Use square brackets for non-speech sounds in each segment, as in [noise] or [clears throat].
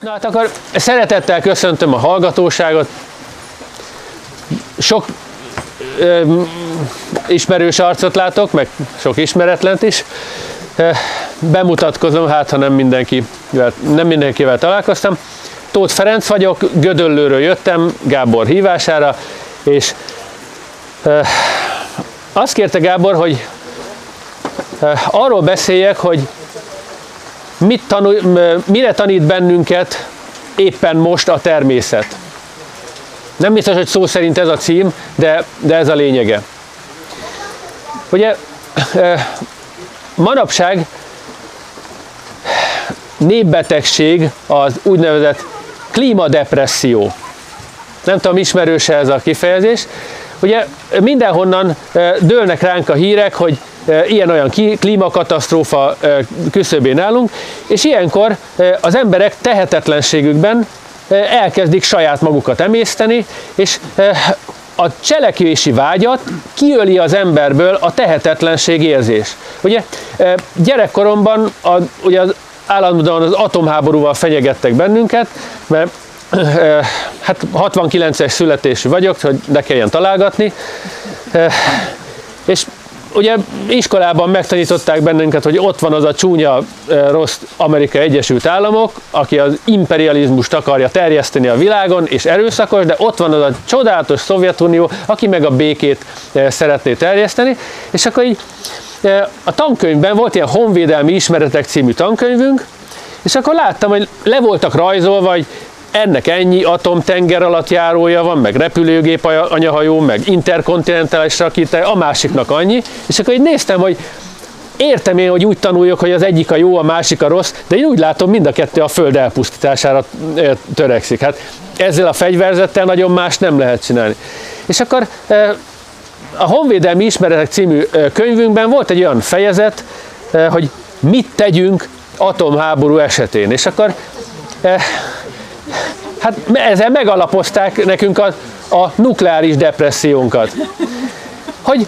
Na hát akkor szeretettel köszöntöm a hallgatóságot. Sok ö, ismerős arcot látok, meg sok ismeretlent is. Bemutatkozom, hát ha nem, mindenki, nem mindenkivel találkoztam. Tóth Ferenc vagyok, Gödöllőről jöttem Gábor hívására, és ö, azt kérte Gábor, hogy ö, arról beszéljek, hogy mit tanul, mire tanít bennünket éppen most a természet. Nem biztos, hogy szó szerint ez a cím, de, de ez a lényege. Ugye manapság népbetegség az úgynevezett klímadepresszió. Nem tudom, ismerőse ez a kifejezés. Ugye mindenhonnan dőlnek ránk a hírek, hogy ilyen-olyan klímakatasztrófa küszöbén állunk, és ilyenkor az emberek tehetetlenségükben elkezdik saját magukat emészteni, és a cselekvési vágyat kiöli az emberből a tehetetlenség érzés. Ugye gyerekkoromban a, ugye az állandóan az atomháborúval fenyegettek bennünket, mert hát 69-es születésű vagyok, hogy ne kelljen találgatni, és ugye iskolában megtanították bennünket, hogy ott van az a csúnya, rossz Amerika Egyesült Államok, aki az imperializmust akarja terjeszteni a világon, és erőszakos, de ott van az a csodálatos Szovjetunió, aki meg a békét szeretné terjeszteni, és akkor így a tankönyvben volt ilyen honvédelmi ismeretek című tankönyvünk, és akkor láttam, hogy le voltak rajzolva, hogy ennek ennyi atomtenger alatt járója van, meg repülőgép anyahajó, meg interkontinentális rakéta, a másiknak annyi, és akkor így néztem, hogy értem én, hogy úgy tanuljak, hogy az egyik a jó, a másik a rossz, de én úgy látom, mind a kettő a föld elpusztítására törekszik. Hát ezzel a fegyverzettel nagyon más nem lehet csinálni. És akkor a Honvédelmi Ismeretek című könyvünkben volt egy olyan fejezet, hogy mit tegyünk atomháború esetén. És akkor Hát ezzel megalapozták nekünk a, a nukleáris depressziónkat. Hogy,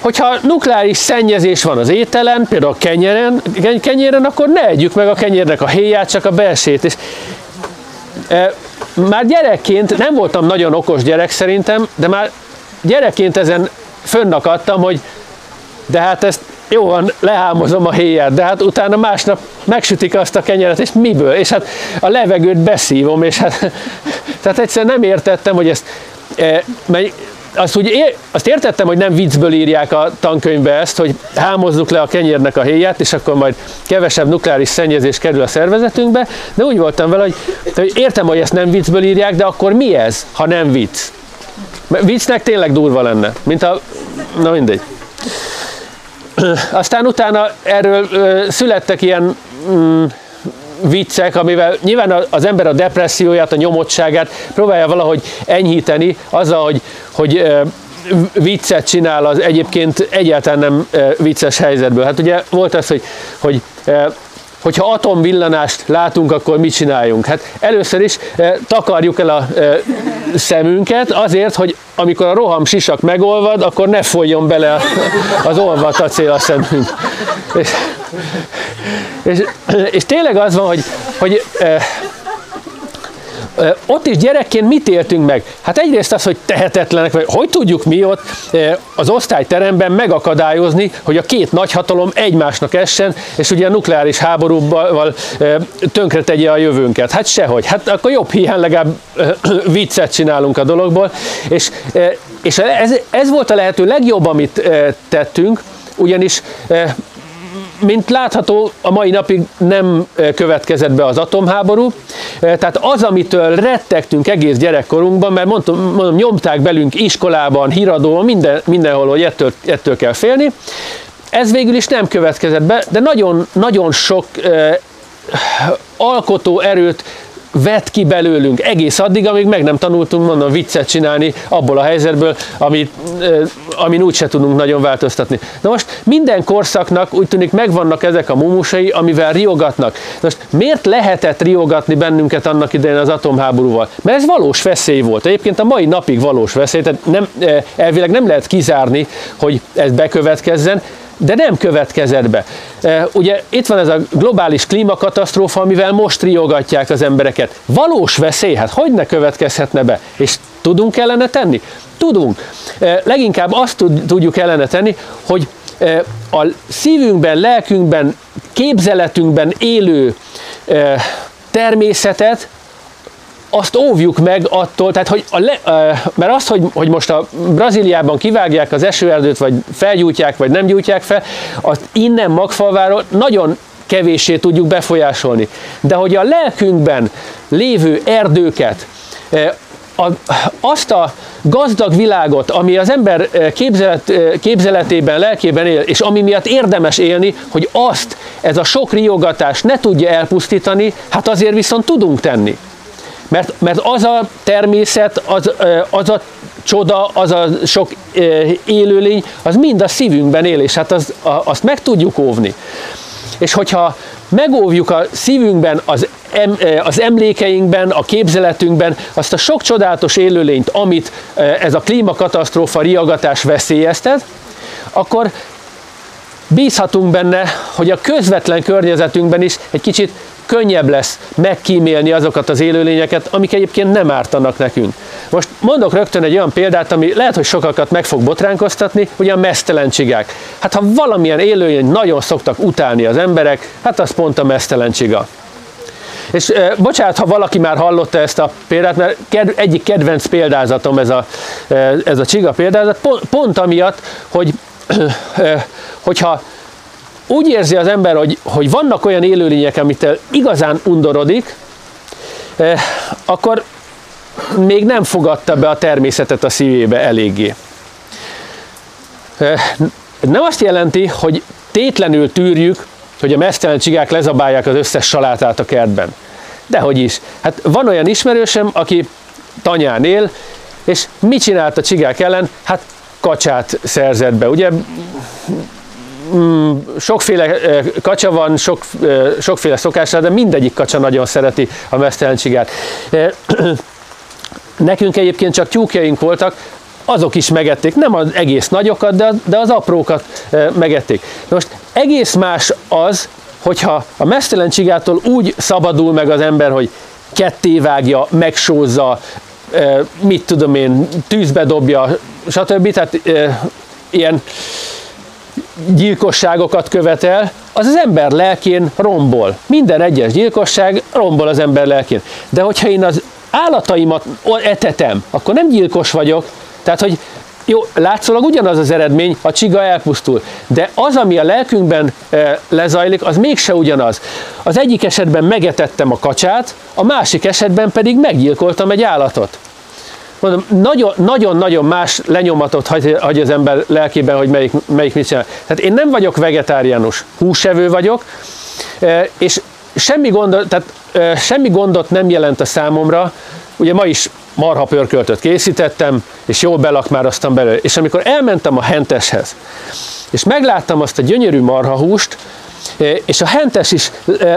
hogyha nukleáris szennyezés van az ételen, például a kenyeren, kenyéren, akkor ne együk meg a kenyérnek a héját, csak a belsét. És, e, már gyerekként, nem voltam nagyon okos gyerek szerintem, de már gyerekként ezen fönnakadtam, hogy de hát ezt jó van, lehámozom a héját, de hát utána másnap megsütik azt a kenyeret, és miből? És hát a levegőt beszívom, és hát [laughs] tehát egyszerűen nem értettem, hogy ezt, e, mert azt, úgy, azt értettem, hogy nem viccből írják a tankönyvbe ezt, hogy hámozzuk le a kenyérnek a héját, és akkor majd kevesebb nukleáris szennyezés kerül a szervezetünkbe, de úgy voltam vele, hogy, hogy értem, hogy ezt nem viccből írják, de akkor mi ez, ha nem vicc? Mert viccnek tényleg durva lenne, mint a... Na mindegy. [clears throat] Aztán utána erről születtek ilyen mm, viccek, amivel nyilván az ember a depresszióját, a nyomottságát próbálja valahogy enyhíteni azzal, hogy, hogy viccet csinál az egyébként egyáltalán nem vicces helyzetből. Hát ugye volt az, hogy, hogy hogyha atomvillanást látunk, akkor mit csináljunk? Hát először is e, takarjuk el a e, szemünket azért, hogy amikor a roham sisak megolvad, akkor ne folyjon bele az olvat acél a szemünk. És, és, és tényleg az van, hogy, hogy e, ott is gyerekként mit éltünk meg? Hát egyrészt az, hogy tehetetlenek, vagy hogy tudjuk mi ott az osztályteremben megakadályozni, hogy a két nagyhatalom egymásnak essen, és ugye a nukleáris háborúval tönkre tegye a jövőnket. Hát sehogy. Hát akkor jobb hiány legalább viccet csinálunk a dologból. És, és ez, ez volt a lehető legjobb, amit tettünk, ugyanis mint látható, a mai napig nem következett be az atomháború, tehát az, amitől rettegtünk egész gyerekkorunkban, mert mondtam, mondom, nyomták belünk iskolában, híradóban, minden, mindenhol, hogy ettől, ettől kell félni, ez végül is nem következett be, de nagyon, nagyon sok eh, alkotó erőt vett ki belőlünk egész addig, amíg meg nem tanultunk, mondom, viccet csinálni abból a helyzetből, amit, amin úgyse tudunk nagyon változtatni. Na most minden korszaknak úgy tűnik megvannak ezek a mumusai, amivel riogatnak. Most miért lehetett riogatni bennünket annak idején az atomháborúval? Mert ez valós veszély volt. Egyébként a mai napig valós veszély, tehát nem, elvileg nem lehet kizárni, hogy ez bekövetkezzen, de nem következett be. ugye itt van ez a globális klímakatasztrófa, amivel most riogatják az embereket. Valós veszély, hát hogy ne következhetne be? És tudunk ellene tenni? Tudunk. Leginkább azt tudjuk ellene tenni, hogy a szívünkben, lelkünkben, képzeletünkben élő természetet azt óvjuk meg attól, tehát hogy a le, mert azt, hogy, hogy most a Brazíliában kivágják az esőerdőt, vagy felgyújtják, vagy nem gyújtják fel, azt innen magfalváról nagyon kevéssé tudjuk befolyásolni. De hogy a lelkünkben lévő erdőket, a, azt a gazdag világot, ami az ember képzelet, képzeletében, lelkében él, és ami miatt érdemes élni, hogy azt ez a sok riogatás ne tudja elpusztítani, hát azért viszont tudunk tenni. Mert, mert az a természet, az, az a csoda, az a sok élőlény, az mind a szívünkben él, és hát az, azt meg tudjuk óvni. És hogyha megóvjuk a szívünkben, az, em, az emlékeinkben, a képzeletünkben azt a sok csodálatos élőlényt, amit ez a klímakatasztrófa riagatás veszélyeztet, akkor bízhatunk benne, hogy a közvetlen környezetünkben is egy kicsit könnyebb lesz megkímélni azokat az élőlényeket, amik egyébként nem ártanak nekünk. Most mondok rögtön egy olyan példát, ami lehet, hogy sokakat meg fog botránkoztatni, ugye a mesztelen csigák. Hát ha valamilyen élőlény nagyon szoktak utálni az emberek, hát az pont a mesztelen csiga. És e, bocsánat, ha valaki már hallotta ezt a példát, mert ked, egyik kedvenc példázatom ez a, e, ez a csiga példázat, pont, pont amiatt, hogy [clears throat] e, hogyha úgy érzi az ember, hogy, hogy vannak olyan élőlények, amit igazán undorodik, eh, akkor még nem fogadta be a természetet a szívébe eléggé. Eh, nem azt jelenti, hogy tétlenül tűrjük, hogy a mesztelen csigák lezabálják az összes salátát a kertben. Dehogy is. Hát van olyan ismerősem, aki tanyán él, és mit csinált a csigák ellen? Hát kacsát szerzett be. Ugye sokféle kacsa van, sok, sokféle szokásra, de mindegyik kacsa nagyon szereti a mesztelencsigát. [clears throat] Nekünk egyébként csak tyúkjaink voltak, azok is megették, nem az egész nagyokat, de, de az aprókat megették. Most egész más az, hogyha a mesztelen csigától úgy szabadul meg az ember, hogy ketté vágja, megsózza, mit tudom én, tűzbe dobja, stb. Tehát ilyen gyilkosságokat követel, az az ember lelkén rombol. Minden egyes gyilkosság rombol az ember lelkén. De hogyha én az állataimat etetem, akkor nem gyilkos vagyok, tehát, hogy jó, látszólag ugyanaz az eredmény, a csiga elpusztul, de az, ami a lelkünkben e, lezajlik, az mégse ugyanaz. Az egyik esetben megetettem a kacsát, a másik esetben pedig meggyilkoltam egy állatot. Mondom, nagyon-nagyon más lenyomatot hagy, az ember lelkében, hogy melyik, melyik mit csinál. Tehát én nem vagyok vegetáriánus, húsevő vagyok, e, és semmi gondot, tehát e, semmi gondot nem jelent a számomra, ugye ma is marha pörköltöt készítettem, és jól belakmároztam belőle. És amikor elmentem a henteshez, és megláttam azt a gyönyörű marhahúst, e, és a hentes is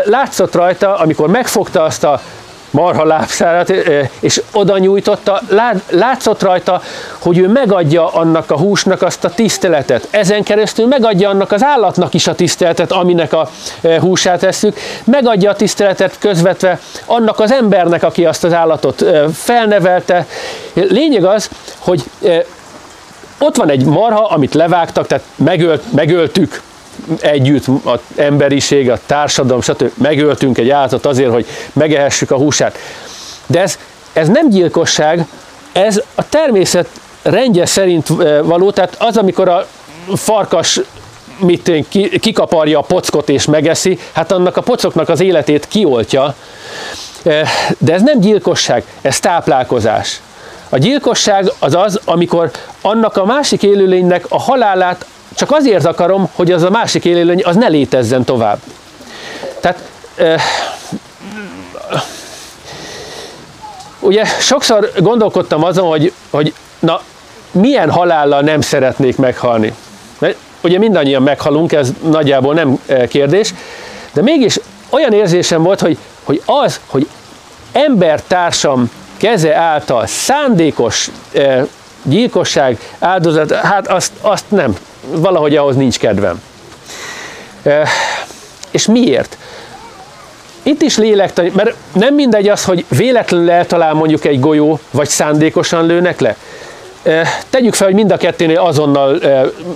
látszott rajta, amikor megfogta azt a marha lábszárat, és oda nyújtotta, látszott rajta, hogy ő megadja annak a húsnak azt a tiszteletet. Ezen keresztül megadja annak az állatnak is a tiszteletet, aminek a húsát tesszük, megadja a tiszteletet közvetve annak az embernek, aki azt az állatot felnevelte. Lényeg az, hogy ott van egy marha, amit levágtak, tehát megölt, megöltük, együtt az emberiség, a társadalom, stb. megöltünk egy állatot azért, hogy megehessük a húsát. De ez, ez nem gyilkosság, ez a természet rendje szerint való, tehát az, amikor a farkas mit kikaparja a pockot és megeszi, hát annak a pocoknak az életét kioltja. De ez nem gyilkosság, ez táplálkozás. A gyilkosság az az, amikor annak a másik élőlénynek a halálát csak azért akarom, hogy az a másik élőlény az ne létezzen tovább. Tehát euh, ugye sokszor gondolkodtam azon, hogy, hogy na, milyen halállal nem szeretnék meghalni. Mert ugye mindannyian meghalunk, ez nagyjából nem kérdés, de mégis olyan érzésem volt, hogy, hogy az, hogy embertársam keze által szándékos gyilkosság áldozat, hát azt, azt nem valahogy ahhoz nincs kedvem. és miért? Itt is lélektani, mert nem mindegy az, hogy véletlenül eltalál mondjuk egy golyó, vagy szándékosan lőnek le. Tegyük fel, hogy mind a ketténél azonnal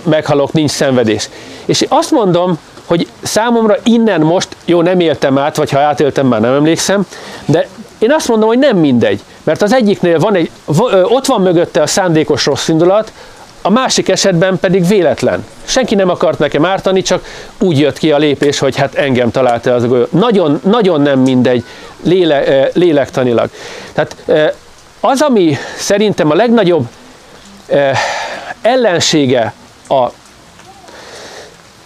meghalok, nincs szenvedés. És azt mondom, hogy számomra innen most, jó, nem éltem át, vagy ha átéltem, már nem emlékszem, de én azt mondom, hogy nem mindegy, mert az egyiknél van egy, ott van mögötte a szándékos rossz indulat, a másik esetben pedig véletlen. Senki nem akart nekem ártani, csak úgy jött ki a lépés, hogy hát engem találta az a golyó. Nagyon, nagyon nem mindegy léle, lélektanilag. Tehát az, ami szerintem a legnagyobb ellensége a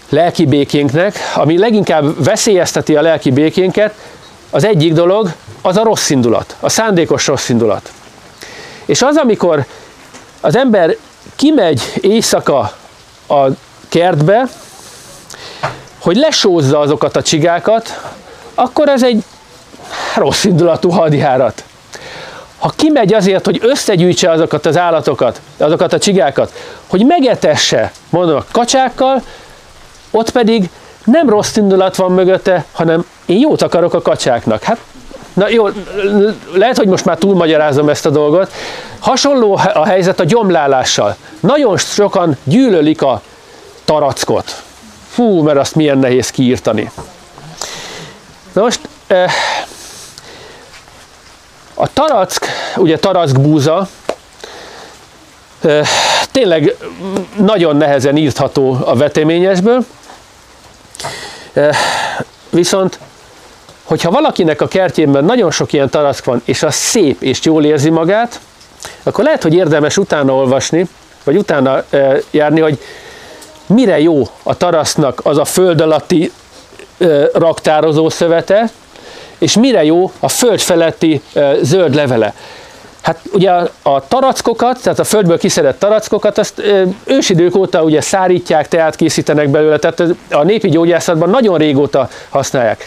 lelki békénknek, ami leginkább veszélyezteti a lelki békénket, az egyik dolog, az a rossz indulat, a szándékos rossz indulat. És az, amikor az ember kimegy éjszaka a kertbe, hogy lesózza azokat a csigákat, akkor ez egy rossz indulatú hadjárat. Ha kimegy azért, hogy összegyűjtse azokat az állatokat, azokat a csigákat, hogy megetesse, mondom, a kacsákkal, ott pedig nem rossz indulat van mögötte, hanem én jót akarok a kacsáknak. Hát, na jó, lehet, hogy most már túlmagyarázom ezt a dolgot. Hasonló a helyzet a gyomlálással. Nagyon sokan gyűlölik a tarackot. Fú, mert azt milyen nehéz kiírtani. Na most, eh, a tarack, ugye tarack búza, eh, tényleg nagyon nehezen írtható a veteményesből, Viszont, hogyha valakinek a kertjében nagyon sok ilyen tarack van, és az szép és jól érzi magát, akkor lehet, hogy érdemes utána olvasni, vagy utána járni, hogy mire jó a tarasznak az a föld alatti raktározó szövete, és mire jó a föld feletti zöld levele. Hát ugye a tarackokat, tehát a földből kiszedett tarackokat, azt ősidők óta ugye szárítják, teát készítenek belőle, tehát a népi gyógyászatban nagyon régóta használják.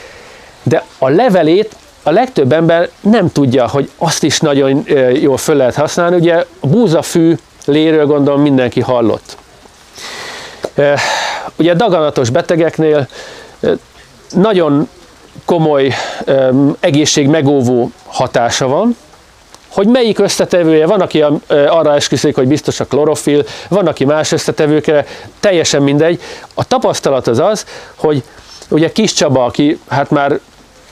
De a levelét a legtöbb ember nem tudja, hogy azt is nagyon jól föl lehet használni. Ugye a búzafű léről gondolom mindenki hallott. Ugye daganatos betegeknél nagyon komoly egészségmegóvó hatása van, hogy melyik összetevője, van, aki arra esküszik, hogy biztos a klorofil, van, aki más összetevőkre, teljesen mindegy. A tapasztalat az az, hogy ugye Kis Csaba, aki hát már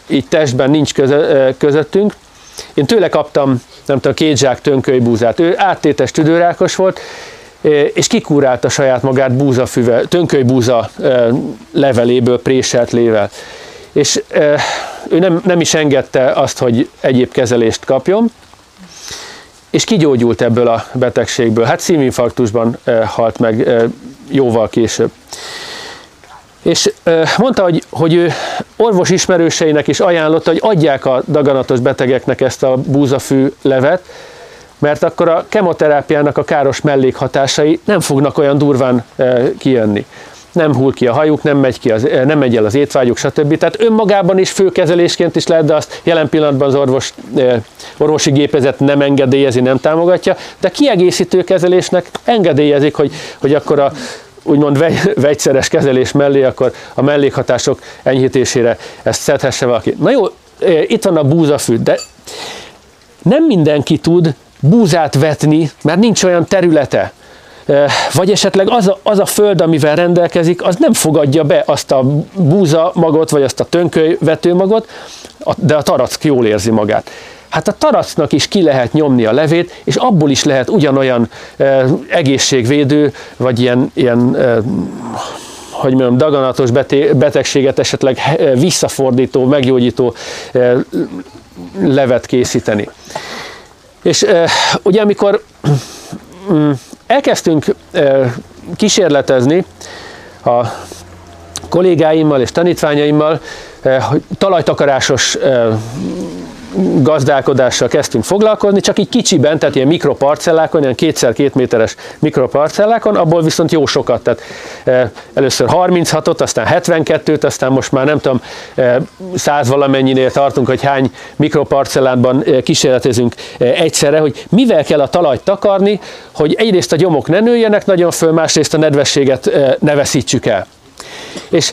így testben nincs közöttünk, én tőle kaptam, nem tudom, két zsák tönkölybúzát. Ő áttétes tüdőrákos volt, és kikúrálta saját magát búzafüve, tönkölybúza leveléből, préselt lével. És ő nem, nem is engedte azt, hogy egyéb kezelést kapjon, és kigyógyult ebből a betegségből. Hát szívinfarktusban halt meg jóval később. És mondta, hogy, hogy ő orvos ismerőseinek is ajánlotta, hogy adják a daganatos betegeknek ezt a búzafű levet, mert akkor a kemoterápiának a káros mellékhatásai nem fognak olyan durván kijönni nem hull ki a hajuk, nem megy, ki az, eh, nem megy el az étvágyuk, stb. Tehát önmagában is főkezelésként is lehet, de azt jelen pillanatban az orvos, eh, orvosi gépezet nem engedélyezi, nem támogatja, de kiegészítő kezelésnek engedélyezik, hogy, hogy akkor a úgymond vegyszeres kezelés mellé, akkor a mellékhatások enyhítésére ezt szedhesse valaki. Na jó, eh, itt van a búzafű, de nem mindenki tud búzát vetni, mert nincs olyan területe vagy esetleg az a, az a föld, amivel rendelkezik, az nem fogadja be azt a búza magot, vagy azt a tönköly vetőmagot, de a tarack jól érzi magát. Hát a taracnak is ki lehet nyomni a levét, és abból is lehet ugyanolyan e, egészségvédő, vagy ilyen, ilyen hogy mondjam, daganatos betegséget esetleg visszafordító, meggyógyító levet készíteni. És ugye amikor mm, elkezdtünk kísérletezni a kollégáimmal és tanítványaimmal, talajtakarásos gazdálkodással kezdtünk foglalkozni, csak így kicsiben, tehát ilyen mikroparcellákon, ilyen kétszer két méteres mikroparcellákon, abból viszont jó sokat, tehát e, először 36-ot, aztán 72-t, aztán most már nem tudom, e, 100 valamennyinél tartunk, hogy hány mikroparcellánban e, kísérletezünk egyszerre, hogy mivel kell a talajt takarni, hogy egyrészt a gyomok ne nőjenek nagyon föl, másrészt a nedvességet ne veszítsük el. És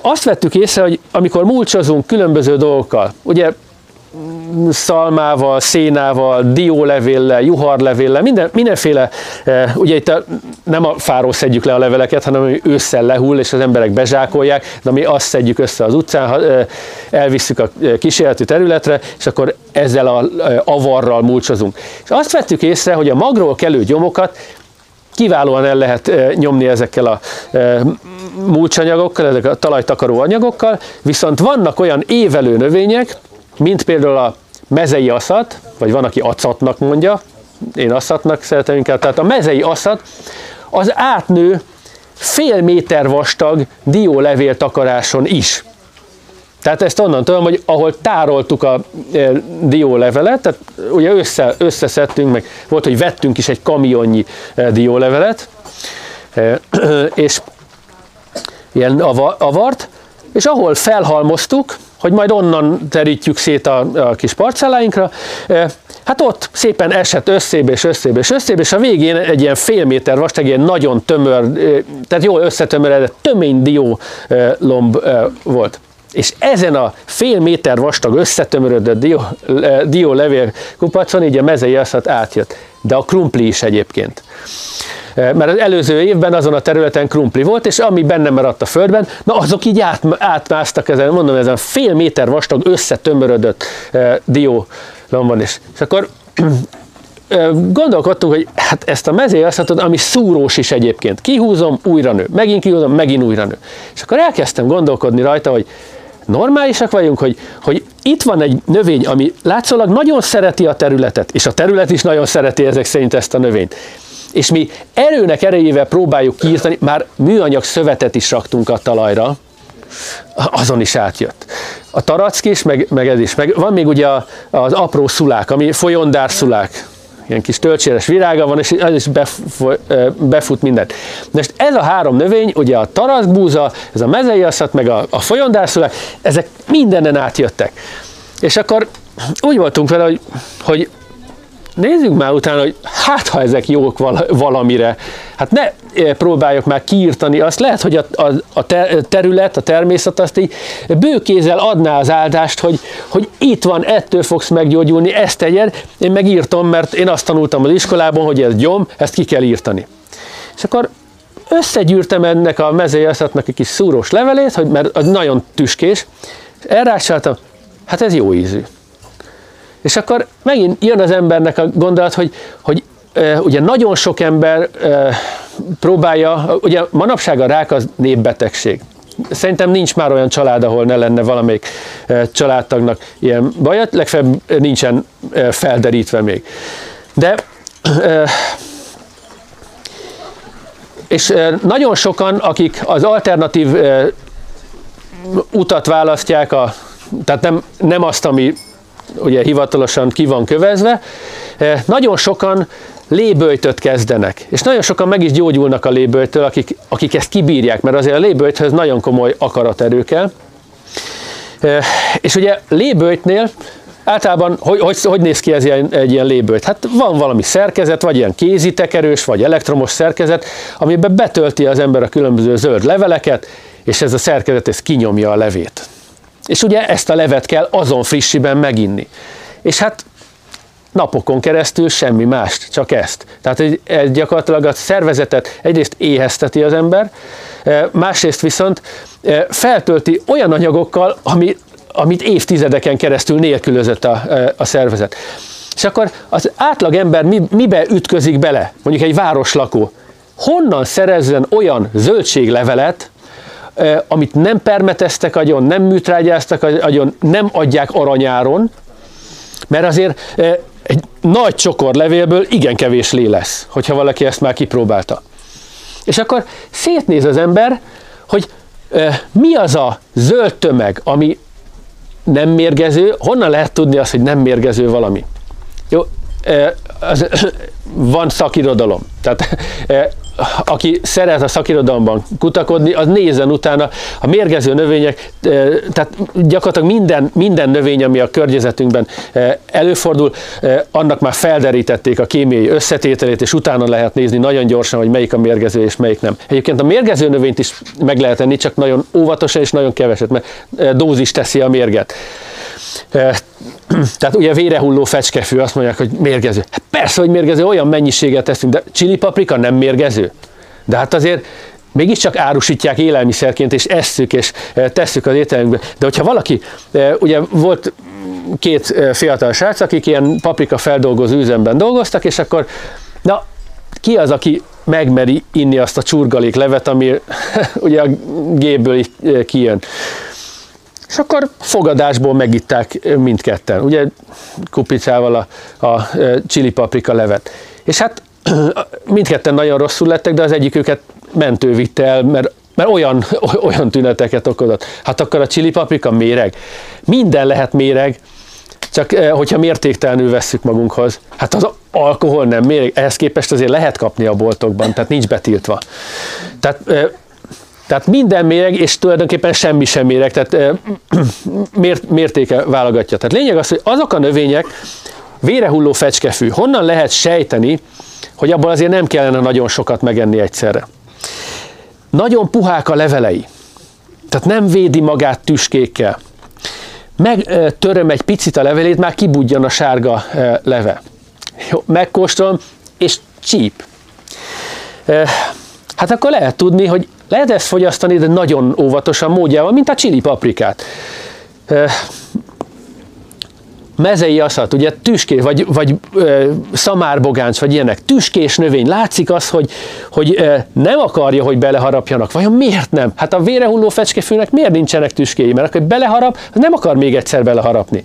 azt vettük észre, hogy amikor mulcsozunk különböző dolgokkal, ugye szalmával, szénával, diólevéllel, juharlevéllel, minden, mindenféle, ugye itt a, nem a fáról szedjük le a leveleket, hanem ami ősszel lehull, és az emberek bezsákolják, de mi azt szedjük össze az utcán, elvisszük a kísérleti területre, és akkor ezzel a avarral mulcsozunk. És azt vettük észre, hogy a magról kelő gyomokat kiválóan el lehet nyomni ezekkel a mulcsanyagokkal, ezek a talajtakaró anyagokkal, viszont vannak olyan évelő növények, mint például a mezei aszat, vagy van, aki acatnak mondja, én aszatnak szeretem inkább, tehát a mezei aszat, az átnő fél méter vastag diólevél takaráson is. Tehát ezt onnan tudom, hogy ahol tároltuk a e, diólevelet, tehát ugye össze, összeszedtünk, meg. Volt, hogy vettünk is egy kamionnyi e, diólevelet, e, [clears throat] és ilyen avart, és ahol felhalmoztuk, hogy majd onnan terítjük szét a, a kis parcelláinkra, hát ott szépen esett összébe és összébe és összébe, és a végén egy ilyen fél méter vastag, ilyen nagyon tömör, tehát jól összetömöredett tömény dió lomb volt. És ezen a fél méter vastag összetömörödött dió, dió levél kupacon így a mezei aszat átjött. De a krumpli is egyébként. Eh, mert az előző évben azon a területen krumpli volt, és ami benne maradt a földben, na azok így át, átmásztak ezen, mondom, ezen fél méter vastag összetömörödött eh, diólomban is. És akkor eh, gondolkodtunk, hogy hát ezt a mezőaszatot, ami szúrós is egyébként, kihúzom, újra nő, megint kihúzom, megint újra nő. És akkor elkezdtem gondolkodni rajta, hogy normálisak vagyunk, hogy, hogy itt van egy növény, ami látszólag nagyon szereti a területet, és a terület is nagyon szereti ezek szerint ezt a növényt és mi erőnek erejével próbáljuk kiírtani, már műanyag szövetet is raktunk a talajra, azon is átjött. A tarack is, meg, meg ez is. Meg van még ugye az apró szulák, ami folyondár szulák. Ilyen kis töltséres virága van, és az is befut mindent. Most ez a három növény, ugye a tarackbúza, ez a mezei asszat, meg a, a folyondárszulák, ezek mindenen átjöttek. És akkor úgy voltunk vele, hogy, hogy nézzük már utána, hogy hát ha ezek jók valamire, hát ne eh, próbáljuk már kiírtani, azt lehet, hogy a, a, a terület, a természet azt így bőkézzel adná az áldást, hogy, hogy itt van, ettől fogsz meggyógyulni, ezt tegyed, én megírtam, mert én azt tanultam az iskolában, hogy ez gyom, ezt ki kell írtani. És akkor összegyűrtem ennek a mezőjaszatnak egy kis szúrós levelét, hogy, mert az nagyon tüskés, és elrácsoltam, hát ez jó ízű. És akkor megint jön az embernek a gondolat, hogy, hogy ugye nagyon sok ember próbálja, ugye manapság a rák az népbetegség. Szerintem nincs már olyan család, ahol ne lenne valamelyik családtagnak ilyen baja, legfeljebb nincsen felderítve még. De és nagyon sokan, akik az alternatív utat választják, a, tehát nem, nem azt, ami ugye hivatalosan ki van kövezve, eh, nagyon sokan léböjtöt kezdenek, és nagyon sokan meg is gyógyulnak a léböjtől, akik, akik ezt kibírják, mert azért a léböjthöz nagyon komoly akaraterő kell. Eh, és ugye léböjtnél általában, hogy, hogy, hogy néz ki ez ilyen, egy ilyen léböjt? Hát van valami szerkezet, vagy ilyen kézitekerős, vagy elektromos szerkezet, amiben betölti az ember a különböző zöld leveleket, és ez a szerkezet ez kinyomja a levét. És ugye ezt a levet kell azon frissiben meginni. És hát napokon keresztül semmi mást, csak ezt. Tehát ez gyakorlatilag a szervezetet egyrészt éhezteti az ember, e, másrészt viszont e, feltölti olyan anyagokkal, ami, amit évtizedeken keresztül nélkülözött a, e, a szervezet. És akkor az átlag ember mi, mibe ütközik bele, mondjuk egy városlakó, honnan szerezzen olyan zöldséglevelet, amit nem permeteztek agyon, nem műtrágyáztak agyon, nem adják aranyáron, mert azért egy nagy csokor levélből igen kevés lé lesz, hogyha valaki ezt már kipróbálta. És akkor szétnéz az ember, hogy mi az a zöld tömeg, ami nem mérgező, honnan lehet tudni azt, hogy nem mérgező valami. Jó, az, van szakirodalom. Tehát aki szeret a szakirodalomban kutakodni, az nézzen utána a mérgező növények, tehát gyakorlatilag minden, minden növény, ami a környezetünkben előfordul, annak már felderítették a kémiai összetételét, és utána lehet nézni nagyon gyorsan, hogy melyik a mérgező és melyik nem. Egyébként a mérgező növényt is meg lehet enni, csak nagyon óvatosan és nagyon keveset, mert dózis teszi a mérget. [clears throat] Tehát ugye vérehulló fecskefű, azt mondják, hogy mérgező. Hát persze, hogy mérgező, olyan mennyiséget teszünk, de csili paprika nem mérgező. De hát azért mégiscsak árusítják élelmiszerként, és esszük, és tesszük az ételünkbe. De hogyha valaki, ugye volt két fiatal srác, akik ilyen paprika feldolgozó üzemben dolgoztak, és akkor, na, ki az, aki megmeri inni azt a csurgalék levet, ami [laughs] ugye a gépből kijön. És akkor fogadásból megitták mindketten, ugye kupicával a, a csili paprika levet. És hát [clears throat] mindketten nagyon rosszul lettek, de az egyik őket mentő vitte el, mert, mert olyan, [clears throat] olyan tüneteket okozott. Hát akkor a csili paprika méreg. Minden lehet méreg, csak hogyha mértéktelenül vesszük magunkhoz. Hát az alkohol nem méreg, ehhez képest azért lehet kapni a boltokban, tehát nincs betiltva. Tehát tehát minden méreg, és tulajdonképpen semmi sem méreg, tehát [clears throat] mért, mértéke válogatja. Tehát lényeg az, hogy azok a növények, vérehulló fecskefű, honnan lehet sejteni, hogy abból azért nem kellene nagyon sokat megenni egyszerre. Nagyon puhák a levelei, tehát nem védi magát tüskékkel. Megtöröm egy picit a levelét, már kibudjan a sárga leve. Jó, megkóstolom, és csíp. Hát akkor lehet tudni, hogy lehet ezt fogyasztani, de nagyon óvatosan módjával, mint a csili paprikát. Mezei aszat, ugye tüské, vagy, vagy ö, szamárbogánc, vagy ilyenek, tüskés növény, látszik az, hogy, hogy ö, nem akarja, hogy beleharapjanak. Vajon miért nem? Hát a vérehulló fecskefűnek miért nincsenek tüskéi? Mert akkor beleharap, nem akar még egyszer beleharapni.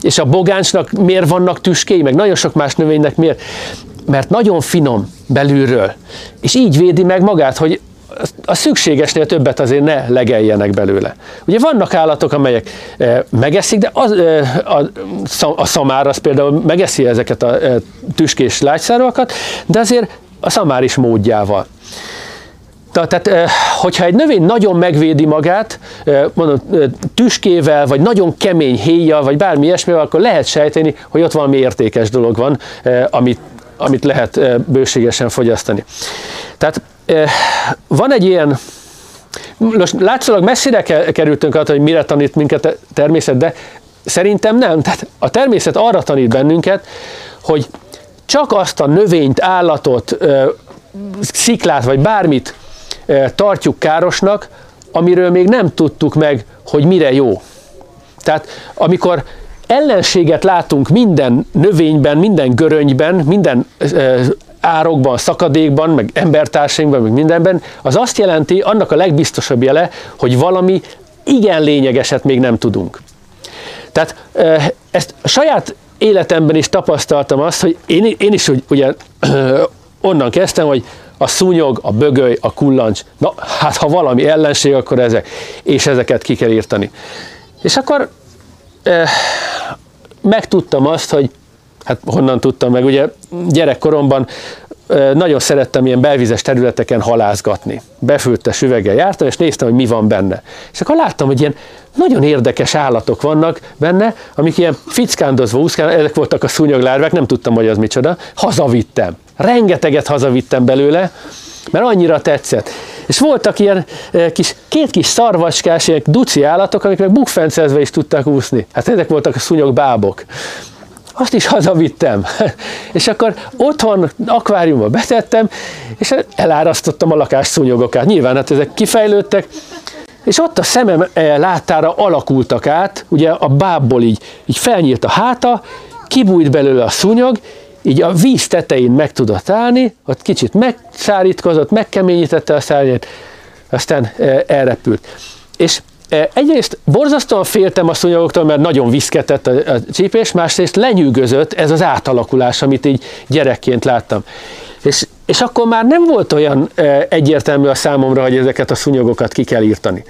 És a bogáncsnak miért vannak tüskéi, meg nagyon sok más növénynek miért? Mert nagyon finom belülről. És így védi meg magát, hogy a szükségesnél többet azért ne legeljenek belőle. Ugye vannak állatok, amelyek e, megeszik, de az, e, a, a szamár az például megeszi ezeket a e, tüskés lágyszáróakat, de azért a szamár is módjával. Tehát, hogyha egy növény nagyon megvédi magát, mondom, tüskével, vagy nagyon kemény héjjal, vagy bármi ilyesmivel, akkor lehet sejteni, hogy ott valami értékes dolog van, amit, amit lehet bőségesen fogyasztani. Tehát van egy ilyen, most látszólag messzire kerültünk attól, hogy mire tanít minket a természet, de szerintem nem. Tehát a természet arra tanít bennünket, hogy csak azt a növényt, állatot, sziklát vagy bármit tartjuk károsnak, amiről még nem tudtuk meg, hogy mire jó. Tehát amikor ellenséget látunk minden növényben, minden görönyben, minden árokban, szakadékban, meg embertársainkban, meg mindenben, az azt jelenti, annak a legbiztosabb jele, hogy valami igen lényegeset még nem tudunk. Tehát ezt a saját életemben is tapasztaltam azt, hogy én, én is úgy, ugye onnan kezdtem, hogy a szúnyog, a bögöly, a kullancs, na hát ha valami ellenség, akkor ezek, és ezeket ki kell írtani. És akkor eh, megtudtam azt, hogy hát honnan tudtam meg, ugye gyerekkoromban nagyon szerettem ilyen belvizes területeken halázgatni. Befültes üveggel jártam, és néztem, hogy mi van benne. És akkor láttam, hogy ilyen nagyon érdekes állatok vannak benne, amik ilyen fickándozva úszkálnak, ezek voltak a szúnyoglárvák, nem tudtam, hogy az micsoda. Hazavittem. Rengeteget hazavittem belőle, mert annyira tetszett. És voltak ilyen kis, két kis szarvacskás, ilyen duci állatok, amik meg bukfencezve is tudtak úszni. Hát ezek voltak a szúnyogbábok azt is hazavittem. [laughs] és akkor otthon akváriumba betettem, és elárasztottam a lakás szúnyogokat. Nyilván hát ezek kifejlődtek, és ott a szemem eh, láttára alakultak át, ugye a bábból így, így felnyílt a háta, kibújt belőle a szúnyog, így a víz tetején meg tudott állni, ott kicsit megszárítkozott, megkeményítette a szárnyát, aztán eh, elrepült. És egyrészt borzasztóan féltem a szúnyogoktól, mert nagyon viszketett a, a csípés, másrészt lenyűgözött ez az átalakulás, amit így gyerekként láttam. És, és akkor már nem volt olyan e, egyértelmű a számomra, hogy ezeket a szúnyogokat ki kell írtani.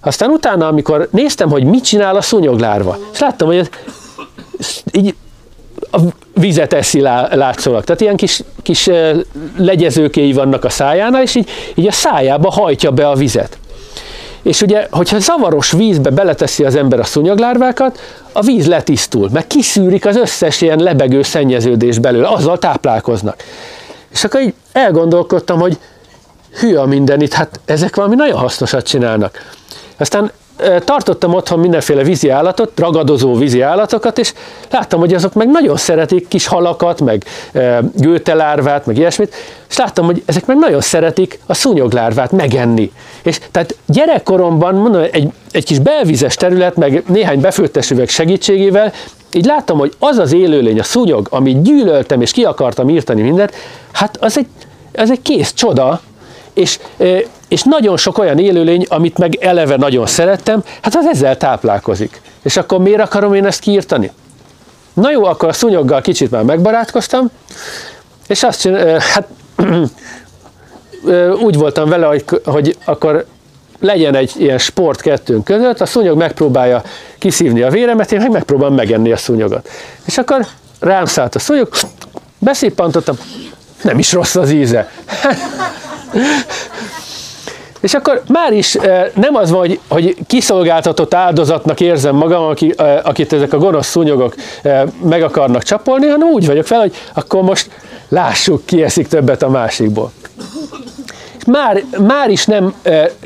Aztán utána, amikor néztem, hogy mit csinál a szúnyoglárva, és láttam, hogy ez, így a vizet eszi látszólag. Tehát ilyen kis, kis legyezőkéi vannak a szájánál, és így, így a szájába hajtja be a vizet. És ugye, hogyha zavaros vízbe beleteszi az ember a szúnyoglárvákat, a víz letisztul, meg kiszűrik az összes ilyen lebegő szennyeződés belőle, azzal táplálkoznak. És akkor így elgondolkodtam, hogy hű a mindenit, hát ezek valami nagyon hasznosat csinálnak. Aztán tartottam otthon mindenféle vízi állatot, ragadozó vízi állatokat, és láttam, hogy azok meg nagyon szeretik kis halakat, meg gőtelárvát, meg ilyesmit, és láttam, hogy ezek meg nagyon szeretik a szúnyoglárvát megenni. És tehát gyerekkoromban, mondom, egy, egy kis belvizes terület, meg néhány befőttes üveg segítségével, így láttam, hogy az az élőlény, a szúnyog, amit gyűlöltem, és ki akartam írtani mindent, hát az egy, az egy kész csoda, és és nagyon sok olyan élőlény, amit meg eleve nagyon szerettem, hát az ezzel táplálkozik. És akkor miért akarom én ezt kiírtani? Na jó, akkor a szúnyoggal kicsit már megbarátkoztam, és azt csinál, hát [clears throat] úgy voltam vele, hogy, hogy akkor legyen egy ilyen sport kettőnk között, a szúnyog megpróbálja kiszívni a véremet, én meg megpróbálom megenni a szúnyogot. És akkor rám szállt a szúnyog, beszippantottam, nem is rossz az íze. [laughs] És akkor már is nem az van, hogy, hogy kiszolgáltatott áldozatnak érzem magam, aki, akit ezek a gonosz szúnyogok meg akarnak csapolni, hanem úgy vagyok fel, hogy akkor most lássuk, ki eszik többet a másikból. Már, már is nem,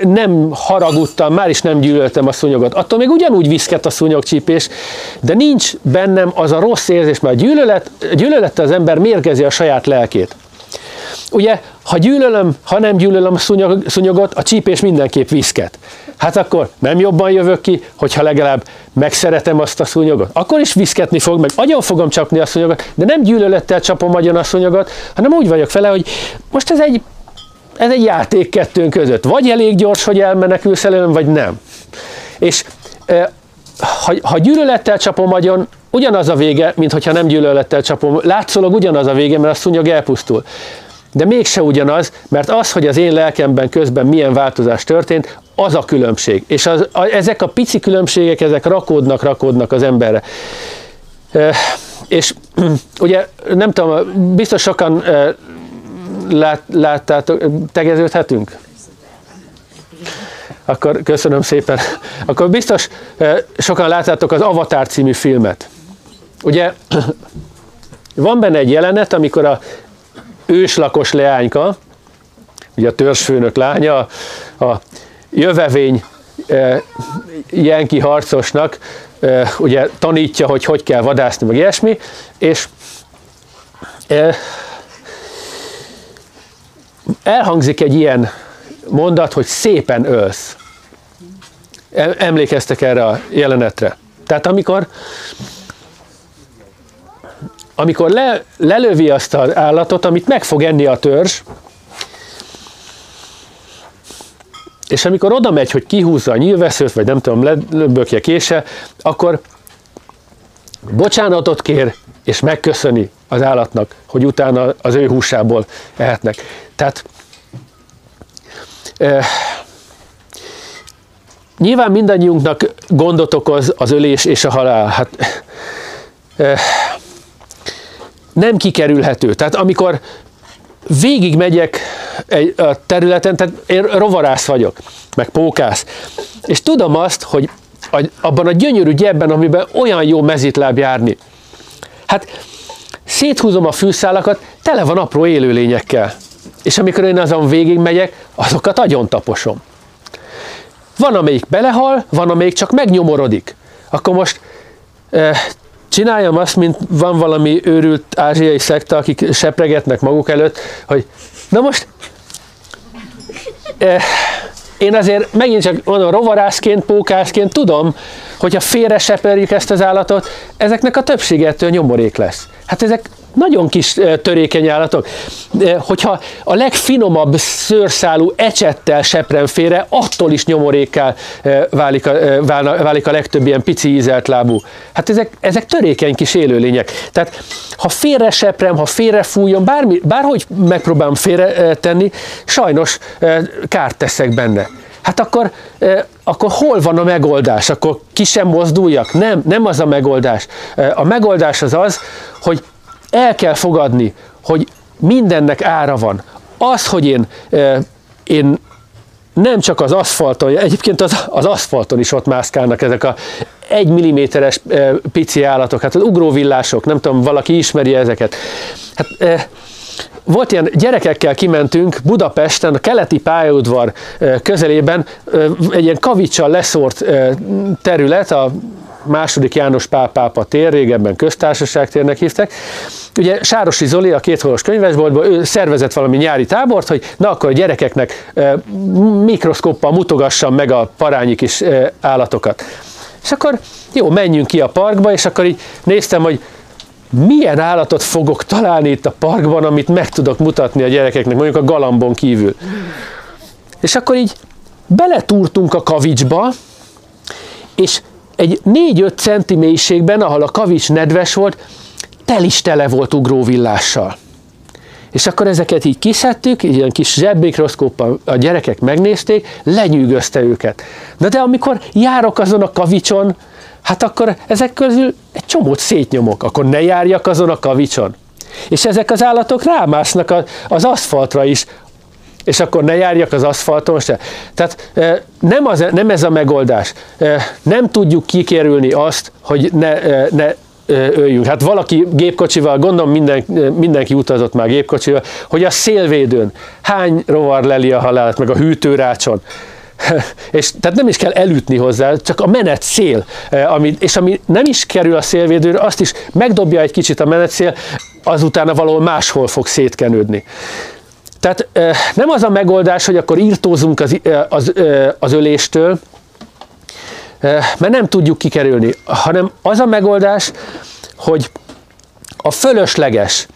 nem haragudtam, már is nem gyűlöltem a szúnyogot. Attól még ugyanúgy viszket a szúnyogcsípés, de nincs bennem az a rossz érzés, mert a gyűlölet, gyűlölette az ember mérgezi a saját lelkét. Ugye, ha gyűlölöm, ha nem gyűlölöm szúnyog, szúnyogot, a csípés mindenképp viszket. Hát akkor nem jobban jövök ki, hogyha legalább megszeretem azt a szúnyogot. Akkor is viszketni fog, meg agyon fogom csapni a szúnyogot, de nem gyűlölettel csapom agyon a szúnyogot, hanem úgy vagyok fele, hogy most ez egy, ez egy játék kettőnk között. Vagy elég gyors, hogy elmenekülsz előlem, vagy nem. És ha, ha gyűlölettel csapom agyon, ugyanaz a vége, mint hogyha nem gyűlölettel csapom. Látszólag ugyanaz a vége, mert a szúnyog elpusztul. De mégse ugyanaz, mert az, hogy az én lelkemben közben milyen változás történt, az a különbség. És az, a, ezek a pici különbségek, ezek rakódnak, rakódnak az emberre. E, és [clears throat] ugye nem tudom, biztos sokan e, lát, láttátok, tegeződhetünk? Akkor köszönöm szépen. Akkor biztos e, sokan láttátok az Avatar című filmet. Ugye [clears throat] van benne egy jelenet, amikor a őslakos leányka, ugye a törzsfőnök lánya, a jövevény e, jenki harcosnak e, ugye tanítja, hogy hogy kell vadászni, meg ilyesmi, és e, elhangzik egy ilyen mondat, hogy szépen ölsz. Emlékeztek erre a jelenetre. Tehát amikor amikor le, lelövi azt az állatot, amit meg fog enni a törzs, és amikor oda megy, hogy kihúzza a nyilvesszőt, vagy nem tudom, lebökje kése, akkor bocsánatot kér, és megköszöni az állatnak, hogy utána az ő húsából ehetnek. Tehát eh, nyilván mindannyiunknak gondot okoz az ölés és a halál. Hát, eh, nem kikerülhető. Tehát amikor végig megyek egy a területen, tehát én rovarász vagyok, meg pókász, és tudom azt, hogy abban a gyönyörű gyebben, amiben olyan jó mezitláb járni. Hát széthúzom a fűszálakat, tele van apró élőlényekkel. És amikor én azon végig megyek, azokat agyon taposom. Van, amelyik belehal, van, amelyik csak megnyomorodik. Akkor most eh, csináljam azt, mint van valami őrült ázsiai szekta, akik sepregetnek maguk előtt, hogy na most eh, én azért megint csak mondom, rovarászként, pókászként tudom, hogyha félre seperjük ezt az állatot, ezeknek a többségettől nyomorék lesz. Hát ezek nagyon kis törékeny állatok. Hogyha a legfinomabb szőrszálú ecsettel seprem félre, attól is nyomorékká válik a, válik a legtöbb ilyen pici ízelt lábú. Hát ezek, ezek törékeny kis élőlények. Tehát ha félre seprem, ha félre fújom, bármi, bárhogy megpróbálom félre tenni, sajnos kárt teszek benne. hát akkor, akkor hol van a megoldás? Akkor ki sem mozduljak? Nem, nem az a megoldás. A megoldás az az, hogy el kell fogadni, hogy mindennek ára van. Az, hogy én, én nem csak az aszfalton, egyébként az, az aszfalton is ott mászkálnak ezek a egy milliméteres pici állatok, hát az ugróvillások, nem tudom, valaki ismeri ezeket. Hát, volt ilyen, gyerekekkel kimentünk Budapesten, a keleti pályaudvar közelében, egy ilyen kavicsal leszórt terület, a második János Pál pápa tér, régebben köztársaságtérnek hívták. Ugye Sárosi Zoli, a kétholos könyvesboltban, ő szervezett valami nyári tábort, hogy na akkor a gyerekeknek mikroszkóppal mutogassam meg a parányi kis állatokat. És akkor jó, menjünk ki a parkba, és akkor így néztem, hogy milyen állatot fogok találni itt a parkban, amit meg tudok mutatni a gyerekeknek, mondjuk a galambon kívül. És akkor így beletúrtunk a kavicsba, és egy 4-5 centi mélységben, ahol a kavics nedves volt, tel is tele volt ugróvillással. És akkor ezeket így kiszedtük, így ilyen kis zsebbikroszkóppal a gyerekek megnézték, lenyűgözte őket. Na de amikor járok azon a kavicson, hát akkor ezek közül egy csomót szétnyomok, akkor ne járjak azon a kavicson. És ezek az állatok rámásznak az aszfaltra is, és akkor ne járjak az aszfalton se. Tehát nem, az, nem ez a megoldás. Nem tudjuk kikérülni azt, hogy ne, ne öljünk. Hát valaki gépkocsival, gondolom minden, mindenki utazott már gépkocsival, hogy a szélvédőn hány rovar leli a halált, meg a hűtőrácson. [laughs] és tehát nem is kell elütni hozzá, csak a menet szél, ami, és ami nem is kerül a szélvédőre, azt is megdobja egy kicsit a menet szél, azután valahol máshol fog szétkenődni. Tehát nem az a megoldás, hogy akkor írtózunk az, az, az öléstől, mert nem tudjuk kikerülni, hanem az a megoldás, hogy a fölösleges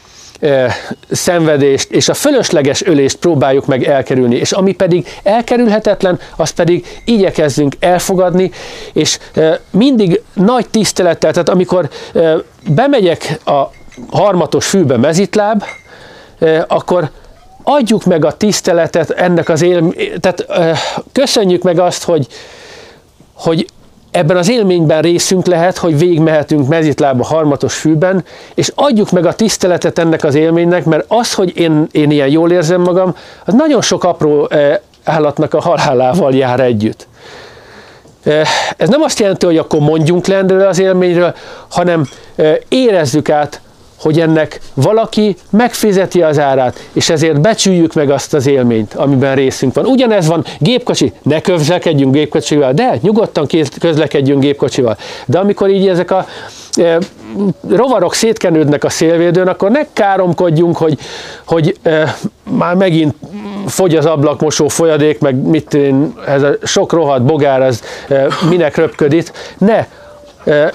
szenvedést és a fölösleges ölést próbáljuk meg elkerülni, és ami pedig elkerülhetetlen, azt pedig igyekezzünk elfogadni, és mindig nagy tisztelettel, tehát amikor bemegyek a harmatos fűbe mezitláb, akkor adjuk meg a tiszteletet ennek az élmény, tehát köszönjük meg azt, hogy, hogy ebben az élményben részünk lehet, hogy végigmehetünk mezitlába harmatos fűben, és adjuk meg a tiszteletet ennek az élménynek, mert az, hogy én, én ilyen jól érzem magam, az nagyon sok apró állatnak a halálával jár együtt. Ez nem azt jelenti, hogy akkor mondjunk le az élményről, hanem érezzük át hogy ennek valaki megfizeti az árát, és ezért becsüljük meg azt az élményt, amiben részünk van. Ugyanez van gépkocsi, ne közlekedjünk gépkocsival, de nyugodtan közlekedjünk gépkocsival. De amikor így ezek a e, rovarok szétkenődnek a szélvédőn, akkor ne káromkodjunk, hogy, hogy e, már megint fogy az ablakmosó folyadék, meg mit ez a sok rohadt bogár, ez e, minek röpködik. Ne,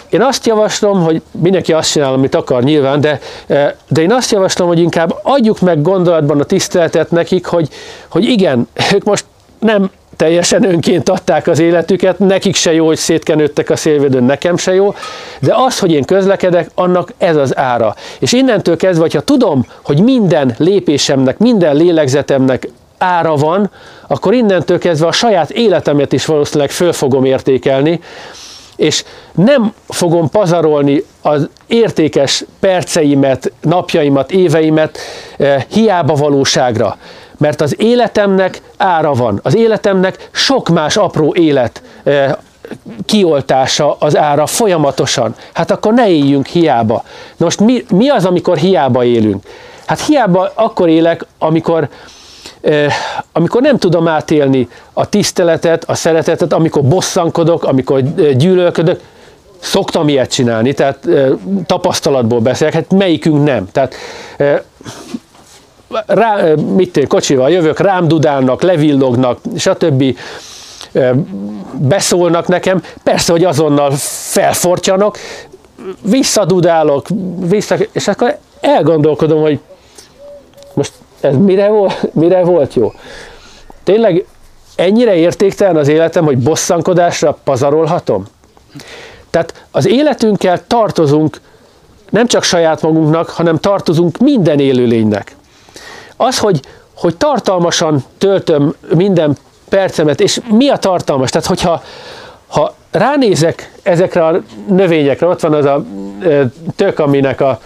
én azt javaslom, hogy mindenki azt csinál, amit akar nyilván, de, de én azt javaslom, hogy inkább adjuk meg gondolatban a tiszteletet nekik, hogy, hogy igen, ők most nem teljesen önként adták az életüket, nekik se jó, hogy szétkenődtek a szélvédőn, nekem se jó, de az, hogy én közlekedek, annak ez az ára. És innentől kezdve, hogyha tudom, hogy minden lépésemnek, minden lélegzetemnek ára van, akkor innentől kezdve a saját életemet is valószínűleg föl fogom értékelni, és nem fogom pazarolni az értékes perceimet, napjaimat, éveimet eh, hiába valóságra. Mert az életemnek ára van. Az életemnek sok más apró élet eh, kioltása az ára folyamatosan. Hát akkor ne éljünk hiába. Most mi, mi az, amikor hiába élünk? Hát hiába akkor élek, amikor amikor nem tudom átélni a tiszteletet, a szeretetet, amikor bosszankodok, amikor gyűlölködök, szoktam ilyet csinálni, tehát tapasztalatból beszélek, hát melyikünk nem. Tehát rá, mit én, kocsival jövök, rám dudálnak, levillognak, stb. beszólnak nekem, persze, hogy azonnal felfortjanak, visszadudálok, vissza, és akkor elgondolkodom, hogy most ez mire volt, mire volt jó? Tényleg ennyire értéktelen az életem, hogy bosszankodásra pazarolhatom? Tehát az életünkkel tartozunk nem csak saját magunknak, hanem tartozunk minden élőlénynek. Az, hogy, hogy tartalmasan töltöm minden percemet, és mi a tartalmas? Tehát, hogyha ha ránézek ezekre a növényekre, ott van az a tök, aminek a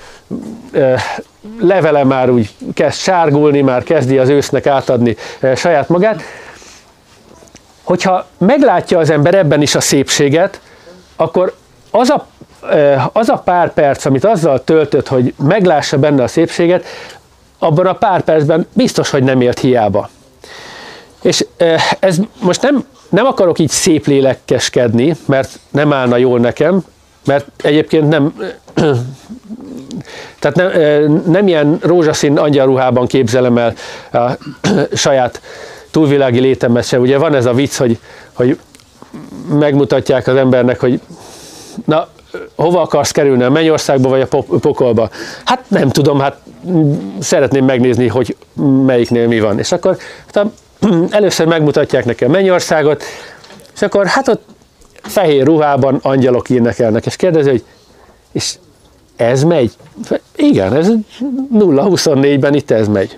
levele már úgy kezd sárgulni, már kezdi az ősznek átadni saját magát. Hogyha meglátja az ember ebben is a szépséget, akkor az a, az a pár perc, amit azzal töltött, hogy meglássa benne a szépséget, abban a pár percben biztos, hogy nem élt hiába. És ez most nem, nem akarok így szép lélekeskedni, mert nem állna jól nekem, mert egyébként nem, [clears throat] tehát nem, nem ilyen rózsaszín angyalruhában képzelem el a [clears throat] saját túlvilági létemet se. Ugye van ez a vicc, hogy, hogy megmutatják az embernek, hogy na, hova akarsz kerülni, a mennyországba vagy a pokolba? Hát nem tudom, hát szeretném megnézni, hogy melyiknél mi van. És akkor [clears throat] először megmutatják nekem Mennyországot, és akkor hát ott fehér ruhában angyalok énekelnek, és kérdezi, hogy és ez megy? Igen, ez 0-24-ben itt ez megy.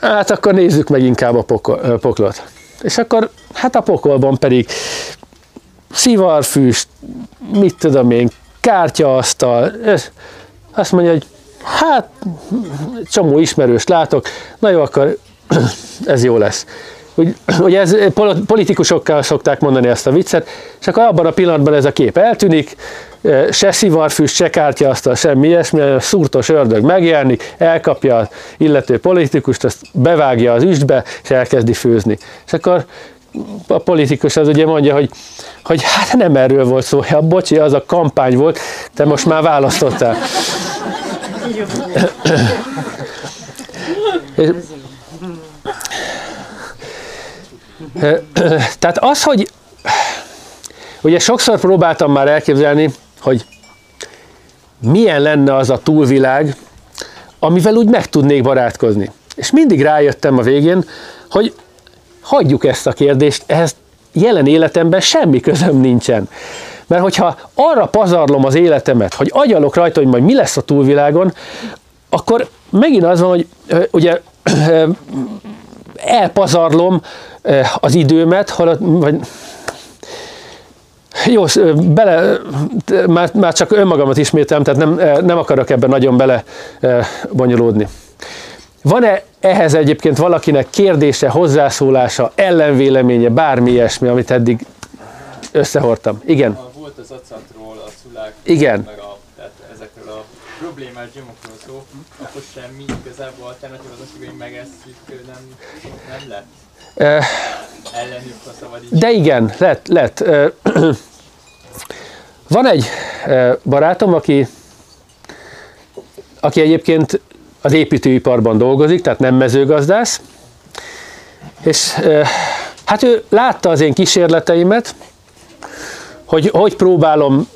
Hát akkor nézzük meg inkább a pokol, poklot. És akkor, hát a pokolban pedig szivarfüst, mit tudom én, kártyaasztal, azt mondja, hogy hát csomó ismerőst látok, na jó, akkor [clears throat] ez jó lesz. Úgy, ugye [clears throat] ez politikusokkal szokták mondani ezt a viccet, és akkor abban a pillanatban ez a kép eltűnik, se szivarfüst, se kártyaasztal, semmi ilyesmi, a szúrtos ördög megjelenik, elkapja az illető politikust, azt bevágja az üstbe, és elkezdi főzni. És akkor a politikus az ugye mondja, hogy, hogy hát nem erről volt szó, ja, bocsi, az a kampány volt, te most már választottál. Tehát az, hogy ugye sokszor próbáltam már elképzelni, hogy milyen lenne az a túlvilág, amivel úgy meg tudnék barátkozni. És mindig rájöttem a végén, hogy hagyjuk ezt a kérdést, ehhez jelen életemben semmi közöm nincsen. Mert hogyha arra pazarlom az életemet, hogy agyalok rajta, hogy majd mi lesz a túlvilágon, akkor megint az van, hogy ugye elpazarlom az időmet, vagy jó, bele, már, már csak önmagamat ismételem, tehát nem, nem akarok ebben nagyon bele bonyolódni. Van-e ehhez egyébként valakinek kérdése, hozzászólása, ellenvéleménye, bármi ilyesmi, amit eddig összehordtam? Igen. Volt az acatról, a szulák, Igen. meg a, tehát ezekről a problémás gyomokról szó, akkor semmi igazából alternatív az, hogy megesszük, nem, nem lett? De igen, lett, lett. [clears throat] Van egy barátom, aki, aki egyébként az építőiparban dolgozik, tehát nem mezőgazdász, és hát ő látta az én kísérleteimet, hogy hogy próbálom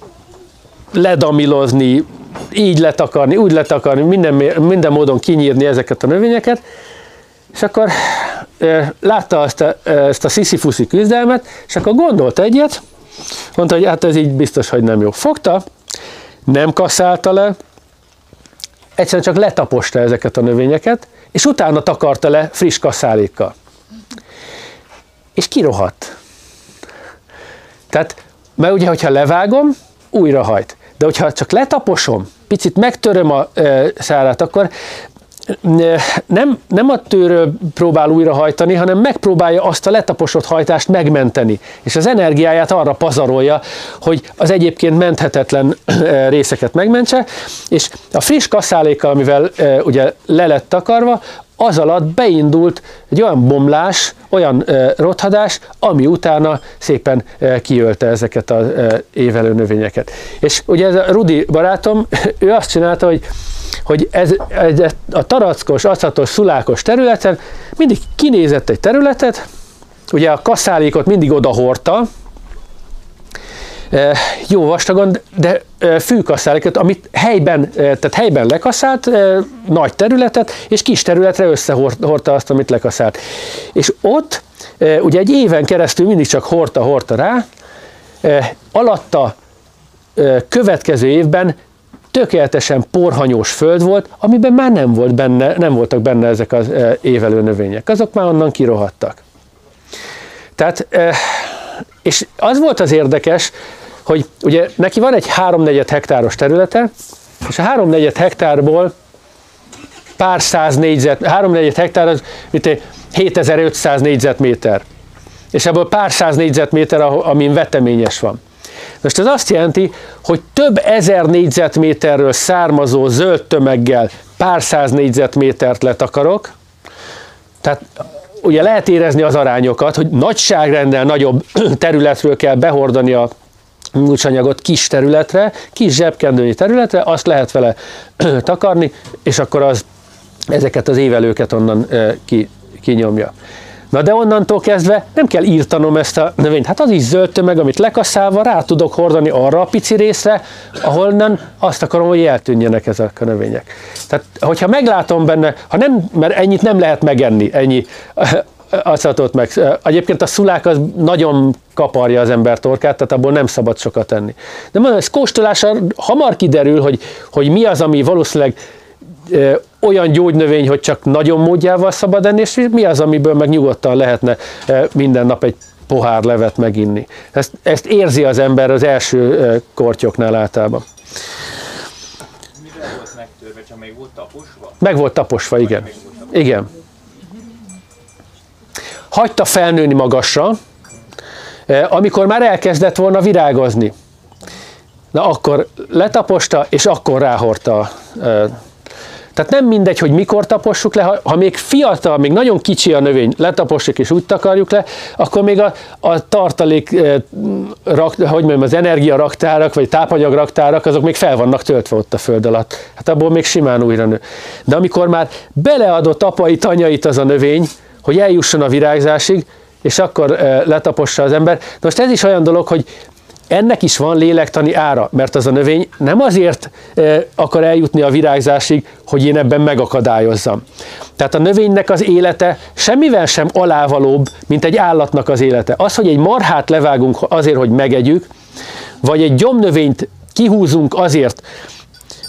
ledamilozni, így letakarni, úgy letakarni, minden, minden módon kinyírni ezeket a növényeket, és akkor látta ezt a, ezt a sziszifuszi küzdelmet, és akkor gondolt egyet, mondta, hogy hát ez így biztos, hogy nem jó. Fogta, nem kasszálta le, egyszerűen csak letaposta ezeket a növényeket, és utána takarta le friss kasszálékkal. És kirohadt. Tehát, mert ugye, hogyha levágom, újra hajt. De hogyha csak letaposom, picit megtöröm a e, szálát, akkor nem, nem a tőről próbál újrahajtani, hanem megpróbálja azt a letaposott hajtást megmenteni, és az energiáját arra pazarolja, hogy az egyébként menthetetlen részeket megmentse, és a friss kasszálékkal, amivel ugye le lett takarva, az alatt beindult egy olyan bomlás, olyan rothadás, ami utána szépen kiölte ezeket az évelő növényeket. És ugye ez a Rudi barátom, ő azt csinálta, hogy hogy ez, ez a tarackos, aszatos, szulákos területen mindig kinézett egy területet, ugye a kaszálékot mindig oda hordta, e, jó vastagon, de e, fűkaszálékot, amit helyben, e, tehát helyben lekaszált, nagy területet, és kis területre összehordta azt, amit lekaszált. És ott ugye egy éven keresztül mindig csak hordta rá, alatta következő évben tökéletesen porhanyós föld volt, amiben már nem, volt benne, nem voltak benne ezek az e, évelő növények. Azok már onnan kirohadtak. Tehát, és az volt az érdekes, hogy ugye neki van egy háromnegyed hektáros területe, és a háromnegyed hektárból pár száz négyzet, háromnegyed hektár az mint 7500 négyzetméter. És ebből pár száz négyzetméter, amin veteményes van. Most ez azt jelenti, hogy több ezer négyzetméterről származó zöld tömeggel pár száz négyzetmétert letakarok, tehát ugye lehet érezni az arányokat, hogy nagyságrendel nagyobb [clears throat] területről kell behordani a mulcsanyagot kis területre, kis zsebkendőnyi területre, azt lehet vele [clears throat] takarni, és akkor az ezeket az évelőket onnan ki, kinyomja. Na de onnantól kezdve nem kell írtanom ezt a növényt. Hát az is zöld tömeg, amit lekaszálva rá tudok hordani arra a pici részre, ahonnan azt akarom, hogy eltűnjenek ezek a növények. Tehát, hogyha meglátom benne, ha nem, mert ennyit nem lehet megenni, ennyi asszatot meg. Egyébként a szulák az nagyon kaparja az ember torkát, tehát abból nem szabad sokat tenni. De mondom, ez kóstolásra hamar kiderül, hogy, hogy mi az, ami valószínűleg olyan gyógynövény, hogy csak nagyon módjával szabad enni, és mi az, amiből meg nyugodtan lehetne minden nap egy pohár levet meginni. Ezt, ezt érzi az ember az első kortyoknál általában. Mivel volt megtörve, csak még volt taposva? Meg volt taposva, igen. Igen. Hagyta felnőni magasra, amikor már elkezdett volna virágozni. Na akkor letaposta, és akkor ráhordta tehát nem mindegy, hogy mikor tapossuk le, ha, ha még fiatal, még nagyon kicsi a növény, letapossuk és úgy takarjuk le, akkor még a, a tartalék, eh, rak, hogy mondjam, az energiaraktárak, vagy tápanyagraktárak, azok még fel vannak töltve ott a föld alatt. Hát abból még simán újra nő. De amikor már beleadott apai tanyait az a növény, hogy eljusson a virágzásig, és akkor letapossa az ember. Most ez is olyan dolog, hogy ennek is van lélektani ára, mert az a növény nem azért e, akar eljutni a virágzásig, hogy én ebben megakadályozzam. Tehát a növénynek az élete semmivel sem alávalóbb, mint egy állatnak az élete. Az, hogy egy marhát levágunk azért, hogy megegyük, vagy egy gyomnövényt kihúzunk azért,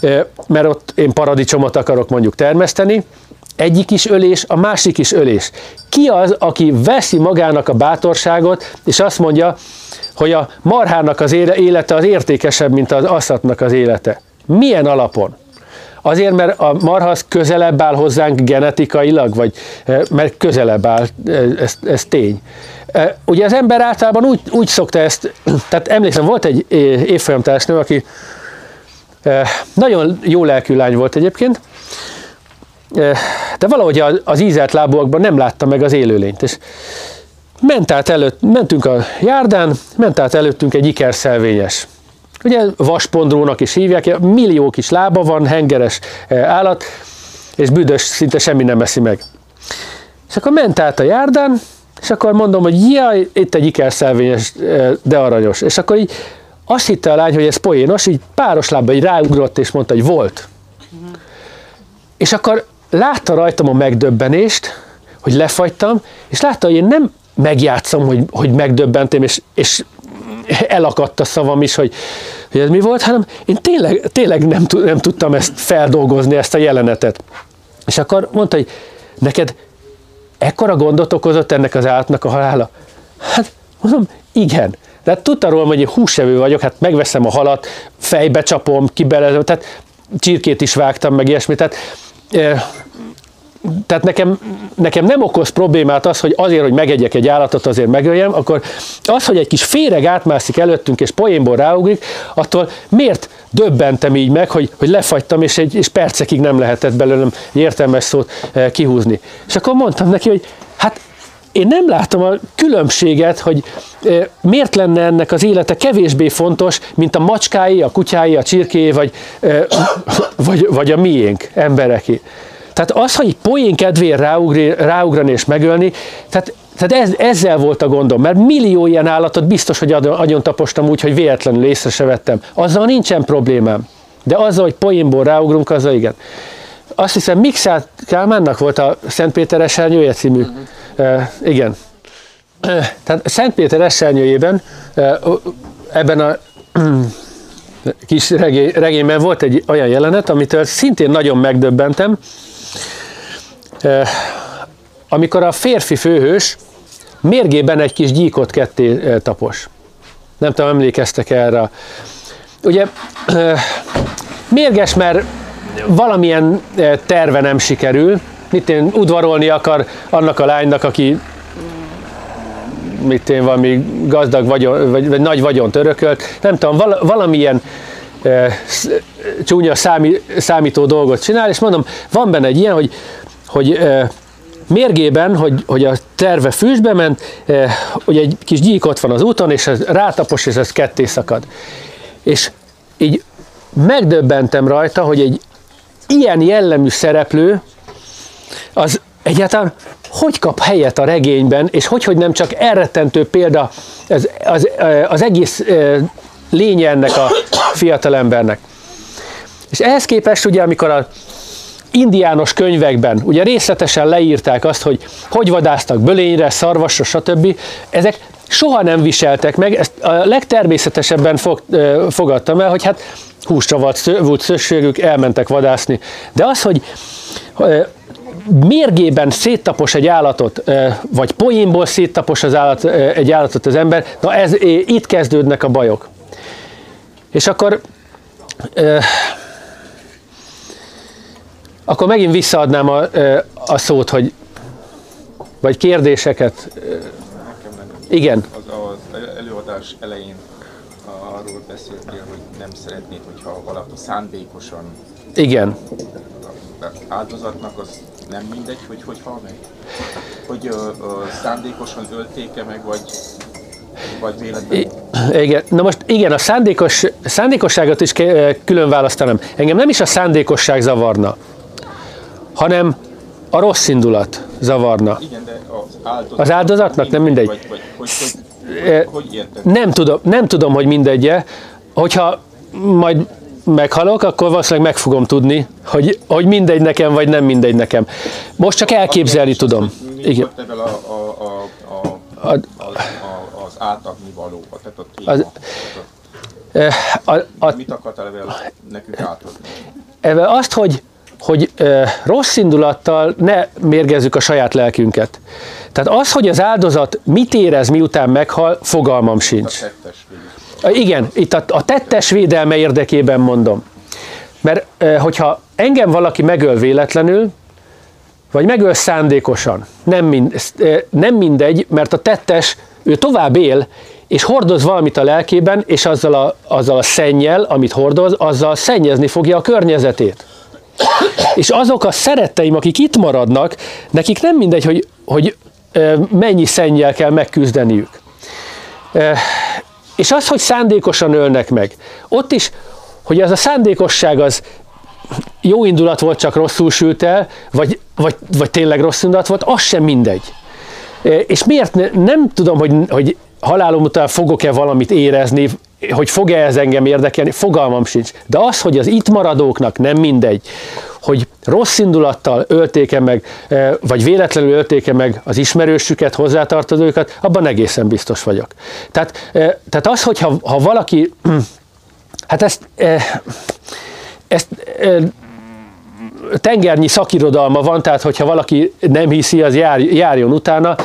e, mert ott én paradicsomot akarok mondjuk termeszteni, egyik is ölés, a másik is ölés. Ki az, aki veszi magának a bátorságot, és azt mondja, hogy a marhának az élete az értékesebb, mint az asszatnak az élete. Milyen alapon? Azért, mert a marha az közelebb áll hozzánk genetikailag, vagy eh, mert közelebb áll, eh, ez, ez tény. Eh, ugye az ember általában úgy, úgy szokta ezt, tehát emlékszem, volt egy évfolyamtársnő, aki nagyon jó lelkű lány volt egyébként, de valahogy az ízelt lábúakban nem látta meg az élőlényt, és ment át előtt, mentünk a járdán, ment át előttünk egy ikerszelvényes. Ugye vaspondrónak is hívják, millió kis lába van, hengeres eh, állat, és büdös, szinte semmi nem eszi meg. És akkor ment át a járdán, és akkor mondom, hogy jaj, itt egy ikerszelvényes, eh, de aranyos. És akkor így azt hitte a lány, hogy ez poénos, így páros lábba így ráugrott, és mondta, hogy volt. Uh-huh. És akkor látta rajtam a megdöbbenést, hogy lefagytam, és látta, hogy én nem megjátszom, hogy, hogy megdöbbentem, és, és elakadt a szavam is, hogy, hogy ez mi volt, hanem én tényleg, tényleg nem, nem tudtam ezt feldolgozni, ezt a jelenetet. És akkor mondta, hogy neked ekkora gondot okozott ennek az állatnak a halála? Hát mondom, igen. De hát tudta róla, hogy én húsevő vagyok, hát megveszem a halat, fejbe csapom, kibelezem, tehát csirkét is vágtam, meg ilyesmi. Tehát tehát nekem, nekem nem okoz problémát az, hogy azért, hogy megegyek egy állatot, azért megöljem, akkor az, hogy egy kis féreg átmászik előttünk, és poénból ráugrik, attól miért döbbentem így meg, hogy, hogy lefagytam, és, egy, és percekig nem lehetett belőlem értelmes szót eh, kihúzni. És akkor mondtam neki, hogy hát én nem látom a különbséget, hogy eh, miért lenne ennek az élete kevésbé fontos, mint a macskái, a kutyái, a csirkéi, vagy, eh, vagy, vagy a miénk, embereké. Tehát az, hogy poén kedvéért ráugri, ráugrani és megölni, tehát, tehát ez, ezzel volt a gondom, mert millió ilyen állatot biztos, hogy agyon tapostam úgy, hogy véletlenül észre se vettem. Azzal nincsen problémám. De azzal, hogy poénból ráugrunk, azzal igen. Azt hiszem, Mixát Kálmánnak volt a Szent Péter esernyője című. Uh-huh. Uh, igen. Tehát Szent Péter esernyőjében uh, ebben a kis regény, regényben volt egy olyan jelenet, amitől szintén nagyon megdöbbentem, amikor a férfi főhős mérgében egy kis gyíkot ketté tapos. Nem tudom, emlékeztek erre. Ugye mérges, mert valamilyen terve nem sikerül, mit én udvarolni akar annak a lánynak, aki mit én valami gazdag vagyon, vagy, vagy nagy vagyont örökölt, nem tudom, val, valamilyen e, csúnya számi, számító dolgot csinál, és mondom, van benne egy ilyen, hogy, hogy mérgében, hogy, hogy a terve fűsbe ment, hogy egy kis gyík ott van az úton, és ez rátapos, és ez ketté szakad. És így megdöbbentem rajta, hogy egy ilyen jellemű szereplő, az egyáltalán hogy kap helyet a regényben, és hogy, hogy nem csak elrettentő példa az, az, az egész lénye ennek a fiatalembernek. És ehhez képest ugye, amikor a indiános könyvekben ugye részletesen leírták azt, hogy hogy vadáztak bölényre, szarvasra, stb. Ezek soha nem viseltek meg, ezt a legtermészetesebben fog, fogadtam el, hogy hát húsra volt szükségük, elmentek vadászni. De az, hogy mérgében széttapos egy állatot, vagy poénból széttapos az állat, egy állatot az ember, na ez, itt kezdődnek a bajok. És akkor akkor megint visszaadnám a, a szót, hogy vagy kérdéseket. Igen. Az, az előadás elején arról beszéltél, hogy nem szeretnéd, hogyha valaki szándékosan Igen. áldozatnak az nem mindegy, hogy hogy hal meg? Hogy ö, ö, szándékosan ölték-e meg, vagy, vagy véletlenül? Igen, na most igen, a szándékos, szándékosságot is külön választanám. Engem nem is a szándékosság zavarna, hanem a rossz indulat zavarna. Igen, de az áldozatnak, az áldozatnak nem mindegy. Vagy, vagy, hogy, hogy, hogy, hogy nem, tudom, nem tudom, hogy mindegy -e. Hogyha majd meghalok, akkor valószínűleg meg fogom tudni, hogy, hogy mindegy nekem, vagy nem mindegy nekem. Most csak elképzelni az, tudom. Igen. a, a, a, a, a, az, átadni való, tehát a téma? Az, a, a, a, mit akartál ebben nekünk átadni? Ebben azt, hogy, hogy ö, rossz indulattal ne mérgezzük a saját lelkünket. Tehát az, hogy az áldozat mit érez, miután meghal, fogalmam sincs. A igen, itt a, a tettes védelme érdekében mondom. Mert hogyha engem valaki megöl véletlenül, vagy megöl szándékosan, nem, mind, nem mindegy, mert a tettes, ő tovább él, és hordoz valamit a lelkében, és azzal a, azzal a szennyel, amit hordoz, azzal szennyezni fogja a környezetét. És azok a szeretteim, akik itt maradnak, nekik nem mindegy, hogy, hogy mennyi szennyel kell megküzdeniük. És az, hogy szándékosan ölnek meg, ott is, hogy ez a szándékosság az jó indulat volt, csak rosszul sült el, vagy, vagy, vagy tényleg rossz indulat volt, az sem mindegy. És miért ne, nem tudom, hogy, hogy halálom után fogok-e valamit érezni, hogy fog-e ez engem érdekelni, fogalmam sincs. De az, hogy az itt maradóknak nem mindegy, hogy rossz indulattal öltéke meg, eh, vagy véletlenül öltéke meg az ismerősüket, hozzátartozókat, abban egészen biztos vagyok. Tehát, eh, tehát az, hogyha ha valaki, [clears throat] hát ezt, eh, ezt tengernyi szakirodalma van, tehát hogyha valaki nem hiszi, az jár, járjon utána,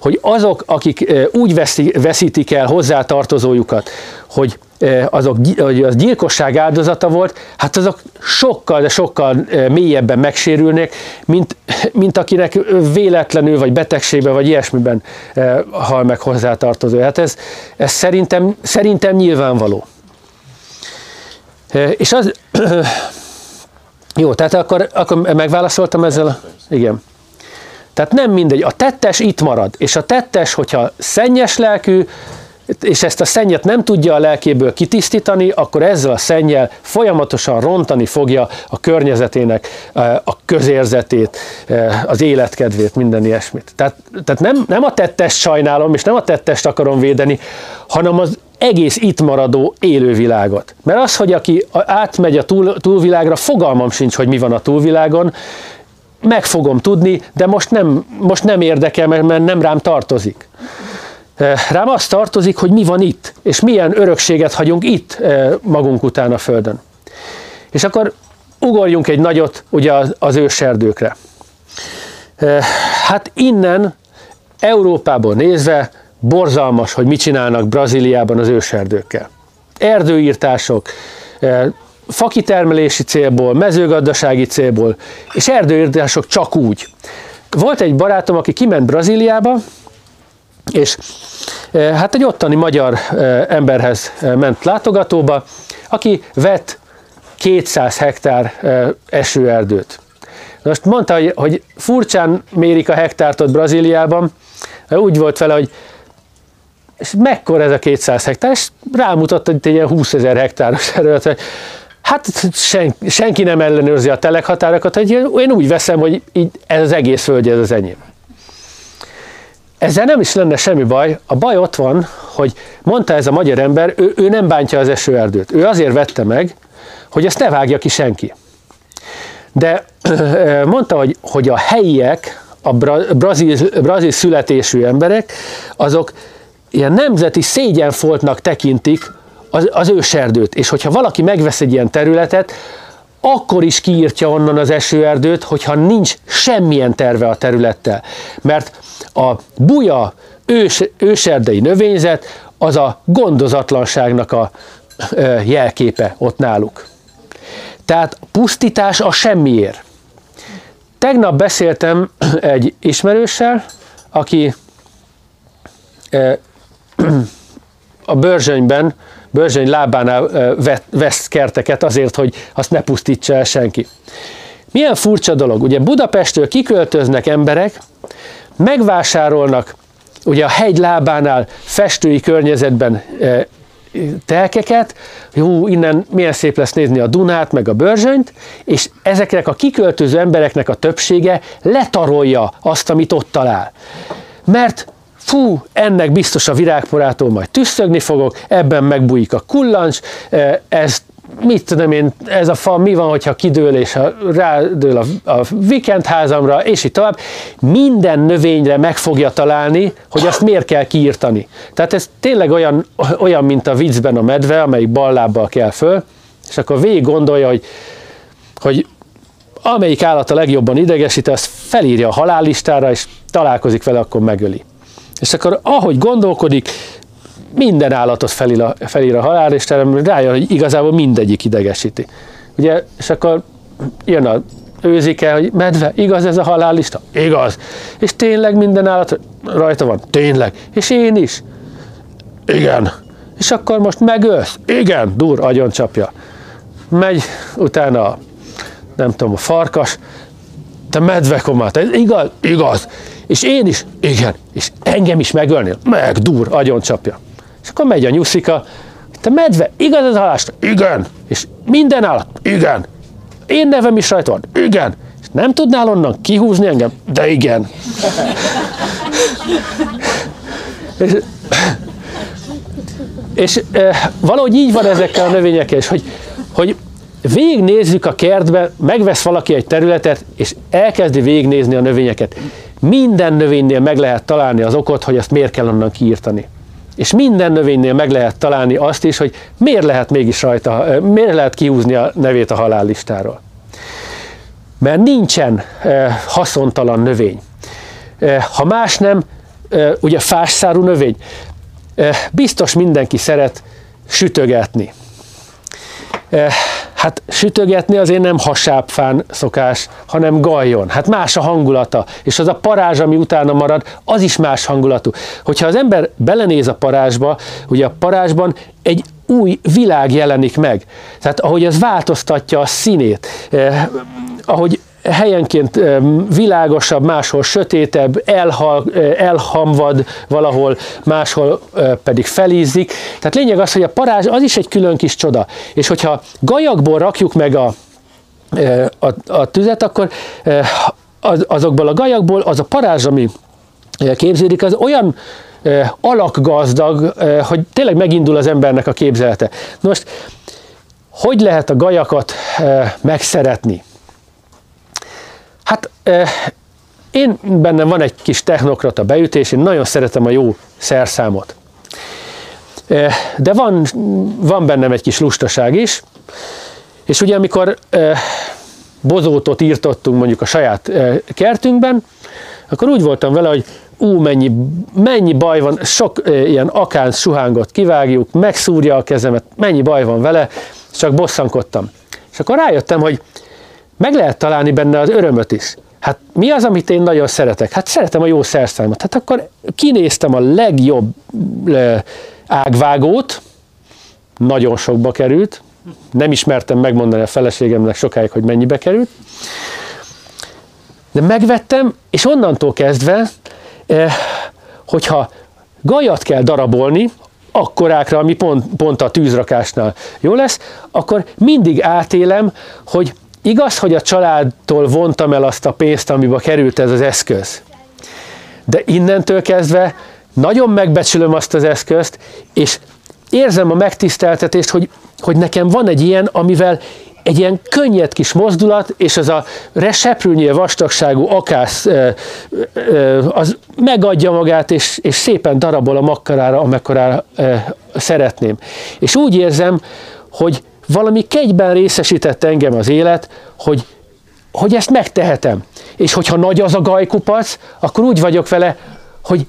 hogy azok, akik úgy veszi, veszítik el hozzátartozójukat, hogy azok, hogy az gyilkosság áldozata volt, hát azok sokkal, de sokkal mélyebben megsérülnek, mint, mint akinek véletlenül, vagy betegségben, vagy ilyesmiben hal meg hozzátartozó. Hát ez, ez szerintem, szerintem nyilvánvaló. És az, jó, tehát akkor, akkor megválaszoltam ezzel? A, igen. Tehát nem mindegy, a tettes itt marad, és a tettes, hogyha szennyes lelkű, és ezt a szennyet nem tudja a lelkéből kitisztítani, akkor ezzel a szennyel folyamatosan rontani fogja a környezetének a közérzetét, az életkedvét, minden ilyesmit. Tehát, tehát nem, nem a tettest sajnálom, és nem a tettest akarom védeni, hanem az egész itt maradó élővilágot. Mert az, hogy aki átmegy a túl, túlvilágra, fogalmam sincs, hogy mi van a túlvilágon, meg fogom tudni, de most nem, most nem érdekel, mert nem rám tartozik. Rám azt tartozik, hogy mi van itt, és milyen örökséget hagyunk itt magunk után a Földön. És akkor ugorjunk egy nagyot ugye az, az őserdőkre. Hát innen Európából nézve borzalmas, hogy mit csinálnak Brazíliában az őserdőkkel. Erdőírtások, fakitermelési célból, mezőgazdasági célból, és erdőírtások csak úgy. Volt egy barátom, aki kiment Brazíliába, és hát egy ottani magyar emberhez ment látogatóba, aki vett 200 hektár esőerdőt. Most mondta, hogy, furcsán mérik a hektárt ott Brazíliában, úgy volt vele, hogy és mekkora ez a 200 hektár, és rámutatta, hogy egy ilyen 20 ezer hektáros [laughs] terület, hogy hát sen, senki nem ellenőrzi a telekhatárokat, hogy én úgy veszem, hogy így ez az egész földje, ez az enyém. Ezzel nem is lenne semmi baj, a baj ott van, hogy mondta ez a magyar ember, ő, ő nem bántja az esőerdőt. Ő azért vette meg, hogy ezt ne vágja ki senki. De [clears throat] mondta, hogy, hogy a helyiek, a brazil, brazil születésű emberek, azok ilyen nemzeti szégyenfoltnak tekintik az, az őserdőt. És hogyha valaki megvesz egy ilyen területet, akkor is kiírtja onnan az esőerdőt, hogyha nincs semmilyen terve a területtel. Mert a buja ős, őserdei növényzet az a gondozatlanságnak a jelképe ott náluk. Tehát pusztítás a semmiért. Tegnap beszéltem egy ismerőssel, aki [clears throat] a Börzsönyben, Börzsöny lábánál vesz kerteket azért, hogy azt ne pusztítsa el senki. Milyen furcsa dolog, ugye Budapestről kiköltöznek emberek, megvásárolnak ugye a hegy lábánál festői környezetben telkeket, jó, innen milyen szép lesz nézni a Dunát, meg a Börzsönyt, és ezeknek a kiköltöző embereknek a többsége letarolja azt, amit ott talál. Mert fú, ennek biztos a virágporától majd tüsszögni fogok, ebben megbújik a kullancs, ez mit tudom én, ez a fa mi van, hogyha kidől és a, rádől a, a vikendházamra, és így tovább. Minden növényre meg fogja találni, hogy azt miért kell kiírtani. Tehát ez tényleg olyan, olyan mint a viccben a medve, amelyik bal lábbal kell föl, és akkor végig gondolja, hogy, hogy amelyik állat a legjobban idegesít, azt felírja a halállistára, és találkozik vele, akkor megöli. És akkor ahogy gondolkodik, minden állatot felír a, felír a halál, és rájön, hogy igazából mindegyik idegesíti. Ugye, és akkor jön a őzike, hogy medve, igaz ez a halállista? Igaz. És tényleg minden állat rajta van? Tényleg. És én is? Igen. És akkor most megölsz? Igen. Dur, agyon csapja. Megy utána, nem tudom, a farkas, te medvekomát, ez igaz? Igaz. És én is? Igen. És engem is megölnél? Meg, dur, agyon csapja. És akkor megy a nyuszika, te medve, igaz ez a halást? Igen. És minden állat? Igen. Én nevem is rajta van? Igen. És nem tudnál onnan kihúzni engem? De igen. és, és e, valahogy így van ezekkel a növényekkel, és hogy, hogy végignézzük a kertbe, megvesz valaki egy területet, és elkezdi végignézni a növényeket. Minden növénynél meg lehet találni az okot, hogy azt miért kell onnan kiírtani. És minden növénynél meg lehet találni azt is, hogy miért lehet mégis rajta, miért lehet kihúzni a nevét a halállistáról. Mert nincsen haszontalan növény. Ha más nem, ugye fásszárú növény, biztos mindenki szeret sütögetni. Hát sütögetni azért nem hasábfán szokás, hanem gajjon. Hát más a hangulata, és az a parázs, ami utána marad, az is más hangulatú. Hogyha az ember belenéz a parázsba, ugye a parázsban egy új világ jelenik meg. Tehát ahogy ez változtatja a színét, eh, ahogy helyenként világosabb, máshol sötétebb, elhal, elhamvad valahol, máshol pedig felízzik. Tehát lényeg az, hogy a parázs az is egy külön kis csoda. És hogyha gajakból rakjuk meg a, a, a tüzet, akkor az, azokból a gajakból az a parázs, ami képződik, az olyan alakgazdag, hogy tényleg megindul az embernek a képzelete. Most, hogy lehet a gajakat megszeretni? Hát én bennem van egy kis technokrata beütés, én nagyon szeretem a jó szerszámot. De van, van bennem egy kis lustaság is, és ugye amikor bozótot írtottunk mondjuk a saját kertünkben, akkor úgy voltam vele, hogy ú, mennyi, mennyi baj van, sok ilyen akánc suhángot kivágjuk, megszúrja a kezemet, mennyi baj van vele, csak bosszankodtam. És akkor rájöttem, hogy meg lehet találni benne az örömöt is. Hát mi az, amit én nagyon szeretek? Hát szeretem a jó szerszámot. Hát akkor kinéztem a legjobb ágvágót, nagyon sokba került, nem ismertem megmondani a feleségemnek sokáig, hogy mennyibe került, de megvettem, és onnantól kezdve, hogyha gajat kell darabolni, akkorákra, ami pont, pont a tűzrakásnál jó lesz, akkor mindig átélem, hogy igaz, hogy a családtól vontam el azt a pénzt, amiben került ez az eszköz. De innentől kezdve nagyon megbecsülöm azt az eszközt, és érzem a megtiszteltetést, hogy, hogy nekem van egy ilyen, amivel egy ilyen könnyed kis mozdulat, és az a seprűnyé vastagságú akász az megadja magát, és, és szépen darabol a makkarára, amekkorára szeretném. És úgy érzem, hogy valami kegyben részesített engem az élet, hogy, hogy ezt megtehetem. És hogyha nagy az a gajkupac, akkor úgy vagyok vele, hogy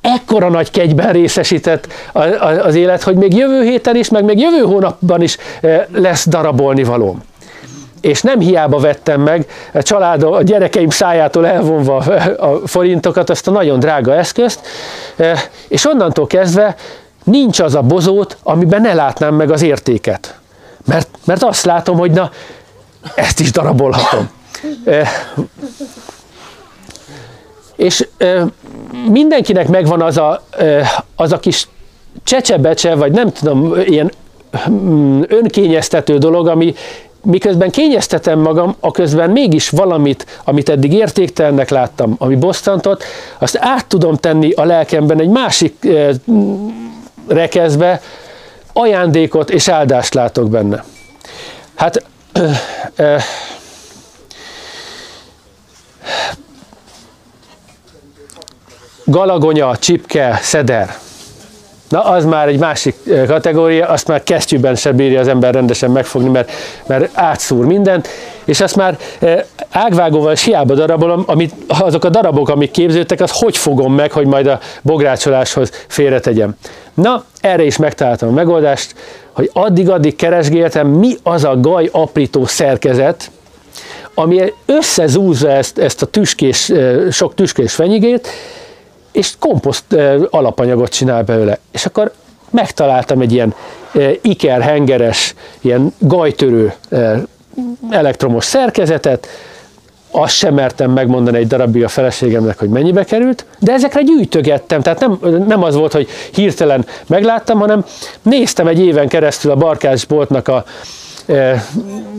ekkora nagy kegyben részesített az élet, hogy még jövő héten is, meg még jövő hónapban is eh, lesz darabolni valóm. És nem hiába vettem meg a család, a gyerekeim szájától elvonva a forintokat, azt a nagyon drága eszközt, eh, és onnantól kezdve nincs az a bozót, amiben ne látnám meg az értéket. Mert, mert azt látom, hogy na, ezt is darabolhatom. Eh, és mindenkinek megvan az a, az a kis csecsebecse, vagy nem tudom, ilyen mm, önkényeztető dolog, ami miközben kényeztetem magam, a közben mégis valamit, amit eddig értéktelennek láttam, ami bosszantott, azt át tudom tenni a lelkemben egy másik rekezbe, ajándékot és áldást látok benne. Hát galagonya, csipke, szeder. Na, az már egy másik kategória, azt már kesztyűben se bírja az ember rendesen megfogni, mert, mert átszúr mindent, és azt már ágvágóval siába darabolom, amit, azok a darabok, amik képződtek, az hogy fogom meg, hogy majd a bográcsoláshoz félretegyem. Na, erre is megtaláltam a megoldást, hogy addig-addig keresgéltem, mi az a gaj aprító szerkezet, ami összezúzza ezt, ezt a tüskés, sok tüskés fenyigét, és komposzt alapanyagot csinál belőle. És akkor megtaláltam egy ilyen iker hengeres, ilyen gajtörő elektromos szerkezetet, azt sem mertem megmondani egy darabig a feleségemnek, hogy mennyibe került, de ezekre gyűjtögettem, tehát nem, nem az volt, hogy hirtelen megláttam, hanem néztem egy éven keresztül a barkásboltnak a e,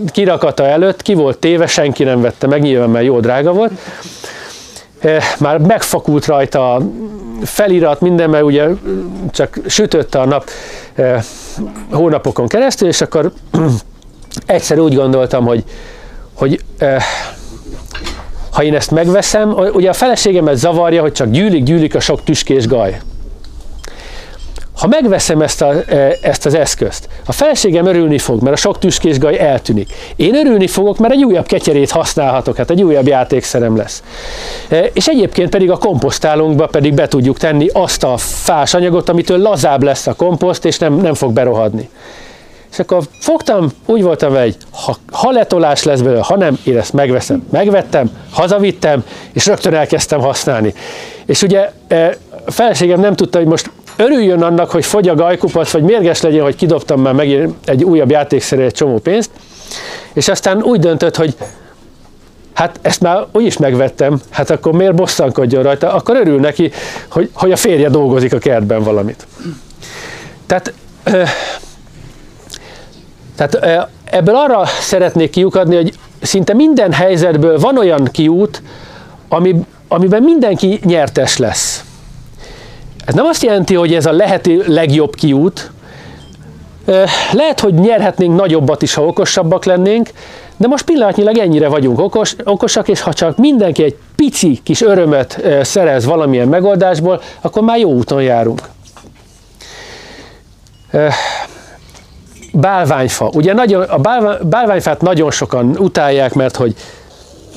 kirakata előtt, ki volt téve, senki nem vette meg, nyilván mert jó drága volt, Eh, már megfakult rajta a felirat, minden, mert ugye csak sütötte a nap eh, hónapokon keresztül, és akkor egyszer úgy gondoltam, hogy, hogy eh, ha én ezt megveszem, ugye a feleségemet zavarja, hogy csak gyűlik, gyűlik a sok tüskés gaj. Ha megveszem ezt, a, ezt az eszközt, a feleségem örülni fog, mert a sok tüskésgaj eltűnik. Én örülni fogok, mert egy újabb ketyerét használhatok, hát egy újabb játékszerem lesz. És egyébként pedig a komposztálónkba pedig be tudjuk tenni azt a fás anyagot, amitől lazább lesz a komposzt, és nem, nem fog berohadni. És akkor fogtam, úgy voltam egy, ha, ha letolás lesz belőle, ha nem, én ezt megveszem. Megvettem, hazavittem, és rögtön elkezdtem használni. És ugye e, a feleségem nem tudta, hogy most örüljön annak, hogy fogy a gajkupac, vagy mérges legyen, hogy kidobtam már megint egy újabb játékszerre egy csomó pénzt, és aztán úgy döntött, hogy hát ezt már úgyis megvettem, hát akkor miért bosszankodjon rajta, akkor örül neki, hogy, hogy a férje dolgozik a kertben valamit. Tehát, tehát ebből arra szeretnék kiukadni, hogy szinte minden helyzetből van olyan kiút, ami, amiben mindenki nyertes lesz. Ez nem azt jelenti, hogy ez a lehető legjobb kiút. Lehet, hogy nyerhetnénk nagyobbat is, ha okosabbak lennénk, de most pillanatnyilag ennyire vagyunk okos, okosak, és ha csak mindenki egy pici kis örömet szerez valamilyen megoldásból, akkor már jó úton járunk. Bálványfa. Ugye nagyon, a bálványfát nagyon sokan utálják, mert hogy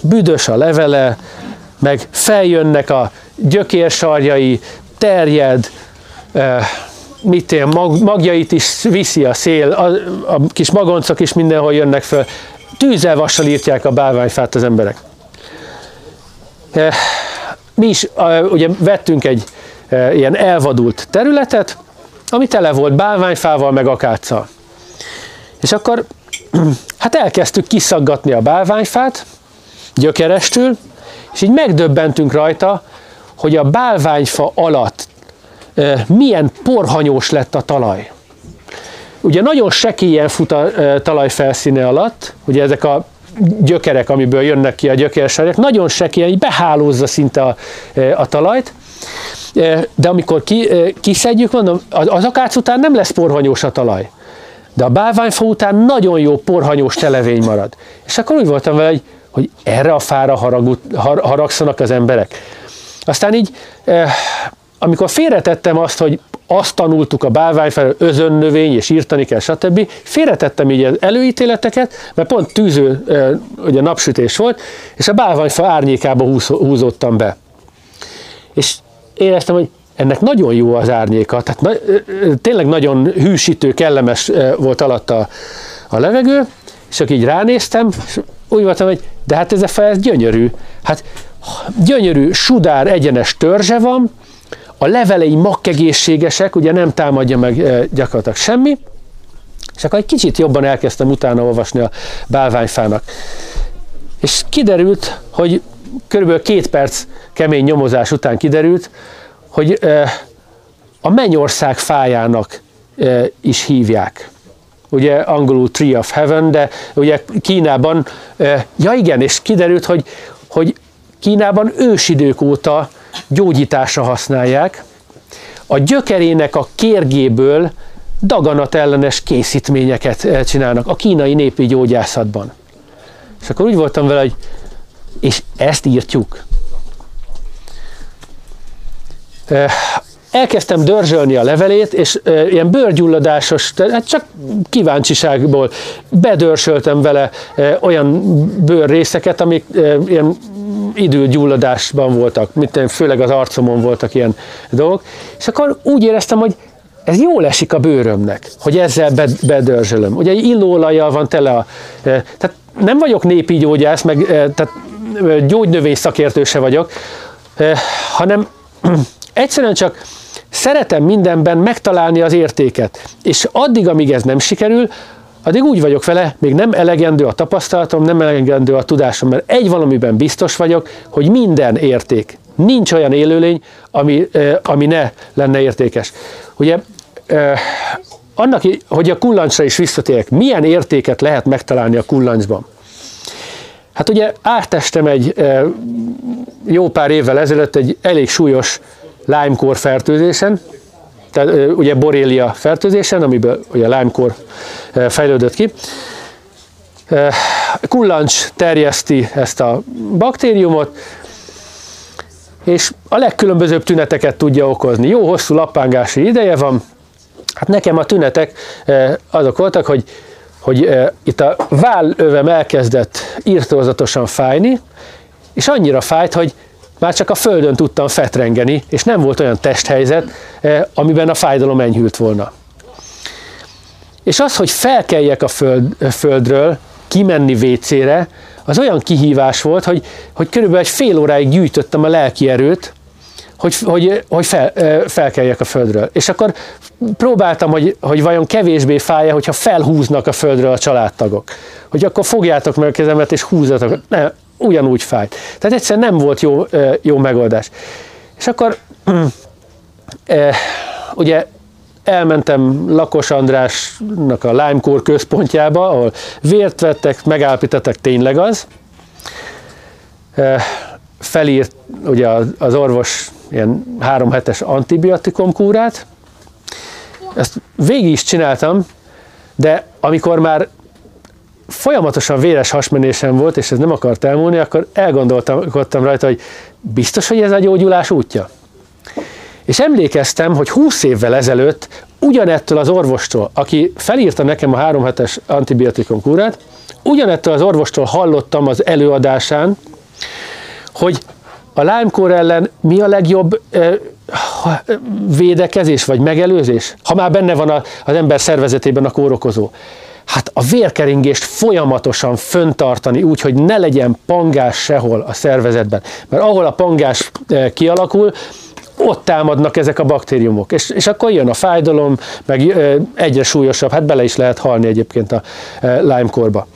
büdös a levele, meg feljönnek a gyökérsarjai, terjed, mit én, mag, magjait is viszi a szél, a, a kis magoncok is mindenhol jönnek föl. Tűzzel vassal írtják a bálványfát az emberek. Mi is ugye vettünk egy ilyen elvadult területet, ami tele volt bálványfával, meg akáccal. És akkor [clears throat] hát elkezdtük kiszaggatni a bálványfát gyökerestül, és így megdöbbentünk rajta, hogy a bálványfa alatt milyen porhanyós lett a talaj. Ugye nagyon sekélyen fut a talaj felszíne alatt, ugye ezek a gyökerek, amiből jönnek ki a gyökérsarjak, nagyon sekélyen, így behálózza szinte a, a talajt, de amikor ki, kiszedjük, mondom, az akác után nem lesz porhanyós a talaj, de a bálványfa után nagyon jó porhanyós televény marad. És akkor úgy voltam vele, hogy, hogy erre a fára haragut, har, haragszanak az emberek. Aztán így, amikor félretettem azt, hogy azt tanultuk a bálványfára, özönnövény, és írtani kell, stb. Félretettem így az előítéleteket, mert pont tűző, ugye napsütés volt, és a bálványfa árnyékába húzottam be. És éreztem, hogy ennek nagyon jó az árnyéka, tehát na, tényleg nagyon hűsítő, kellemes volt alatt a, a levegő, és akkor így ránéztem, és úgy voltam, hogy de hát ez a fel, ez gyönyörű. Hát gyönyörű, sudár, egyenes törzse van, a levelei makkegészségesek, ugye nem támadja meg gyakorlatilag semmi, és akkor egy kicsit jobban elkezdtem utána olvasni a bálványfának. És kiderült, hogy körülbelül két perc kemény nyomozás után kiderült, hogy a mennyország fájának is hívják. Ugye angolul Tree of Heaven, de ugye Kínában, ja igen, és kiderült, hogy, hogy Kínában ősidők óta gyógyításra használják. A gyökerének a kérgéből daganat ellenes készítményeket csinálnak a kínai népi gyógyászatban. És akkor úgy voltam vele, hogy és ezt írtjuk. Elkezdtem dörzsölni a levelét, és ilyen bőrgyulladásos, hát csak kíváncsiságból bedörzsöltem vele olyan bőrrészeket, amik ilyen időgyulladásban voltak, mint főleg az arcomon voltak ilyen dolgok, és akkor úgy éreztem, hogy ez jól esik a bőrömnek, hogy ezzel bedörzsölöm. Ugye illóolajjal van tele a... Tehát nem vagyok népi gyógyász, meg tehát gyógynövény szakértő se vagyok, hanem egyszerűen csak szeretem mindenben megtalálni az értéket. És addig, amíg ez nem sikerül, addig úgy vagyok vele, még nem elegendő a tapasztalatom, nem elegendő a tudásom, mert egy valamiben biztos vagyok, hogy minden érték. Nincs olyan élőlény, ami, ami ne lenne értékes. Ugye annak, hogy a kullancsra is visszatérek, milyen értéket lehet megtalálni a kullancsban? Hát ugye átestem egy jó pár évvel ezelőtt egy elég súlyos Lyme-kór fertőzésen, tehát ugye borélia fertőzésen, amiből ugye Lyme-kór fejlődött ki. Kullancs terjeszti ezt a baktériumot, és a legkülönbözőbb tüneteket tudja okozni. Jó hosszú lappángási ideje van, hát nekem a tünetek azok voltak, hogy, hogy itt a vállövem elkezdett írtózatosan fájni, és annyira fájt, hogy már csak a földön tudtam fetrengeni, és nem volt olyan testhelyzet, amiben a fájdalom enyhült volna. És az, hogy felkeljek a föld, földről, kimenni vécére, az olyan kihívás volt, hogy, hogy körülbelül egy fél óráig gyűjtöttem a lelki erőt, hogy, hogy, hogy fel, felkeljek a földről. És akkor próbáltam, hogy, hogy vajon kevésbé fáj hogyha felhúznak a földről a családtagok. Hogy akkor fogjátok meg a kezemet és húzatok. Nem, ugyanúgy fájt. Tehát egyszer nem volt jó, jó megoldás. És akkor ugye elmentem Lakos Andrásnak a Limekor központjába, ahol vért vettek, megállapítottak tényleg az. Felírt ugye az orvos ilyen három hetes antibiotikum kúrát. Ezt végig is csináltam, de amikor már folyamatosan véres hasmenésem volt, és ez nem akart elmúlni, akkor elgondoltam rajta, hogy biztos, hogy ez a gyógyulás útja. És emlékeztem, hogy 20 évvel ezelőtt ugyanettől az orvostól, aki felírta nekem a három hetes antibiotikum kúrát, ugyanettől az orvostól hallottam az előadásán, hogy a Lymekor ellen mi a legjobb védekezés vagy megelőzés? Ha már benne van az ember szervezetében a kórokozó. Hát a vérkeringést folyamatosan föntartani úgy, hogy ne legyen pangás sehol a szervezetben. Mert ahol a pangás kialakul, ott támadnak ezek a baktériumok, és, és akkor jön a fájdalom, meg egyre súlyosabb, hát bele is lehet halni egyébként a Lyme-korba.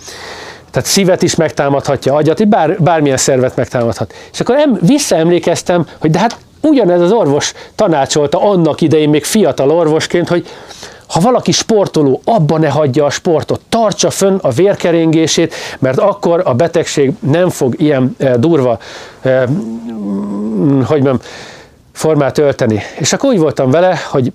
Tehát szívet is megtámadhatja, agyat, bár, bármilyen szervet megtámadhat. És akkor em, visszaemlékeztem, hogy de hát ugyanez az orvos tanácsolta annak idején még fiatal orvosként, hogy ha valaki sportoló, abba ne hagyja a sportot, tartsa fönn a vérkeringését, mert akkor a betegség nem fog ilyen e, durva, e, hogy mondjam, formát ölteni. És akkor úgy voltam vele, hogy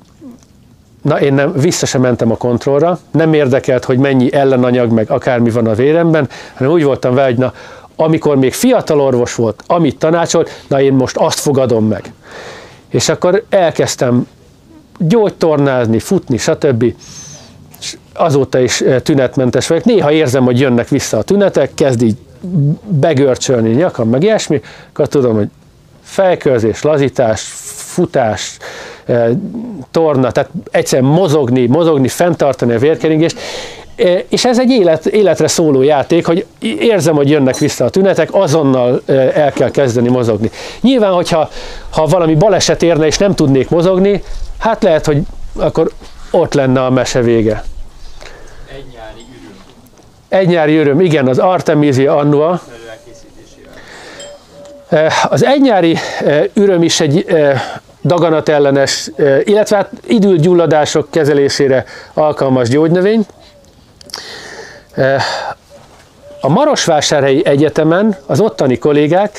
na én nem, vissza sem mentem a kontrollra, nem érdekelt, hogy mennyi ellenanyag, meg akármi van a véremben, hanem úgy voltam vele, hogy na, amikor még fiatal orvos volt, amit tanácsolt, na én most azt fogadom meg. És akkor elkezdtem gyógytornázni, futni, stb. És azóta is eh, tünetmentes vagyok. Néha érzem, hogy jönnek vissza a tünetek, kezd így begörcsölni nyakam, meg ilyesmi, akkor tudom, hogy fejkőzés, lazítás, futás, eh, torna, tehát egyszerűen mozogni, mozogni, fenntartani a vérkeringést, eh, és ez egy élet, életre szóló játék, hogy érzem, hogy jönnek vissza a tünetek, azonnal el kell kezdeni mozogni. Nyilván, hogyha ha valami baleset érne, és nem tudnék mozogni, Hát lehet, hogy akkor ott lenne a mese vége. Egy nyári üröm. Egy nyári üröm, igen, az Artemisia annua. Eh, az egynyári eh, üröm is egy eh, daganatellenes, illetve hát időgyulladások kezelésére alkalmas gyógynövény. A Marosvásárhelyi Egyetemen az ottani kollégák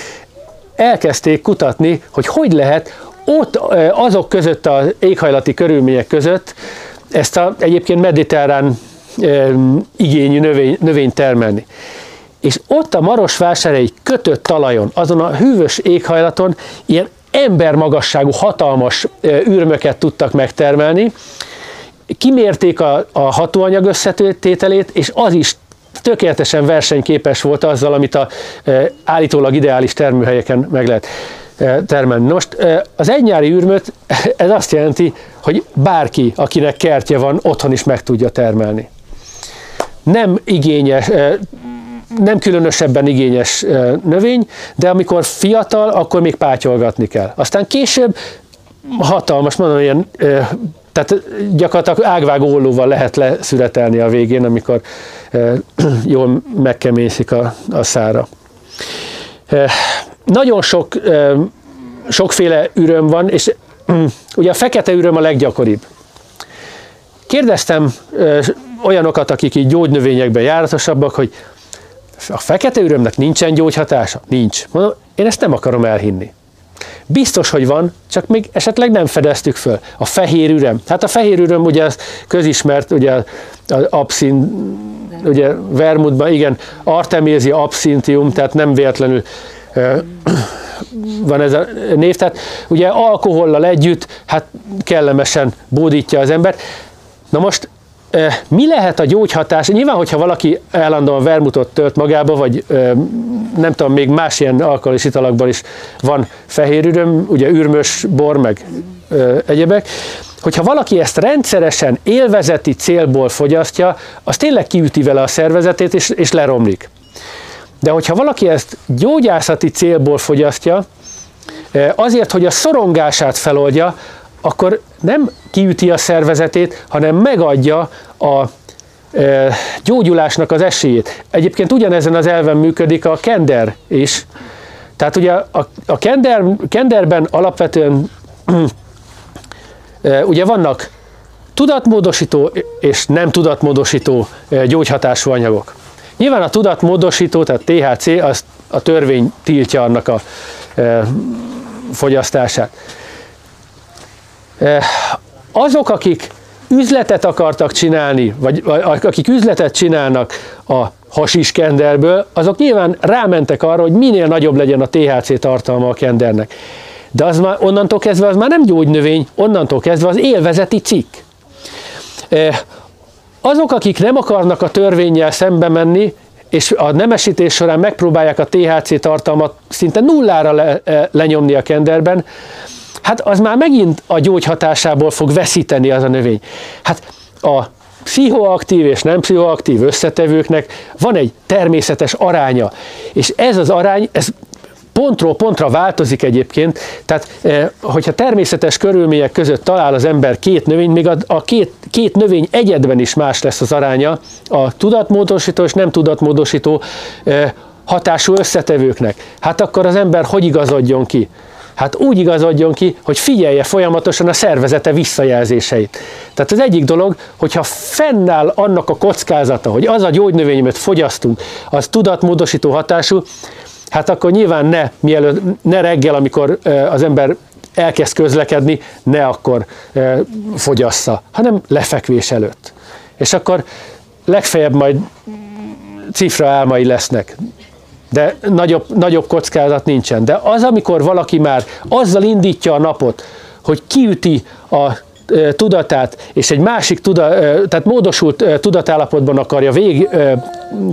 elkezdték kutatni, hogy hogy lehet ott azok között az éghajlati körülmények között ezt a egyébként mediterrán igényű növény, növényt termelni. És ott a Marosvásárhelyi kötött talajon, azon a hűvös éghajlaton ilyen embermagasságú hatalmas űrmöket tudtak megtermelni, kimérték a, a hatóanyag összetételét, és az is tökéletesen versenyképes volt azzal, amit a e, állítólag ideális termőhelyeken meg lehet termelni. Most az egynyári űrmöt, [laughs] ez azt jelenti, hogy bárki, akinek kertje van, otthon is meg tudja termelni. Nem igényes, nem különösebben igényes növény, de amikor fiatal, akkor még pátyolgatni kell. Aztán később hatalmas, mondom, ilyen, tehát gyakorlatilag ágvágó ollóval lehet leszületelni a végén, amikor [clears throat] jól megkemészik a, a szára. Nagyon sok, sokféle üröm van, és ugye a fekete üröm a leggyakoribb. Kérdeztem olyanokat, akik így gyógynövényekben járatosabbak, hogy a fekete ürömnek nincsen gyógyhatása? Nincs. Mondom, én ezt nem akarom elhinni. Biztos, hogy van, csak még esetleg nem fedeztük föl. A fehér üröm. Hát a fehér üröm ugye az közismert, ugye az abszint, ugye vermutban, igen, Artemisia abszintium, tehát nem véletlenül van ez a név, tehát ugye alkohollal együtt hát kellemesen bódítja az embert. Na most mi lehet a gyógyhatás? Nyilván, hogyha valaki állandóan vermutot tölt magába, vagy nem tudom, még más ilyen alkoholis italakban is van fehér üröm, ugye ürmös bor, meg egyebek, hogyha valaki ezt rendszeresen élvezeti célból fogyasztja, az tényleg kiüti vele a szervezetét, és, és leromlik. De hogyha valaki ezt gyógyászati célból fogyasztja, eh, azért, hogy a szorongását feloldja, akkor nem kiüti a szervezetét, hanem megadja a eh, gyógyulásnak az esélyét. Egyébként ugyanezen az elven működik a kender is. Tehát ugye a, kender, kenderben alapvetően eh, [clears throat] ugye vannak tudatmódosító és nem tudatmódosító gyógyhatású anyagok. Nyilván a tudatmódosító, tehát THC, az a törvény tiltja annak a e, fogyasztását. E, azok, akik üzletet akartak csinálni, vagy akik üzletet csinálnak a hasis kenderből, azok nyilván rámentek arra, hogy minél nagyobb legyen a THC tartalma a kendernek. De az már, onnantól kezdve az már nem gyógynövény, onnantól kezdve az élvezeti cikk. E, azok, akik nem akarnak a törvényel szembe menni, és a nemesítés során megpróbálják a THC tartalmat szinte nullára le, lenyomni a kenderben, hát az már megint a gyógyhatásából fog veszíteni az a növény. Hát a pszichoaktív és nem pszichoaktív összetevőknek van egy természetes aránya, és ez az arány, ez pontról pontra változik egyébként, tehát eh, hogyha természetes körülmények között talál az ember két növény, még a, a két, két növény egyedben is más lesz az aránya a tudatmódosító és nem tudatmódosító eh, hatású összetevőknek. Hát akkor az ember hogy igazodjon ki? Hát úgy igazodjon ki, hogy figyelje folyamatosan a szervezete visszajelzéseit. Tehát az egyik dolog, hogyha fennáll annak a kockázata, hogy az a gyógynövény, amit fogyasztunk, az tudatmódosító hatású, hát akkor nyilván ne, mielőtt, ne reggel, amikor az ember elkezd közlekedni, ne akkor fogyassza, hanem lefekvés előtt. És akkor legfeljebb majd cifra álmai lesznek, de nagyobb, nagyobb kockázat nincsen. De az, amikor valaki már azzal indítja a napot, hogy kiüti a tudatát, és egy másik tuda, tehát módosult tudatállapotban akarja végig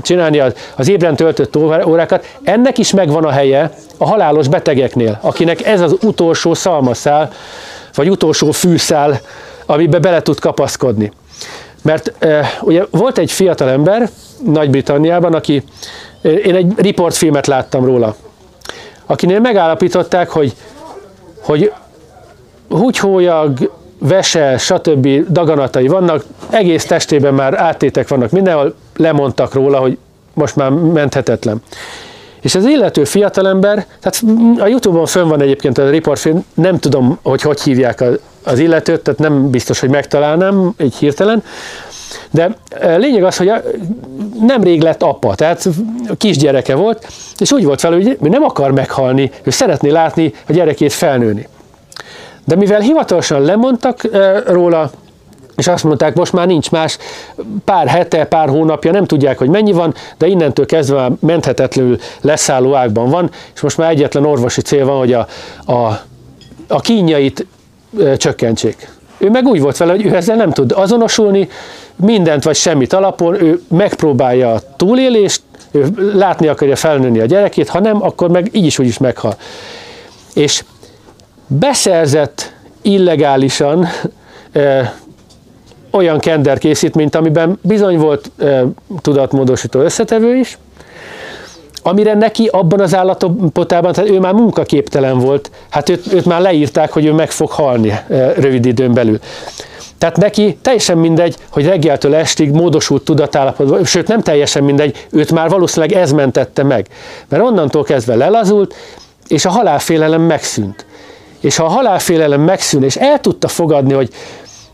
csinálni az, ébren töltött órákat, ennek is megvan a helye a halálos betegeknél, akinek ez az utolsó szalmaszál, vagy utolsó fűszál, amibe bele tud kapaszkodni. Mert ugye volt egy fiatal ember Nagy-Britanniában, aki, én egy riportfilmet láttam róla, akinél megállapították, hogy, hogy húgyhólyag, vese, stb. daganatai vannak, egész testében már áttétek vannak mindenhol, lemondtak róla, hogy most már menthetetlen. És az illető fiatalember, tehát a Youtube-on fönn van egyébként a riportfilm, nem tudom, hogy hogy hívják az illetőt, tehát nem biztos, hogy megtalálnám egy hirtelen, de e, lényeg az, hogy nemrég lett apa, tehát kisgyereke volt, és úgy volt fel, hogy nem akar meghalni, ő szeretné látni a gyerekét felnőni. De mivel hivatalosan lemondtak róla, és azt mondták, most már nincs más, pár hete, pár hónapja, nem tudják, hogy mennyi van, de innentől kezdve már menthetetlenül leszálló ágban van, és most már egyetlen orvosi cél van, hogy a, a, a kínjait e, csökkentsék. Ő meg úgy volt vele, hogy ő ezzel nem tud azonosulni, mindent vagy semmit alapon, ő megpróbálja a túlélést, ő látni akarja felnőni a gyerekét, ha nem, akkor meg így is úgy is meghal. És beszerzett illegálisan e, olyan kender készítményt, amiben bizony volt e, tudatmódosító összetevő is, amire neki abban az állapotában, tehát ő már munkaképtelen volt, hát őt, őt már leírták, hogy ő meg fog halni e, rövid időn belül. Tehát neki teljesen mindegy, hogy reggeltől estig módosult tudatállapotban, sőt nem teljesen mindegy, őt már valószínűleg ez mentette meg. Mert onnantól kezdve lelazult, és a halálfélelem megszűnt és ha a halálfélelem megszűn, és el tudta fogadni, hogy,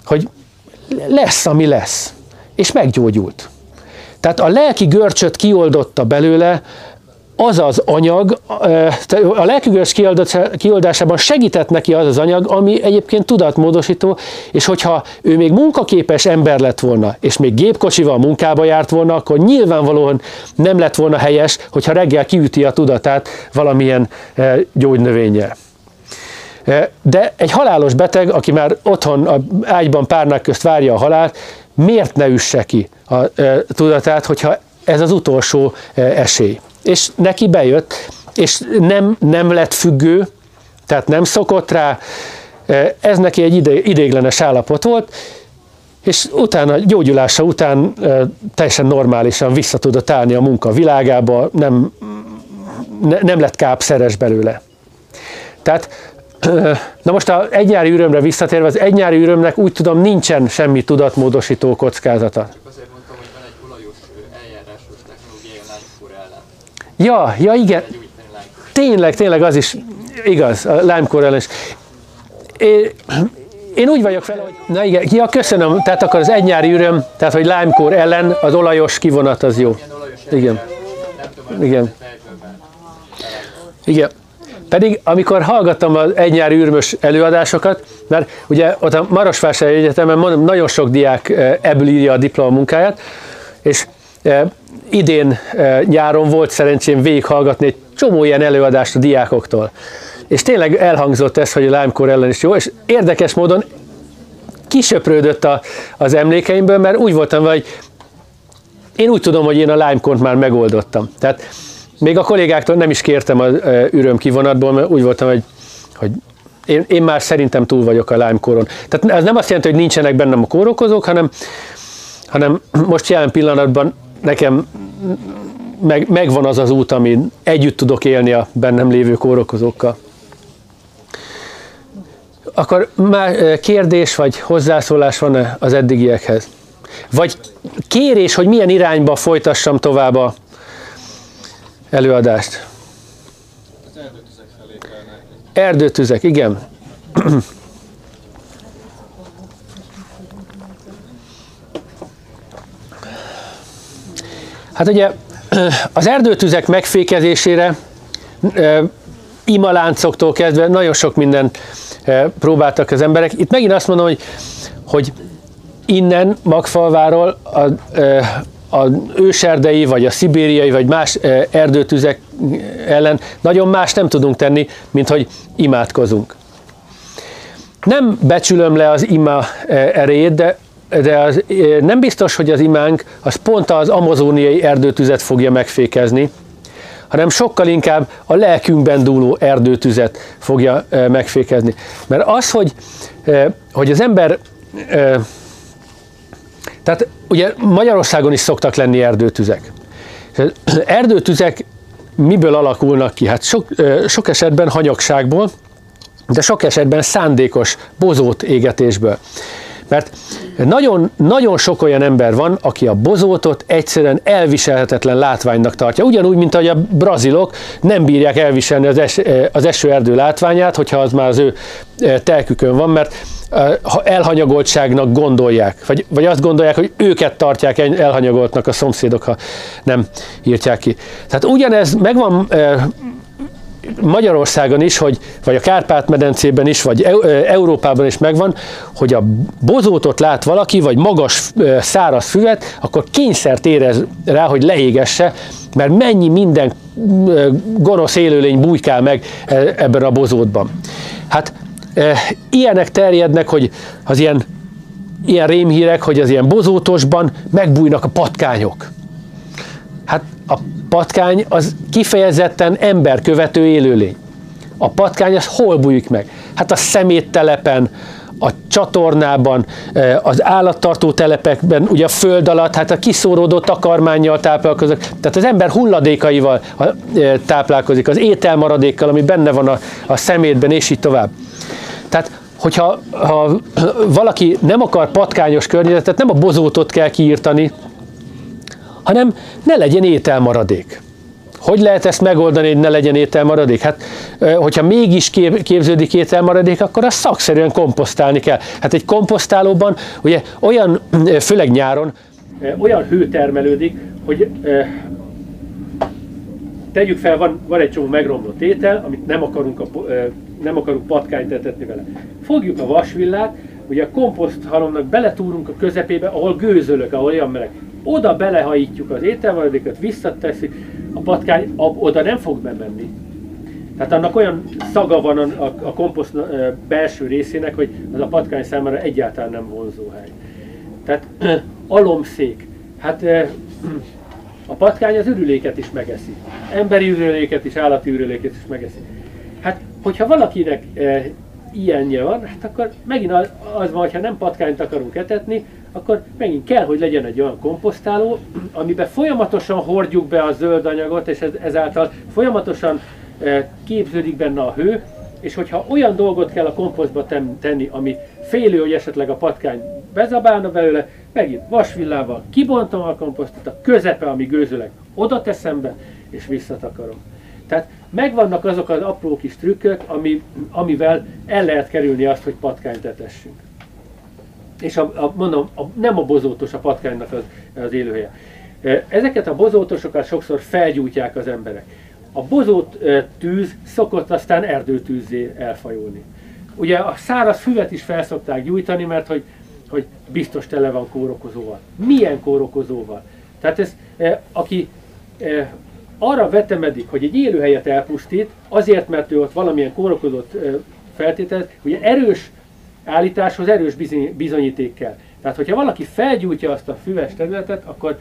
hogy lesz, ami lesz, és meggyógyult. Tehát a lelki görcsöt kioldotta belőle, az az anyag, a lelki görcs kioldásában segített neki az az anyag, ami egyébként tudatmódosító, és hogyha ő még munkaképes ember lett volna, és még gépkocsival munkába járt volna, akkor nyilvánvalóan nem lett volna helyes, hogyha reggel kiüti a tudatát valamilyen gyógynövényel. De egy halálos beteg, aki már otthon a ágyban párnák közt várja a halált, miért ne üsse ki a tudatát, hogyha ez az utolsó esély. És neki bejött, és nem, nem lett függő, tehát nem szokott rá, ez neki egy ide, idéglenes állapot volt, és utána, gyógyulása után teljesen normálisan vissza tudott állni a munka világába, nem, ne, nem lett kápszeres belőle. Tehát Na most a egynyári ürömre visszatérve, az egynyári ürömnek úgy tudom nincsen semmi tudatmódosító kockázata. Csak azért mondtam, hogy van egy olajos eljárásos technológiai Limekor ellen. Ja, ja igen. Tényleg, tényleg az is igaz, a Limekor ellen is. Én, én úgy vagyok fel, hogy... Na igen, ja, köszönöm. Tehát akkor az egynyári üröm, tehát hogy Limekor ellen az olajos kivonat az jó. Igen. Igen. Igen. Pedig amikor hallgattam az egynyári űrmös előadásokat, mert ugye ott a Marosvásárhely Egyetemen mondom, nagyon sok diák eh, ebből írja a diplomamunkáját, és eh, idén eh, nyáron volt szerencsém végighallgatni egy csomó ilyen előadást a diákoktól. És tényleg elhangzott ez, hogy a Limekor ellen is jó, és érdekes módon kisöprődött a, az emlékeimből, mert úgy voltam, hogy én úgy tudom, hogy én a limekont már megoldottam. Tehát még a kollégáktól nem is kértem az üröm kivonatból, mert úgy voltam, hogy, hogy én, én már szerintem túl vagyok a limekoron. Tehát ez nem azt jelenti, hogy nincsenek bennem a kórokozók, hanem, hanem [clears throat] most jelen pillanatban nekem meg, megvan az az út, amin együtt tudok élni a bennem lévő kórokozókkal. Akkor már kérdés vagy hozzászólás van az eddigiekhez? Vagy kérés, hogy milyen irányba folytassam tovább a előadást? Az erdőtüzek felé Erdőtüzek, igen. Hát ugye az erdőtüzek megfékezésére imaláncoktól kezdve nagyon sok minden próbáltak az emberek. Itt megint azt mondom, hogy, hogy innen Magfalváról a, a őserdei, vagy a szibériai, vagy más erdőtüzek ellen nagyon más nem tudunk tenni, mint hogy imádkozunk. Nem becsülöm le az ima erejét, de, de az, nem biztos, hogy az imánk az pont az amazóniai erdőtüzet fogja megfékezni, hanem sokkal inkább a lelkünkben dúló erdőtüzet fogja megfékezni. Mert az, hogy, hogy az ember tehát ugye Magyarországon is szoktak lenni erdőtüzek. Erdőtüzek miből alakulnak ki? Hát sok, sok esetben hanyagságból, de sok esetben szándékos bozót égetésből. Mert nagyon, nagyon sok olyan ember van, aki a bozótot egyszerűen elviselhetetlen látványnak tartja. Ugyanúgy, mint ahogy a brazilok nem bírják elviselni az, es, az esőerdő látványát, hogyha az már az ő telkükön van, mert elhanyagoltságnak gondolják, vagy, vagy azt gondolják, hogy őket tartják elhanyagoltnak a szomszédok, ha nem írtják ki. Tehát ugyanez megvan Magyarországon is, hogy, vagy a Kárpát-medencében is, vagy Európában is megvan, hogy a bozótot lát valaki, vagy magas száraz füvet, akkor kényszert érez rá, hogy leégesse, mert mennyi minden gonosz élőlény bújkál meg ebben a bozótban. Hát ilyenek terjednek, hogy az ilyen, ilyen rémhírek, hogy az ilyen bozótosban megbújnak a patkányok. Hát a patkány az kifejezetten emberkövető élőlény. A patkány az hol bújik meg? Hát a szeméttelepen, a csatornában, az állattartó telepekben, ugye a föld alatt, hát a kiszóródó takarmányjal táplálkozik, tehát az ember hulladékaival táplálkozik, az ételmaradékkal, ami benne van a, a szemétben, és így tovább. Tehát, hogyha ha valaki nem akar patkányos környezetet, nem a bozótot kell kiírtani, hanem ne legyen ételmaradék. Hogy lehet ezt megoldani, hogy ne legyen ételmaradék? Hát, hogyha mégis képződik ételmaradék, akkor azt szakszerűen komposztálni kell. Hát egy komposztálóban ugye olyan, főleg nyáron, olyan hő termelődik, hogy tegyük fel, van, van egy csomó megromlott étel, amit nem akarunk, a, nem akarunk patkányt etetni vele. Fogjuk a vasvillát, ugye a komposzthalomnak beletúrunk a közepébe, ahol gőzölök, ahol olyan meleg. Oda belehajítjuk az ételmaradékot, visszateszik, a patkány oda nem fog bemenni. Tehát annak olyan szaga van a, a, a komposzt belső részének, hogy az a patkány számára egyáltalán nem vonzó hely. Tehát alomszék. Hát a patkány az ürüléket is megeszi. Emberi ürüléket is, állati ürüléket is megeszi. Hát, hogyha valakinek e, ilyenje van, hát akkor megint az, az van, hogyha nem patkányt akarunk etetni, akkor megint kell, hogy legyen egy olyan komposztáló, amiben folyamatosan hordjuk be a zöld anyagot, és ez, ezáltal folyamatosan e, képződik benne a hő, és hogyha olyan dolgot kell a komposztba tenni, ami félő, hogy esetleg a patkány bezabálna belőle, megint vasvillával kibontom a komposztot, a közepe, ami gőzöleg, oda teszem be, és visszatakarom. Tehát megvannak azok az apró kis trükkök, ami, amivel el lehet kerülni azt, hogy patkányt etessünk. És a, a, mondom, a, nem a bozótos a patkánynak az, az élőhelye. Ezeket a bozótosokat sokszor felgyújtják az emberek. A bozót tűz szokott aztán erdőtűzzé elfajulni. Ugye a száraz füvet is felszokták gyújtani, mert hogy, hogy biztos tele van kórokozóval. Milyen kórokozóval? Tehát ez, aki arra vetemedik, hogy egy élőhelyet elpusztít, azért, mert ő ott valamilyen kórokozót feltételez, hogy erős állításhoz erős bizonyíték kell. Tehát, hogyha valaki felgyújtja azt a füves területet, akkor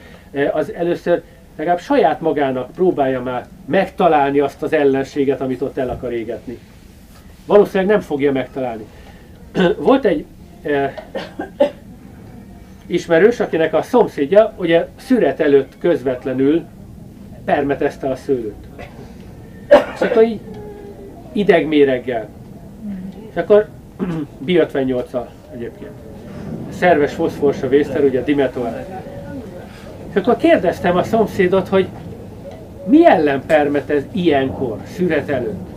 az először legalább saját magának próbálja már megtalálni azt az ellenséget, amit ott el akar égetni. Valószínűleg nem fogja megtalálni. [clears throat] Volt egy eh, ismerős, akinek a szomszédja ugye szüret előtt közvetlenül permetezte a szőlőt. És akkor így idegméreggel. És akkor [clears throat] B58-al egyébként. Szerves foszforsa vészter, ugye dimetor. És akkor kérdeztem a szomszédot, hogy mi ellen permetez ilyenkor, szüret előtt?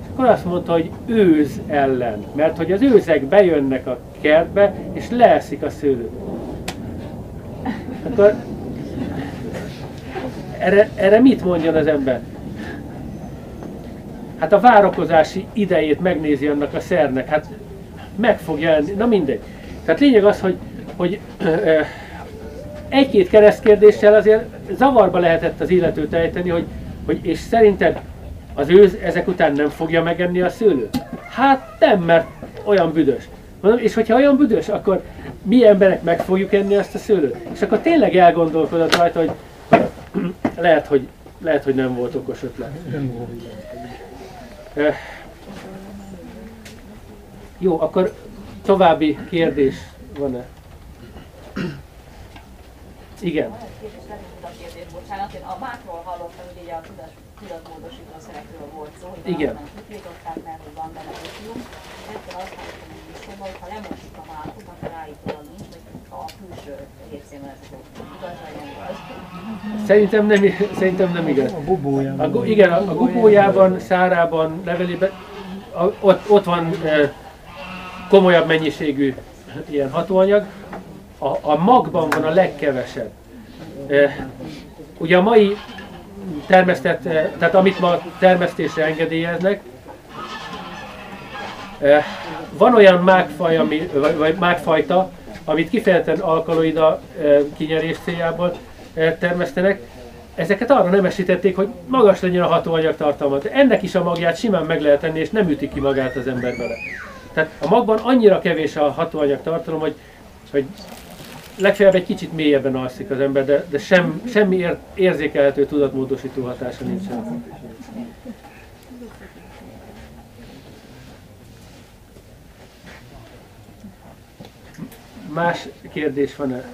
És akkor azt mondta, hogy őz ellen, mert hogy az őzek bejönnek a kertbe, és leeszik a szőlőt. Akkor erre, erre mit mondjon az ember? Hát a várakozási idejét megnézi annak a szernek, hát meg fog jelenni, na mindegy. Tehát lényeg az, hogy, hogy egy-két keresztkérdéssel azért zavarba lehetett az illetőt ejteni, hogy, hogy és szerinted az őz ezek után nem fogja megenni a szőlőt? Hát nem, mert olyan büdös. Mondom, és hogyha olyan büdös, akkor mi emberek meg fogjuk enni azt a szőlőt? És akkor tényleg elgondolkodott rajta, hogy lehet, hogy, lehet, hogy nem volt okos ötlet. Eh, jó, akkor további kérdés van-e? Igen. Bocsánat, én a mákról hallottam, hogy ugye a tudat, tudatmódosító szerekről volt szó, hogy Igen. nem mert hogy van benne litium. Egyszer azt hallottam, hogy szóval, hogy ha lemossuk a mákot, akkor állítólag nincs, vagy a külső részémeletek igaz, vagy nem igaz. Szerintem nem, szerintem nem igaz. A gubójában. A, igen, a, a gubójában, szárában, levelében, a, ott, ott van e, komolyabb mennyiségű ilyen hatóanyag. A, a magban van a legkevesebb. E, ugye a mai termesztett, e, tehát amit ma termesztésre engedélyeznek, e, van olyan mágfaj, ami, vagy, vagy mágfajta, amit kifejezetten alkaloida e, kinyerés céljából termesztenek, ezeket arra nem esítették, hogy magas legyen a hatóanyag tartalma. De ennek is a magját simán meg lehet tenni, és nem üti ki magát az ember bele. Tehát a magban annyira kevés a hatóanyag tartalom, hogy, hogy legfeljebb egy kicsit mélyebben alszik az ember, de, de sem, semmi ér, érzékelhető tudatmódosító hatása nincsen. Más kérdés van-e?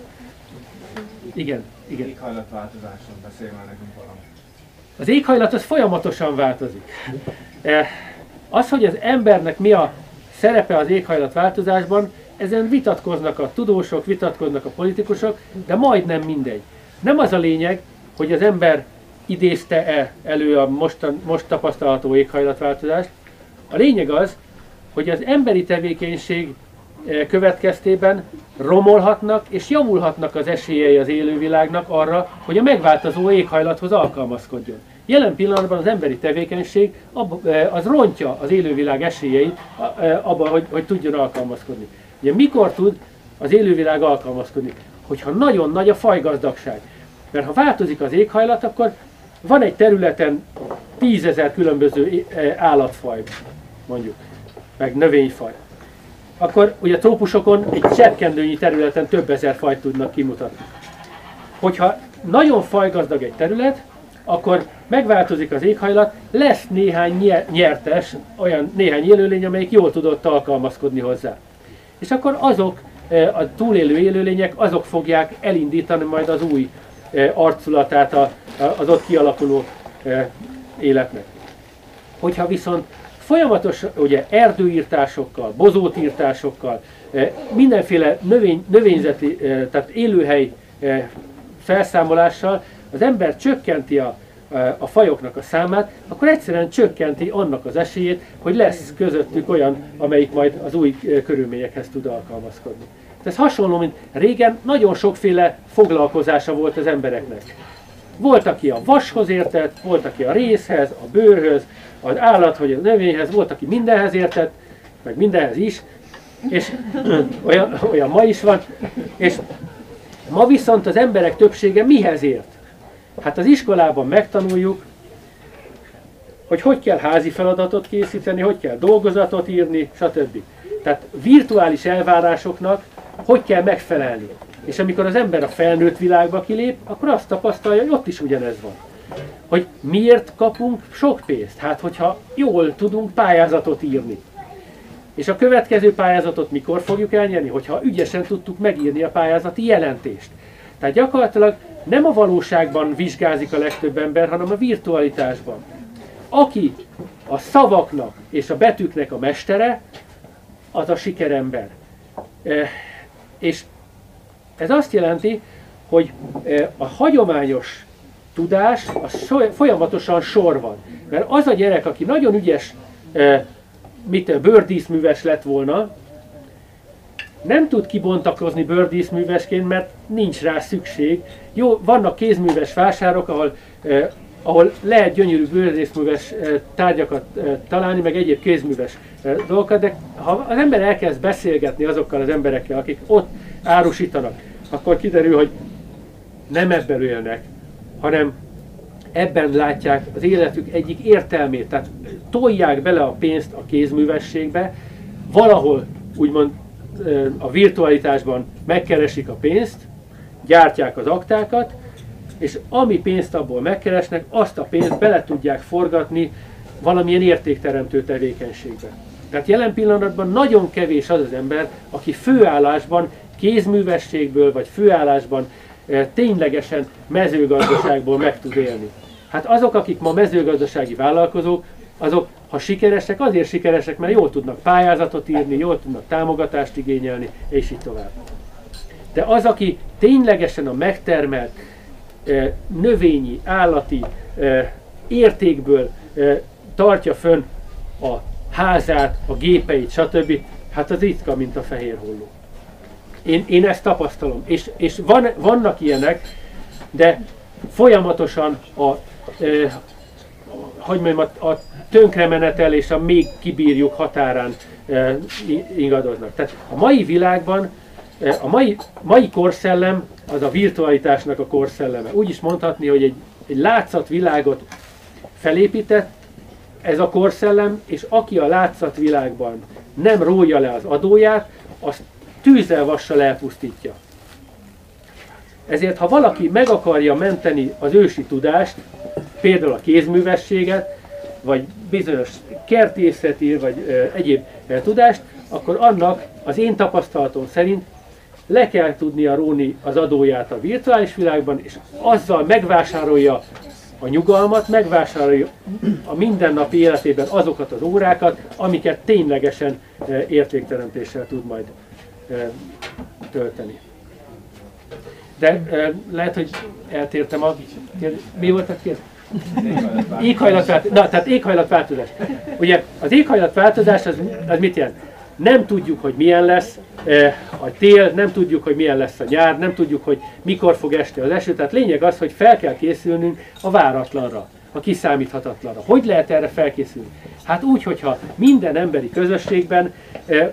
Igen, igen. Éghajlatváltozásról beszél már nekünk valamit. Az éghajlat az folyamatosan változik. Eh, az, hogy az embernek mi a szerepe az éghajlatváltozásban, ezen vitatkoznak a tudósok, vitatkoznak a politikusok, de majdnem mindegy. Nem az a lényeg, hogy az ember idézte-e elő a mostan, most tapasztalható éghajlatváltozást. A lényeg az, hogy az emberi tevékenység következtében romolhatnak és javulhatnak az esélyei az élővilágnak arra, hogy a megváltozó éghajlathoz alkalmazkodjon. Jelen pillanatban az emberi tevékenység eh, az rontja az élővilág esélyeit eh, abban, hogy, hogy tudjon alkalmazkodni. Ugye mikor tud az élővilág alkalmazkodni? Hogyha nagyon nagy a fajgazdagság. Mert ha változik az éghajlat, akkor van egy területen tízezer különböző eh, állatfaj, mondjuk, meg növényfaj. Akkor ugye a trópusokon egy cseppkendőnyi területen több ezer fajt tudnak kimutatni. Hogyha nagyon fajgazdag egy terület, akkor megváltozik az éghajlat, lesz néhány nyertes, olyan néhány élőlény, amelyik jól tudott alkalmazkodni hozzá és akkor azok, e, a túlélő élőlények, azok fogják elindítani majd az új e, arculatát az ott kialakuló e, életnek. Hogyha viszont folyamatos ugye, erdőírtásokkal, bozótírtásokkal, mindenféle növény, növényzeti, tehát élőhely felszámolással az ember csökkenti a a fajoknak a számát, akkor egyszerűen csökkenti annak az esélyét, hogy lesz közöttük olyan, amelyik majd az új körülményekhez tud alkalmazkodni. Ez hasonló, mint régen nagyon sokféle foglalkozása volt az embereknek. Volt, aki a vashoz értett, volt, aki a részhez, a bőrhöz, az állat, vagy a növényhez, volt, aki mindenhez értett, meg mindenhez is, és olyan, olyan ma is van, és ma viszont az emberek többsége mihez ért? Hát az iskolában megtanuljuk, hogy hogy kell házi feladatot készíteni, hogy kell dolgozatot írni, stb. Tehát virtuális elvárásoknak hogy kell megfelelni. És amikor az ember a felnőtt világba kilép, akkor azt tapasztalja, hogy ott is ugyanez van. Hogy miért kapunk sok pénzt? Hát, hogyha jól tudunk pályázatot írni. És a következő pályázatot mikor fogjuk elnyerni? Hogyha ügyesen tudtuk megírni a pályázati jelentést. Tehát gyakorlatilag nem a valóságban vizsgázik a legtöbb ember, hanem a virtualitásban. Aki a szavaknak és a betűknek a mestere, az a sikerember. E, és ez azt jelenti, hogy e, a hagyományos tudás az folyamatosan sor van. Mert az a gyerek, aki nagyon ügyes, e, mit bőrdíszműves lett volna, nem tud kibontakozni bőrdíszművesként, mert nincs rá szükség. Jó, vannak kézműves vásárok, ahol, eh, ahol lehet gyönyörű bőrdíszműves eh, tárgyakat eh, találni, meg egyéb kézműves eh, dolgokat, de ha az ember elkezd beszélgetni azokkal az emberekkel, akik ott árusítanak, akkor kiderül, hogy nem ebből élnek, hanem ebben látják az életük egyik értelmét. Tehát tolják bele a pénzt a kézművességbe, valahol úgymond a virtualitásban megkeresik a pénzt, gyártják az aktákat, és ami pénzt abból megkeresnek, azt a pénzt bele tudják forgatni valamilyen értékteremtő tevékenységbe. Tehát jelen pillanatban nagyon kevés az az ember, aki főállásban, kézművességből vagy főállásban ténylegesen mezőgazdaságból meg tud élni. Hát azok, akik ma mezőgazdasági vállalkozók, azok ha sikeresek, azért sikeresek, mert jól tudnak pályázatot írni, jól tudnak támogatást igényelni, és így tovább. De az, aki ténylegesen a megtermelt eh, növényi, állati eh, értékből eh, tartja fönn a házát, a gépeit, stb., hát az ritka, mint a fehér holló. Én, én ezt tapasztalom. És, és van, vannak ilyenek, de folyamatosan a, eh, hogy mondjam, a, a tönkremenetel és a még kibírjuk határán e, ingadoznak. Tehát a mai világban a mai, mai korszellem az a virtualitásnak a korszelleme. Úgy is mondhatni, hogy egy, egy látszatvilágot felépített ez a korszellem, és aki a látszatvilágban nem rója le az adóját, azt tűzzel vassal elpusztítja. Ezért, ha valaki meg akarja menteni az ősi tudást, például a kézművességet, vagy bizonyos kertészeti, vagy ö, egyéb ö, tudást, akkor annak az én tapasztalatom szerint le kell tudnia róni az adóját a virtuális világban, és azzal megvásárolja a nyugalmat, megvásárolja a mindennapi életében azokat az órákat, amiket ténylegesen értékteremtéssel tud majd tölteni. De lehet, hogy eltértem a... Mi volt a kérdés? Éghajlatváltozás. Na, tehát éghajlatváltozás. Ugye az éghajlatváltozás az, az mit jelent? Nem tudjuk, hogy milyen lesz eh, a tél, nem tudjuk, hogy milyen lesz a nyár, nem tudjuk, hogy mikor fog esni az eső. Tehát lényeg az, hogy fel kell készülnünk a váratlanra, a kiszámíthatatlanra. Hogy lehet erre felkészülni? Hát úgy, hogyha minden emberi közösségben eh,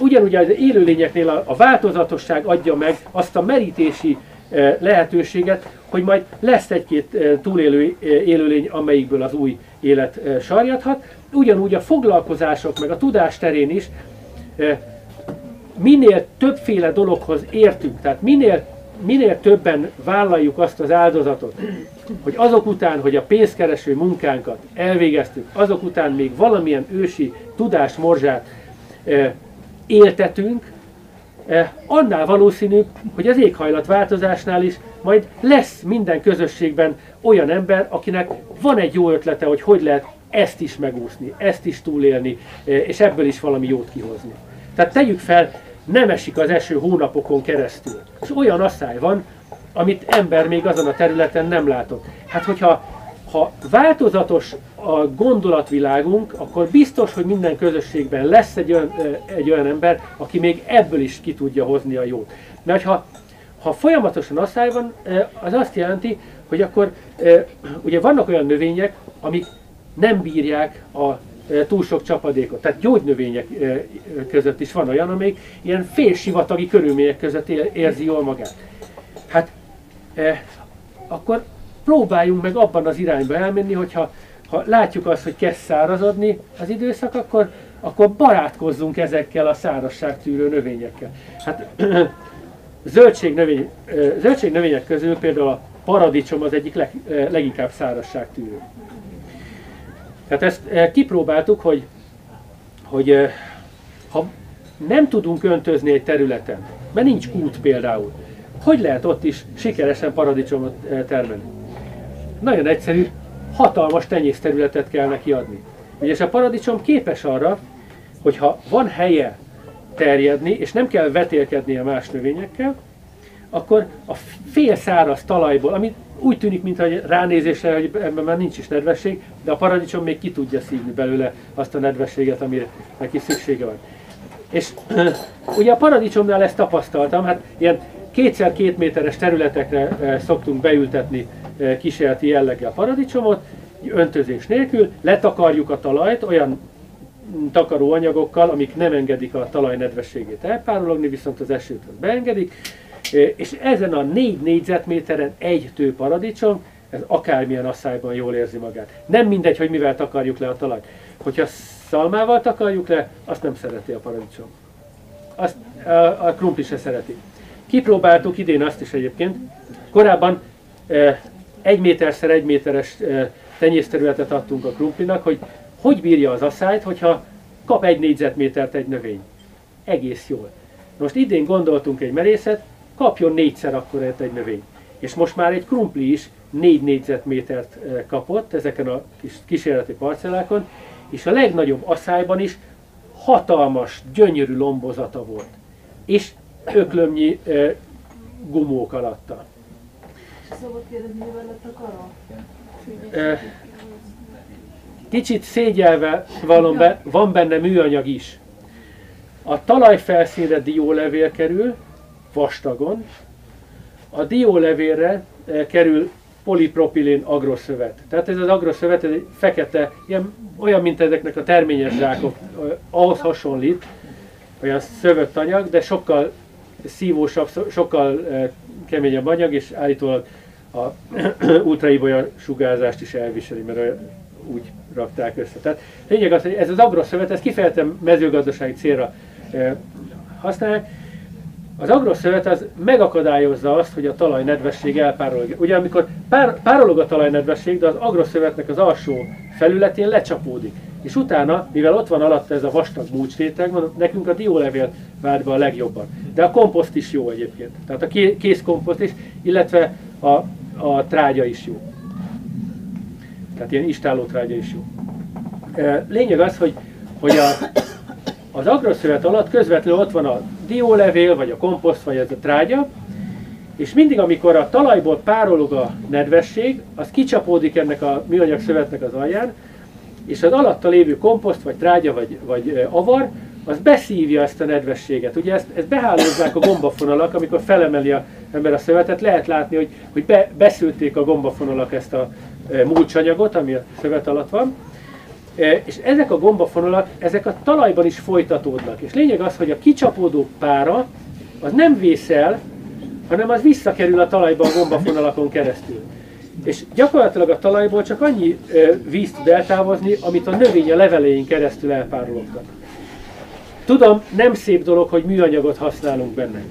ugyanúgy az élőlényeknél a, változatosság adja meg azt a merítési eh, lehetőséget, hogy majd lesz egy-két túlélő élőlény, amelyikből az új élet sarjadhat. Ugyanúgy a foglalkozások, meg a tudás terén is minél többféle dologhoz értünk, tehát minél, minél többen vállaljuk azt az áldozatot, hogy azok után, hogy a pénzkereső munkánkat elvégeztük, azok után még valamilyen ősi tudásmorzsát éltetünk, annál valószínűbb, hogy az éghajlatváltozásnál is majd lesz minden közösségben olyan ember, akinek van egy jó ötlete, hogy hogy lehet ezt is megúszni, ezt is túlélni, eh, és ebből is valami jót kihozni. Tehát tegyük fel, nem esik az eső hónapokon keresztül, és olyan asszály van, amit ember még azon a területen nem látott. Hát hogyha ha változatos a gondolatvilágunk, akkor biztos, hogy minden közösségben lesz egy olyan, egy olyan ember, aki még ebből is ki tudja hozni a jót. Mert ha, ha folyamatosan asszály van, az azt jelenti, hogy akkor ugye vannak olyan növények, amik nem bírják a túl sok csapadékot. Tehát gyógynövények között is van olyan, amelyik ilyen félsivatagi körülmények között érzi jól magát. Hát akkor próbáljunk meg abban az irányba elmenni, hogyha ha látjuk azt, hogy kezd szárazodni az időszak, akkor, akkor barátkozzunk ezekkel a szárazságtűrő növényekkel. Hát [clears throat] zöldség növény, zöldség növények közül például a paradicsom az egyik leg, leginkább szárazságtűrő. Tehát ezt kipróbáltuk, hogy, hogy ha nem tudunk öntözni egy területen, mert nincs út például, hogy lehet ott is sikeresen paradicsomot termelni? Nagyon egyszerű, hatalmas tenyészterületet kell neki adni. Ugyanis a paradicsom képes arra, hogyha van helye terjedni, és nem kell vetélkedni a más növényekkel, akkor a fél száraz talajból, ami úgy tűnik, mintha ránézésre, hogy ebben már nincs is nedvesség, de a paradicsom még ki tudja szívni belőle azt a nedvességet, amire neki szüksége van. És [clears throat] ugye a paradicsomnál ezt tapasztaltam, hát ilyen kétszer két méteres területekre szoktunk beültetni kísérleti jelleggel paradicsomot, öntözés nélkül, letakarjuk a talajt olyan takaró anyagokkal, amik nem engedik a talaj nedvességét elpárologni, viszont az esőt beengedik, és ezen a négy négyzetméteren egy tő paradicsom, ez akármilyen asszályban jól érzi magát. Nem mindegy, hogy mivel takarjuk le a talajt. Hogyha szalmával takarjuk le, azt nem szereti a paradicsom. Azt a, a krumpli se szereti. Kipróbáltuk idén azt is egyébként. Korábban egy méterszer egy méteres tenyészterületet adtunk a krumplinak, hogy hogy bírja az asszályt, hogyha kap egy négyzetmétert egy növény. Egész jól. Most idén gondoltunk egy merészet, kapjon négyszer akkor egy növény. És most már egy krumpli is négy négyzetmétert kapott ezeken a kis kísérleti parcellákon, és a legnagyobb asszályban is hatalmas, gyönyörű lombozata volt. És öklömnyi e, gumók alatta. Szabad kérdezni, mivel lett a kara? E, kicsit szégyelve valom be, van benne műanyag is. A talajfelszínre diólevél kerül, vastagon, a diólevélre kerül polipropilén agroszövet. Tehát ez az agroszövet, ez egy fekete, ilyen, olyan, mint ezeknek a terményes zsákok, ahhoz hasonlít, olyan szövött anyag, de sokkal szívósabb, sokkal keményebb anyag, és állítólag a [clears throat] ultraibolya sugárzást is elviseli, mert úgy rakták össze. Tehát lényeg az, hogy ez az agroszövet, ez kifejezetten mezőgazdasági célra használják, az agroszövet az megakadályozza azt, hogy a talaj nedvesség elpárolog. Ugye amikor pár, párolog a talaj nedvesség, de az agroszövetnek az alsó felületén lecsapódik. És utána, mivel ott van alatt ez a vastag múcsréteg, nekünk a diólevél vált be a legjobban. De a komposzt is jó egyébként. Tehát a kész komposzt is, illetve a, a trágya is jó. Tehát ilyen istáló trágya is jó. Lényeg az, hogy, hogy a, az agroszövet alatt közvetlenül ott van a diólevél, vagy a komposzt, vagy ez a trágya, és mindig, amikor a talajból párolog a nedvesség, az kicsapódik ennek a műanyag szövetnek az alján, és az alatta lévő komposzt, vagy trágya, vagy, vagy avar, az beszívja ezt a nedvességet. Ugye ezt, ezt behálózzák a gombafonalak, amikor felemeli a ember a szövetet, lehet látni, hogy, hogy be, beszülték a gombafonalak ezt a e, ami a szövet alatt van, és ezek a gombafonalak, ezek a talajban is folytatódnak. És lényeg az, hogy a kicsapódó pára az nem vészel, hanem az visszakerül a talajba a gombafonalakon keresztül. És gyakorlatilag a talajból csak annyi e, vízt tud eltávozni, amit a növény a levelein keresztül elpárologtat. Tudom, nem szép dolog, hogy műanyagot használunk benne.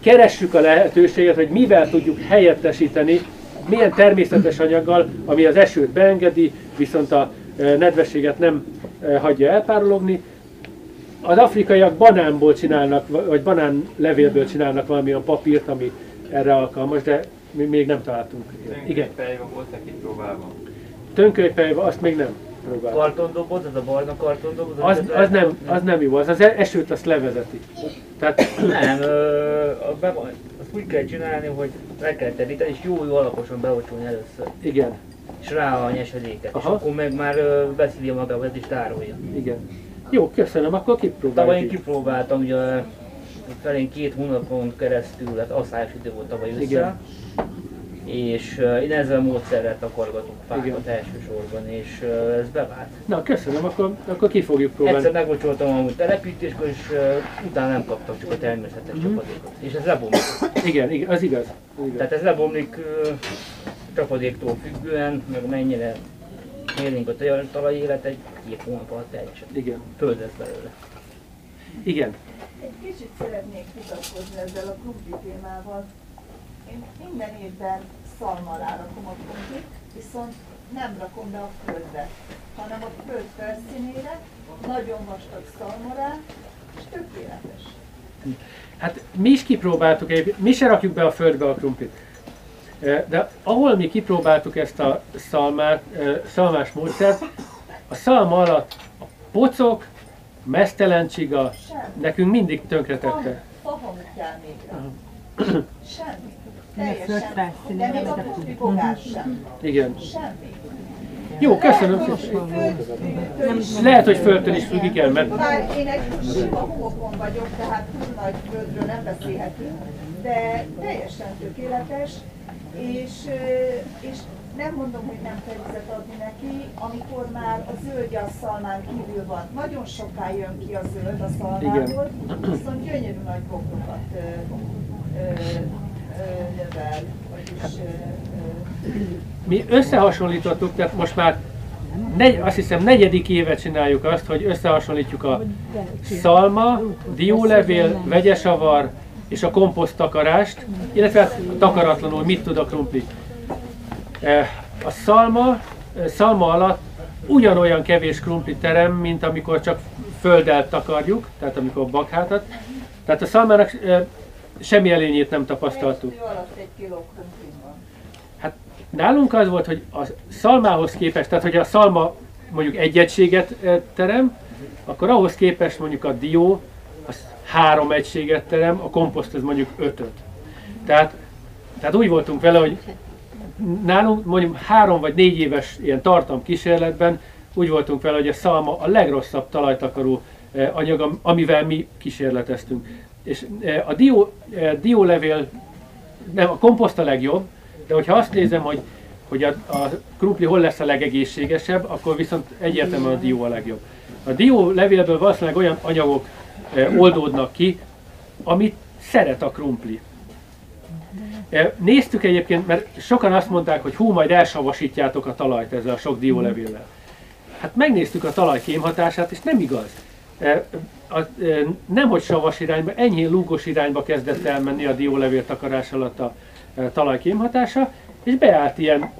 Keressük a lehetőséget, hogy mivel tudjuk helyettesíteni, milyen természetes anyaggal, ami az esőt beengedi, viszont a nedvességet nem hagyja elpárologni. Az afrikaiak banánból csinálnak, vagy banán levélből csinálnak valamilyen papírt, ami erre alkalmas, de mi még nem találtunk. Igen. Volt neki próbálva? Tönkölypejva, azt még nem próbáltam. Kartondoboz, az a barna kartondoboz? Az, az, az, nem, az nem jó, az az esőt azt levezeti. Tehát... Nem, ö, be, azt úgy kell csinálni, hogy le kell teríteni, és jó, jó alaposan beocsolni először. Igen és rá a nyesedéket, Aha. és akkor meg már beszívja magába, ez is tárolja. Igen. Jó, köszönöm, akkor kipróbáljuk. Tavaly én kipróbáltam, ugye felén két hónapon keresztül, hát asszályos idő volt tavaly össze. És uh, én ezzel a módszerrel takargatunk fákat elsősorban, és uh, ez bevált. Na, köszönöm, akkor, akkor ki fogjuk próbálni. Egyszer megbocsoltam a telepítéskor, és uh, utána nem kaptak csak a természetes mm-hmm. csapadékot. És ez lebomlik. Igen, igen, az igaz. Az igaz. Tehát ez lebomlik uh, csapadéktól függően, meg mennyire mérnénk a talaj élet egy két hónap alatt teljesen. Igen. Föld lesz belőle. Igen. Egy kicsit szeretnék vitatkozni ezzel a krumpli témával. Én minden évben szalma rakom a krumplit, viszont nem rakom be a földbe, hanem a föld felszínére, nagyon vastag szalma rá, és tökéletes. Hát mi is kipróbáltuk, mi se rakjuk be a földbe a krumplit. De ahol mi kipróbáltuk ezt a szalmát, szalmás módszert, a szalma alatt a pocok, mesztelen csiga, nekünk mindig tönkretette. Faham kell még. Semmi. Teljesen. De még a sem. Igen. Semmi. Jó, köszönöm szépen. Lehet, hogy földtől is függ, igen, mert... Bár én egy sima homokon vagyok, tehát túl nagy földről nem beszélhetünk, de teljesen tökéletes, és, és nem mondom, hogy nem kell vizet adni neki, amikor már a zöldje a szalmán kívül van. Nagyon soká jön ki a zöld a szalmából, viszont gyönyörű nagy bokrokat növel, vagyis mi összehasonlítottuk, tehát most már negy, azt hiszem negyedik évet csináljuk azt, hogy összehasonlítjuk a szalma, diólevél, vegyesavar és a komposzt takarást, illetve hát takaratlanul mit tud a krumpli. A szalma, szalma alatt ugyanolyan kevés krumpli terem, mint amikor csak földdel takarjuk, tehát amikor bakhátat. Tehát a szalmának semmi elényét nem tapasztaltuk. Nálunk az volt, hogy a szalmához képest, tehát hogy a szalma mondjuk egy egységet terem, akkor ahhoz képest mondjuk a dió három egységet terem, a komposzt az mondjuk ötöt. Tehát, tehát úgy voltunk vele, hogy nálunk mondjuk három vagy négy éves ilyen tartam kísérletben úgy voltunk vele, hogy a szalma a legrosszabb talajtakaró anyag, amivel mi kísérleteztünk. És a dió, diólevél, nem, a komposzt a legjobb, de hogyha azt nézem, hogy, hogy a, a krumpli hol lesz a legegészségesebb, akkor viszont egyértelműen a dió a legjobb. A dió levélből valószínűleg olyan anyagok oldódnak ki, amit szeret a krumpli. E, néztük egyébként, mert sokan azt mondták, hogy hú, majd elsavasítjátok a talajt ezzel a sok diólevéllel. Hát megnéztük a talaj kémhatását, és nem igaz. E, a, e, nem hogy savas irányba, enyhén lúgos irányba kezdett elmenni a diólevél takarás alatt a, talajkémhatása, és beállt ilyen,